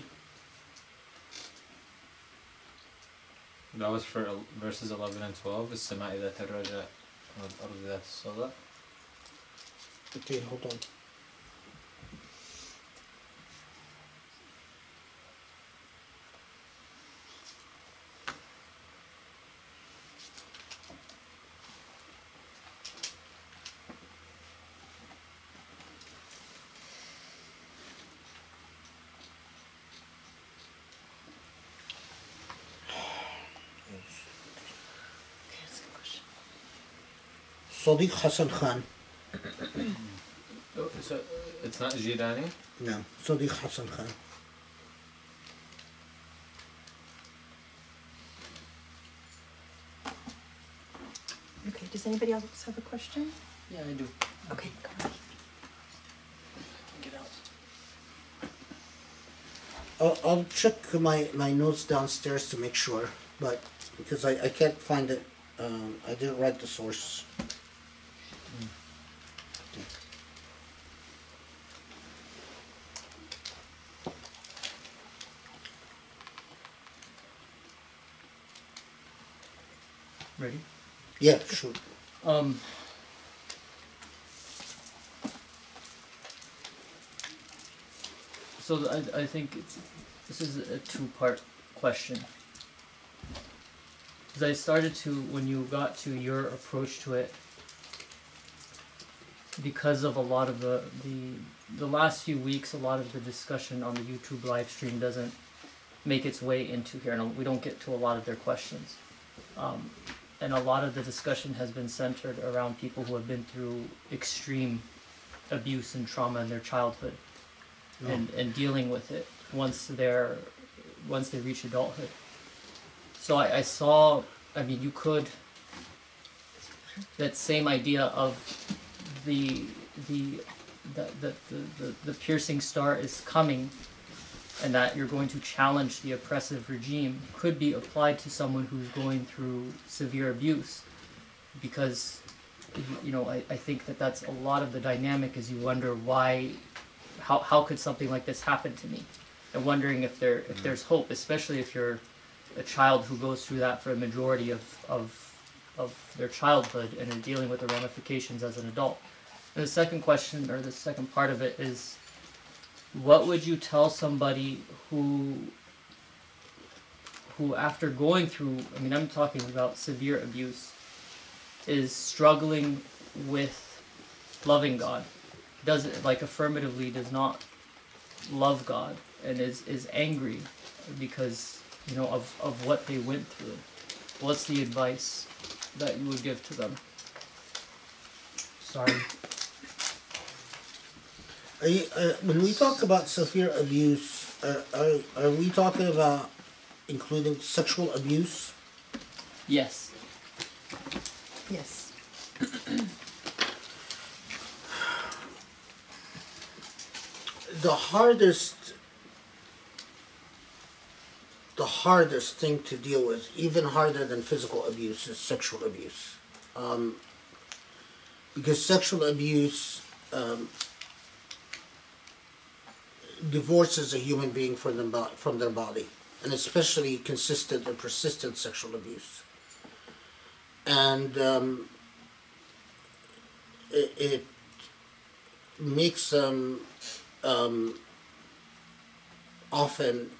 That was for verses 11 and 12. السماء ذات الرجاء والأرض ذات الصلاة. Okay, hold on. Sadiq Hassan Khan. Oh, so it's not Jilani? No, Sadiq Hassan Khan. Okay, does anybody else have a question? Yeah, I do. Okay, go on. Get out. I'll, I'll check my, my notes downstairs to make sure, but because I, I can't find it, um, I didn't write the source. Yeah, sure. Um, so I, I think it's, this is a two-part question. Because I started to, when you got to your approach to it, because of a lot of the, the, the last few weeks, a lot of the discussion on the YouTube live stream doesn't make its way into here, and we don't get to a lot of their questions. Um, and a lot of the discussion has been centered around people who have been through extreme abuse and trauma in their childhood and, and dealing with it once they're once they reach adulthood. So I, I saw I mean you could that same idea of the the the, the, the, the, the piercing star is coming and that you're going to challenge the oppressive regime could be applied to someone who's going through severe abuse. Because you know I, I think that that's a lot of the dynamic is you wonder why how, how could something like this happen to me? And wondering if there if there's hope especially if you're a child who goes through that for a majority of, of, of their childhood and are dealing with the ramifications as an adult. And the second question or the second part of it is what would you tell somebody who who after going through i mean i'm talking about severe abuse is struggling with loving god. Does it like affirmatively does not love god and is is angry because you know of of what they went through. What's the advice that you would give to them? Sorry you, uh, when we talk about severe abuse, uh, are, are we talking about including sexual abuse? yes Yes. The hardest, the hardest thing to deal with, even harder than physical abuse, is sexual abuse. Um, because sexual abuse, um, divorces a human being from them bo- from their body, and especially consistent and persistent sexual abuse. And um, it, it makes them um, often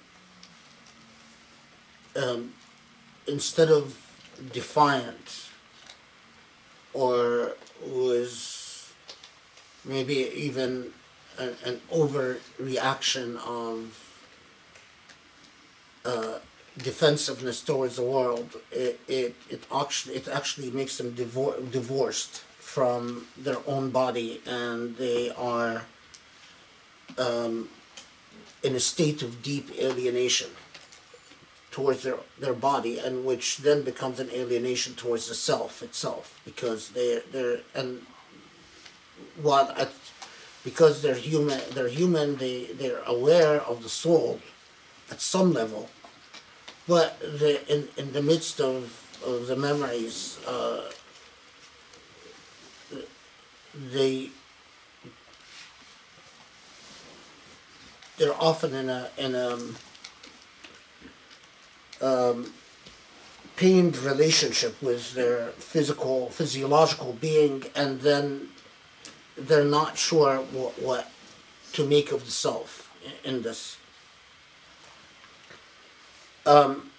um, instead of defiant or was maybe even an, an overreaction of uh, defensiveness towards the world, it, it, it actually it actually makes them divor- divorced from their own body, and they are um, in a state of deep alienation towards their, their body, and which then becomes an alienation towards the self itself, because they they're and while at because they're human they're human they they're aware of the soul at some level. But the in, in the midst of, of the memories uh, they they're often in a in a um, pained relationship with their physical physiological being and then they're not sure what, what to make of the self in this. Um,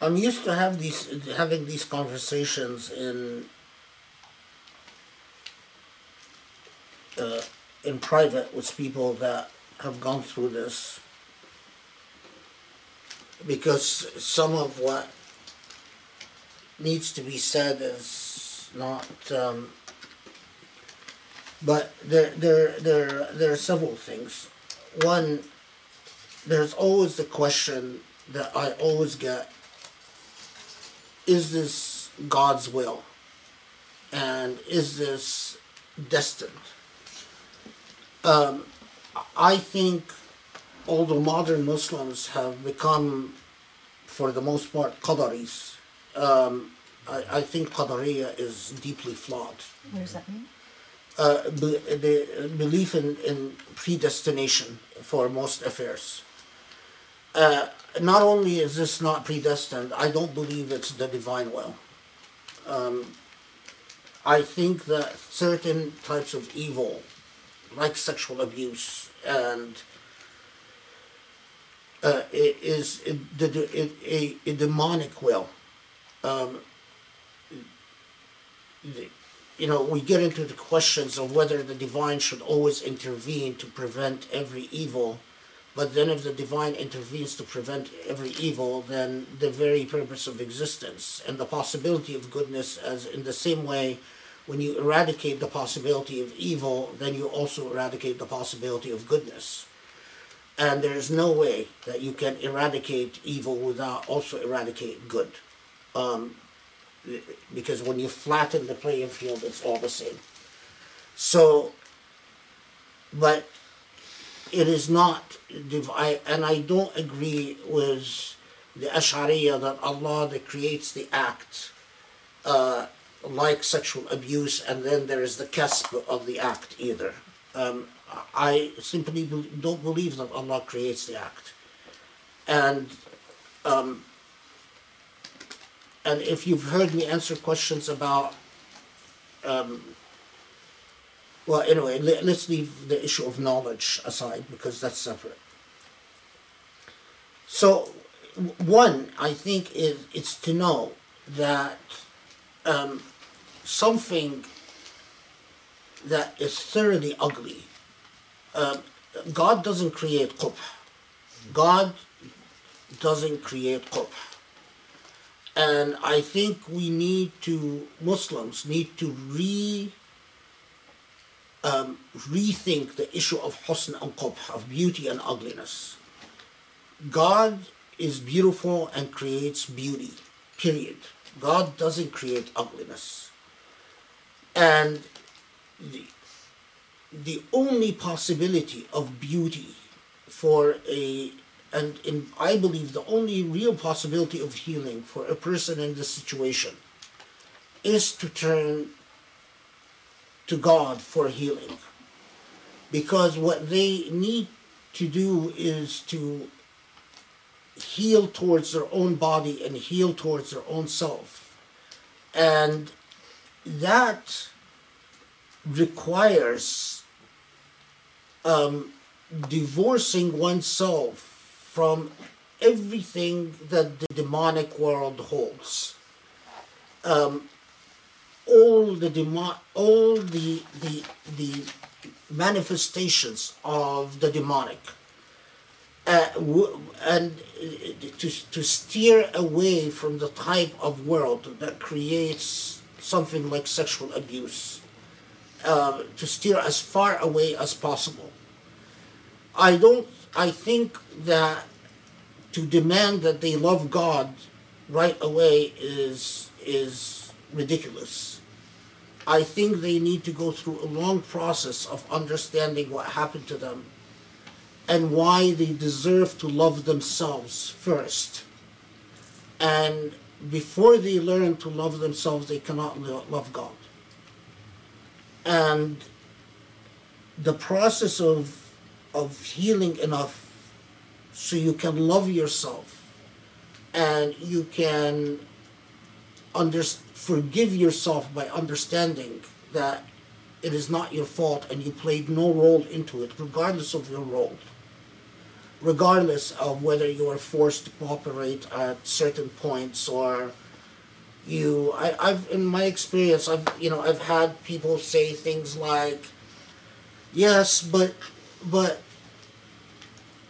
I'm used to have these having these conversations in uh, in private with people that have gone through this because some of what needs to be said is not um, but there there there there are several things. One there's always the question that I always get is this God's will? And is this destined? Um, I think although modern Muslims have become for the most part Qadaris um, I, I think Qadariya is deeply flawed. What does that mean? Uh, be, the belief in, in predestination for most affairs. Uh, not only is this not predestined, I don't believe it's the divine will. Um, I think that certain types of evil, like sexual abuse and uh, is it, a, a demonic will. Um, you know, we get into the questions of whether the divine should always intervene to prevent every evil. But then, if the divine intervenes to prevent every evil, then the very purpose of existence and the possibility of goodness, as in the same way, when you eradicate the possibility of evil, then you also eradicate the possibility of goodness. And there is no way that you can eradicate evil without also eradicate good. Um, because when you flatten the playing field, it's all the same. So, but it is not and I don't agree with the Ash'ariya that Allah that creates the act, uh, like sexual abuse, and then there is the kasb of the act either. Um, I simply don't believe that Allah creates the act, and um, and if you've heard me answer questions about um, well anyway let, let's leave the issue of knowledge aside because that's separate. So one i think is it's to know that um, something that is thoroughly ugly um, god doesn't create qubh. God doesn't create qubh and I think we need to Muslims need to re um, rethink the issue of husn and qubh, of beauty and ugliness. God is beautiful and creates beauty. Period. God doesn't create ugliness. And the, the only possibility of beauty for a and in, I believe the only real possibility of healing for a person in this situation is to turn to God for healing. Because what they need to do is to heal towards their own body and heal towards their own self. And that requires um, divorcing oneself from everything that the demonic world holds. Um, all the demo- all the, the the manifestations of the demonic uh, and uh, to, to steer away from the type of world that creates something like sexual abuse uh, to steer as far away as possible i don't i think that to demand that they love god right away is is ridiculous I think they need to go through a long process of understanding what happened to them and why they deserve to love themselves first. And before they learn to love themselves, they cannot love God. And the process of, of healing enough so you can love yourself and you can under, forgive yourself by understanding that it is not your fault and you played no role into it, regardless of your role. Regardless of whether you are forced to cooperate at certain points or you I, I've in my experience I've you know I've had people say things like yes but but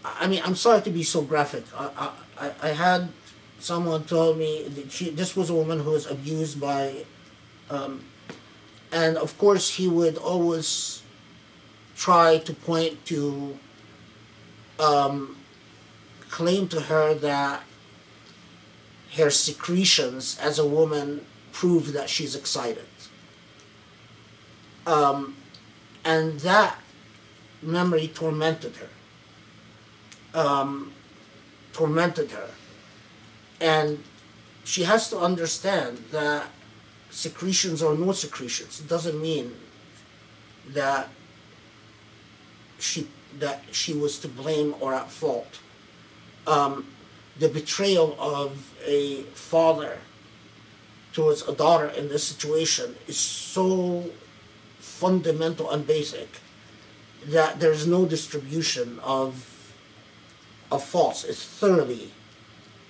I mean I'm sorry to be so graphic. I I, I had someone told me that she this was a woman who was abused by um, and of course he would always try to point to um, claim to her that her secretions as a woman prove that she's excited um, and that memory tormented her um, tormented her and she has to understand that secretions or no secretions doesn't mean that she that she was to blame or at fault. Um, the betrayal of a father towards a daughter in this situation is so fundamental and basic that there's no distribution of of faults. It's thoroughly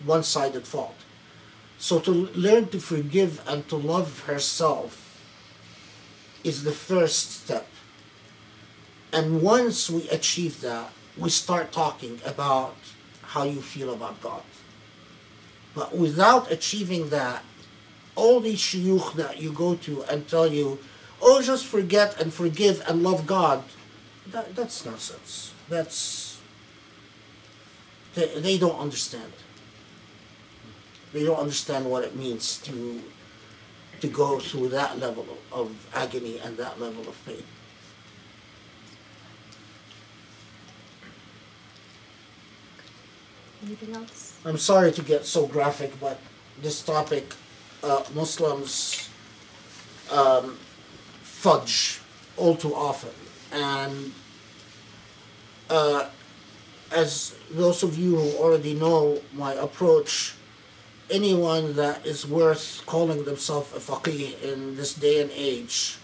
one-sided fault. So to learn to forgive and to love herself is the first step. And once we achieve that, we start talking about how you feel about God. But without achieving that, all these shuyukh that you go to and tell you, oh, just forget and forgive and love God, that, that's nonsense. That's, they, they don't understand they don't understand what it means to to go through that level of agony and that level of pain. Anything else? I'm sorry to get so graphic, but this topic, uh, Muslims um, fudge all too often, and uh, as those of you who already know my approach anyone that is worth calling themselves a faqih in this day and age,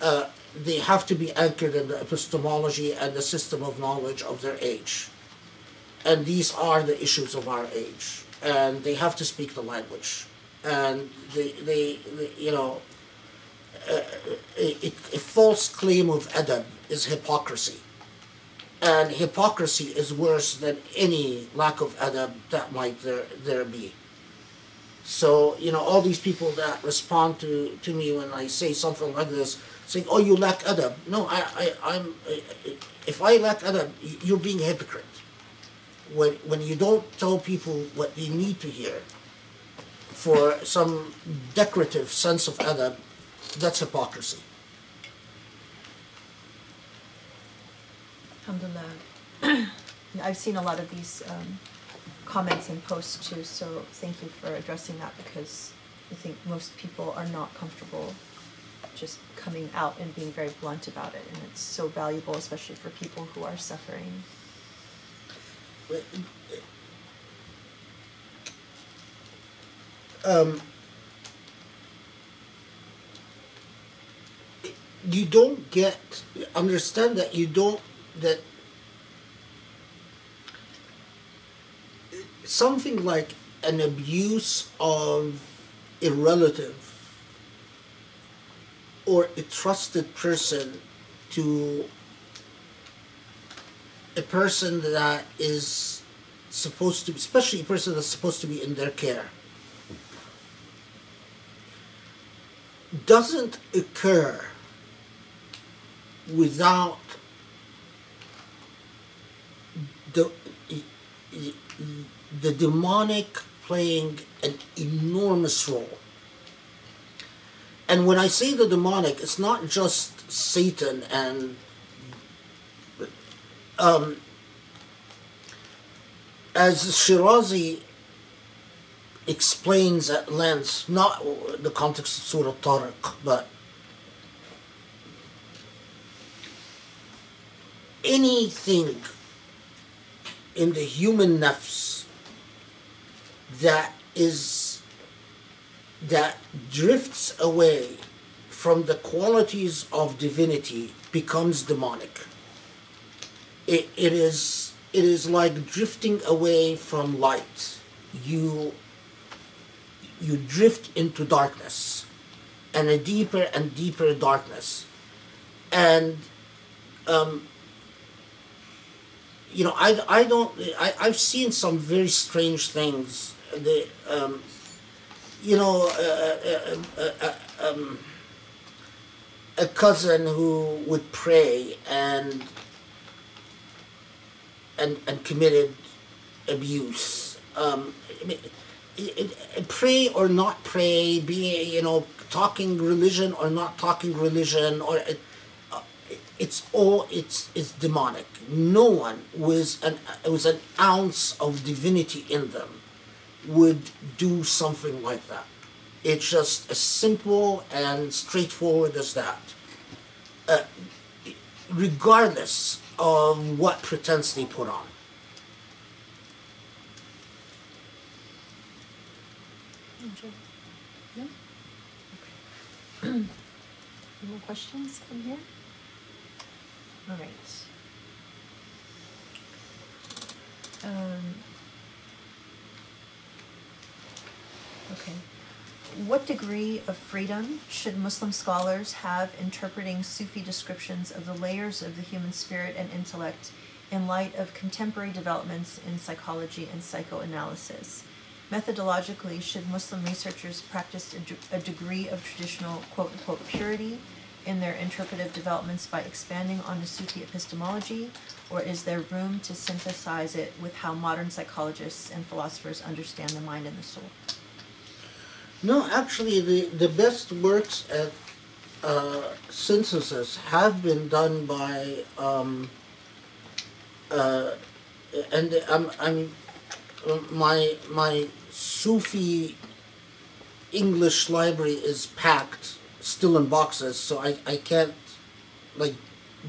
uh, they have to be anchored in the epistemology and the system of knowledge of their age. And these are the issues of our age. And they have to speak the language. And they, they, they you know, a, a false claim of adab is hypocrisy. And hypocrisy is worse than any lack of adab that might there, there be. So, you know, all these people that respond to, to me when I say something like this, saying, oh, you lack adab. No, I, I, I'm, if I lack adab, you're being a hypocrite. When, when you don't tell people what they need to hear for some decorative sense of adab, that's hypocrisy. Alhamdulillah. I've seen a lot of these um, comments and posts too, so thank you for addressing that because I think most people are not comfortable just coming out and being very blunt about it, and it's so valuable, especially for people who are suffering. um, you don't get understand that you don't that something like an abuse of a relative or a trusted person to a person that is supposed to especially a person that's supposed to be in their care doesn't occur without the the demonic playing an enormous role. And when I say the demonic, it's not just Satan and um, as Shirazi explains at length, not the context of Surah Tariq, but anything in the human nafs that is that drifts away from the qualities of divinity becomes demonic. It, it is it is like drifting away from light. You you drift into darkness and a deeper and deeper darkness. And um, you know, I, I don't, I, I've seen some very strange things. The, um, you know, uh, uh, uh, um, a cousin who would pray and and and committed abuse. Um, I mean, pray or not pray, be you know talking religion or not talking religion, or it's all it's it's demonic. No one with an with an ounce of divinity in them would do something like that. It's just as simple and straightforward as that. Uh, regardless of what pretense they put on. No? Okay. Any more questions from here? All right. Um, okay. What degree of freedom should Muslim scholars have interpreting Sufi descriptions of the layers of the human spirit and intellect in light of contemporary developments in psychology and psychoanalysis? Methodologically, should Muslim researchers practice a, de- a degree of traditional quote unquote purity in their interpretive developments by expanding on the Sufi epistemology, or is there room to synthesize it with how modern psychologists and philosophers understand the mind and the soul? No, actually, the, the best works at uh, synthesis have been done by, um, uh, and I'm, I'm, my, my Sufi English library is packed still in boxes, so I, I can't like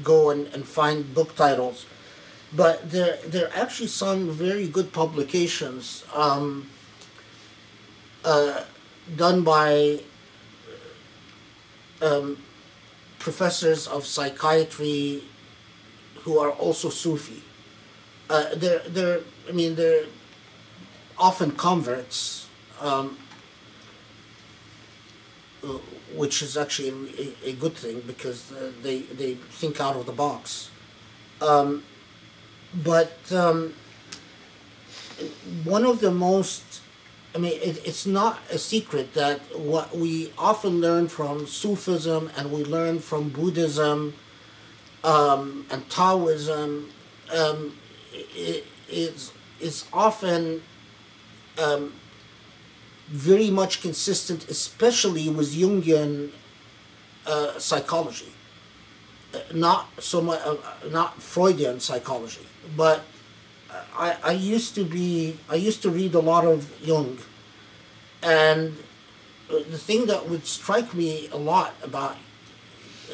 go and, and find book titles. But there there are actually some very good publications um, uh, done by um, professors of psychiatry who are also Sufi. Uh, they're they're I mean they're often converts. Um, which is actually a, a good thing because uh, they they think out of the box. Um, but um, one of the most, I mean, it, it's not a secret that what we often learn from Sufism and we learn from Buddhism um, and Taoism um, is is often um, very much consistent, especially with Jungian uh, psychology. Uh, not so much, uh, not Freudian psychology, but I, I used to be, I used to read a lot of Jung, and uh, the thing that would strike me a lot about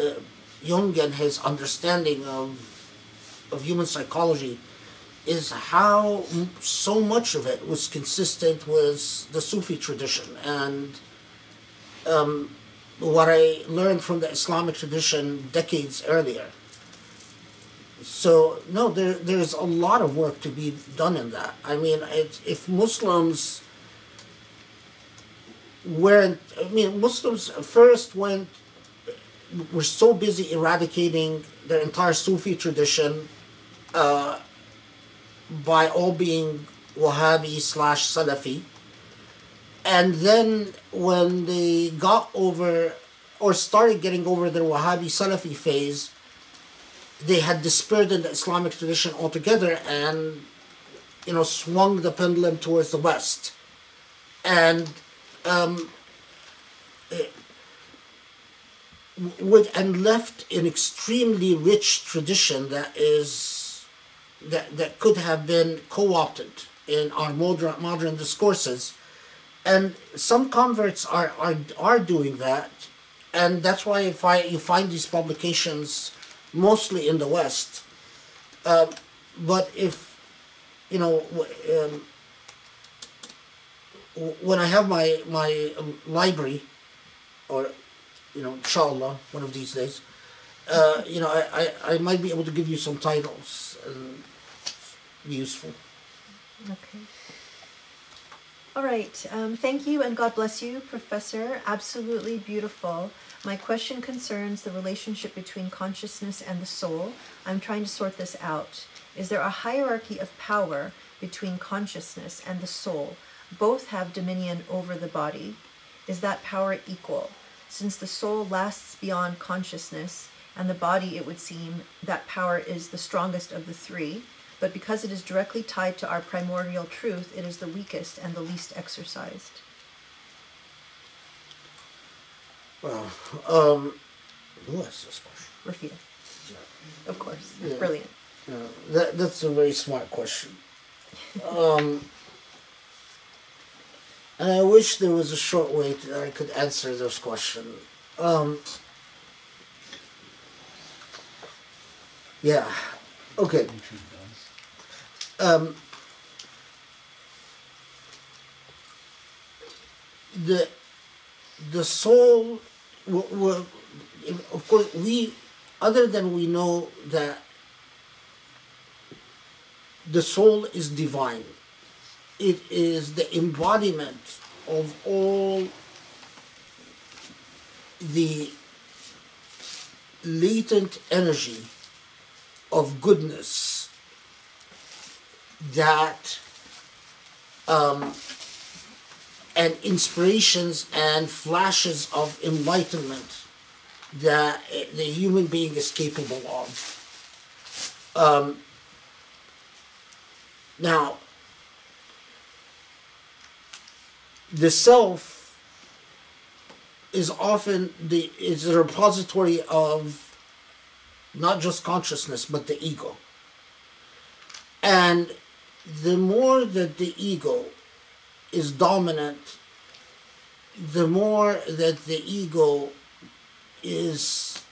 uh, Jung and his understanding of of human psychology is how so much of it was consistent with the Sufi tradition and um, what I learned from the Islamic tradition decades earlier. So no, there there's a lot of work to be done in that. I mean, it, if Muslims weren't, I mean, Muslims first went were so busy eradicating their entire Sufi tradition uh, by all being Wahhabi slash Salafi. And then when they got over or started getting over their Wahhabi Salafi phase, they had in the Islamic tradition altogether and you know swung the pendulum towards the West. And um, it- with and left an extremely rich tradition that is that that could have been co-opted in our modern modern discourses. And some converts are are, are doing that. And that's why you find you find these publications mostly in the west. Um, but if you know um, when i have my my um, library or you know inshallah one of these days uh, you know I, I, I might be able to give you some titles and useful Okay. All right. Um, thank you and God bless you, Professor. Absolutely beautiful. My question concerns the relationship between consciousness and the soul. I'm trying to sort this out. Is there a hierarchy of power between consciousness and the soul? Both have dominion over the body. Is that power equal? Since the soul lasts beyond consciousness, and the body, it would seem, that power is the strongest of the three but because it is directly tied to our primordial truth, it is the weakest and the least exercised. well um who asked this question Rafida. Of course. Yeah. Brilliant. Yeah, that that's a very smart question. Um, and I wish there was a short way that I could answer this question. Um, yeah. Okay. Um, the the soul, w- w- of course, we other than we know that the soul is divine. It is the embodiment of all the latent energy of goodness that um, and inspirations and flashes of enlightenment that the human being is capable of. Um, now, the self is often the is a repository of not just consciousness but the ego. And the more that the ego is dominant, the more that the ego is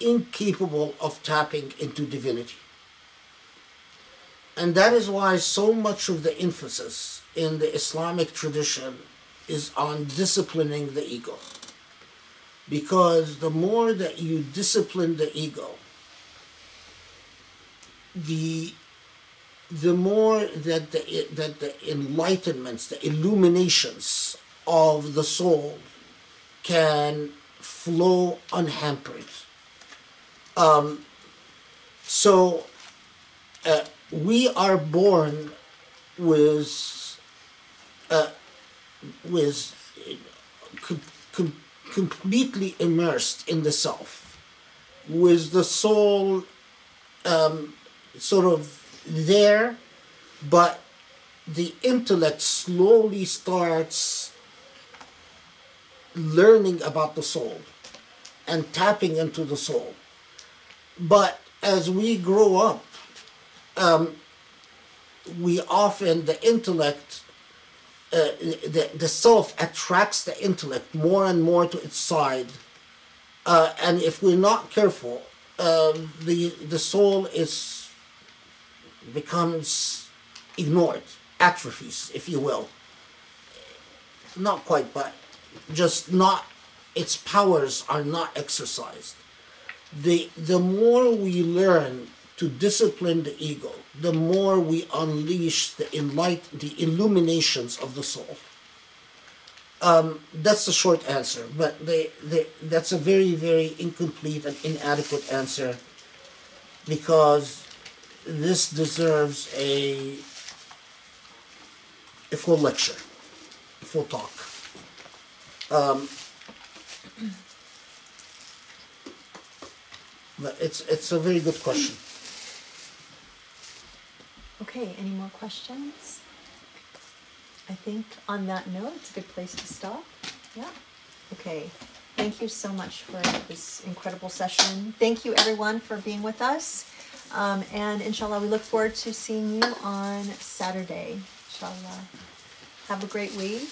incapable of tapping into divinity. And that is why so much of the emphasis in the Islamic tradition is on disciplining the ego. Because the more that you discipline the ego, the the more that the that the enlightenments, the illuminations of the soul can flow unhampered. Um, so uh, we are born with uh, with com- com- completely immersed in the self, with the soul um, sort of there, but the intellect slowly starts learning about the soul and tapping into the soul. But as we grow up, um, we often, the intellect uh, the, the self attracts the intellect more and more to its side. Uh, and if we're not careful, um, the, the soul is becomes ignored, atrophies, if you will. Not quite, but just not, its powers are not exercised. The, the more we learn to discipline the ego, the more we unleash the enlight, the illuminations of the soul. Um, that's the short answer, but they, they, that's a very, very incomplete and inadequate answer because this deserves a, a full lecture, a full talk. Um, but it's, it's a very good question. Okay, any more questions? I think on that note, it's a good place to stop. Yeah. Okay. Thank you so much for this incredible session. Thank you everyone for being with us. Um, and inshallah, we look forward to seeing you on Saturday. Inshallah. Have a great week.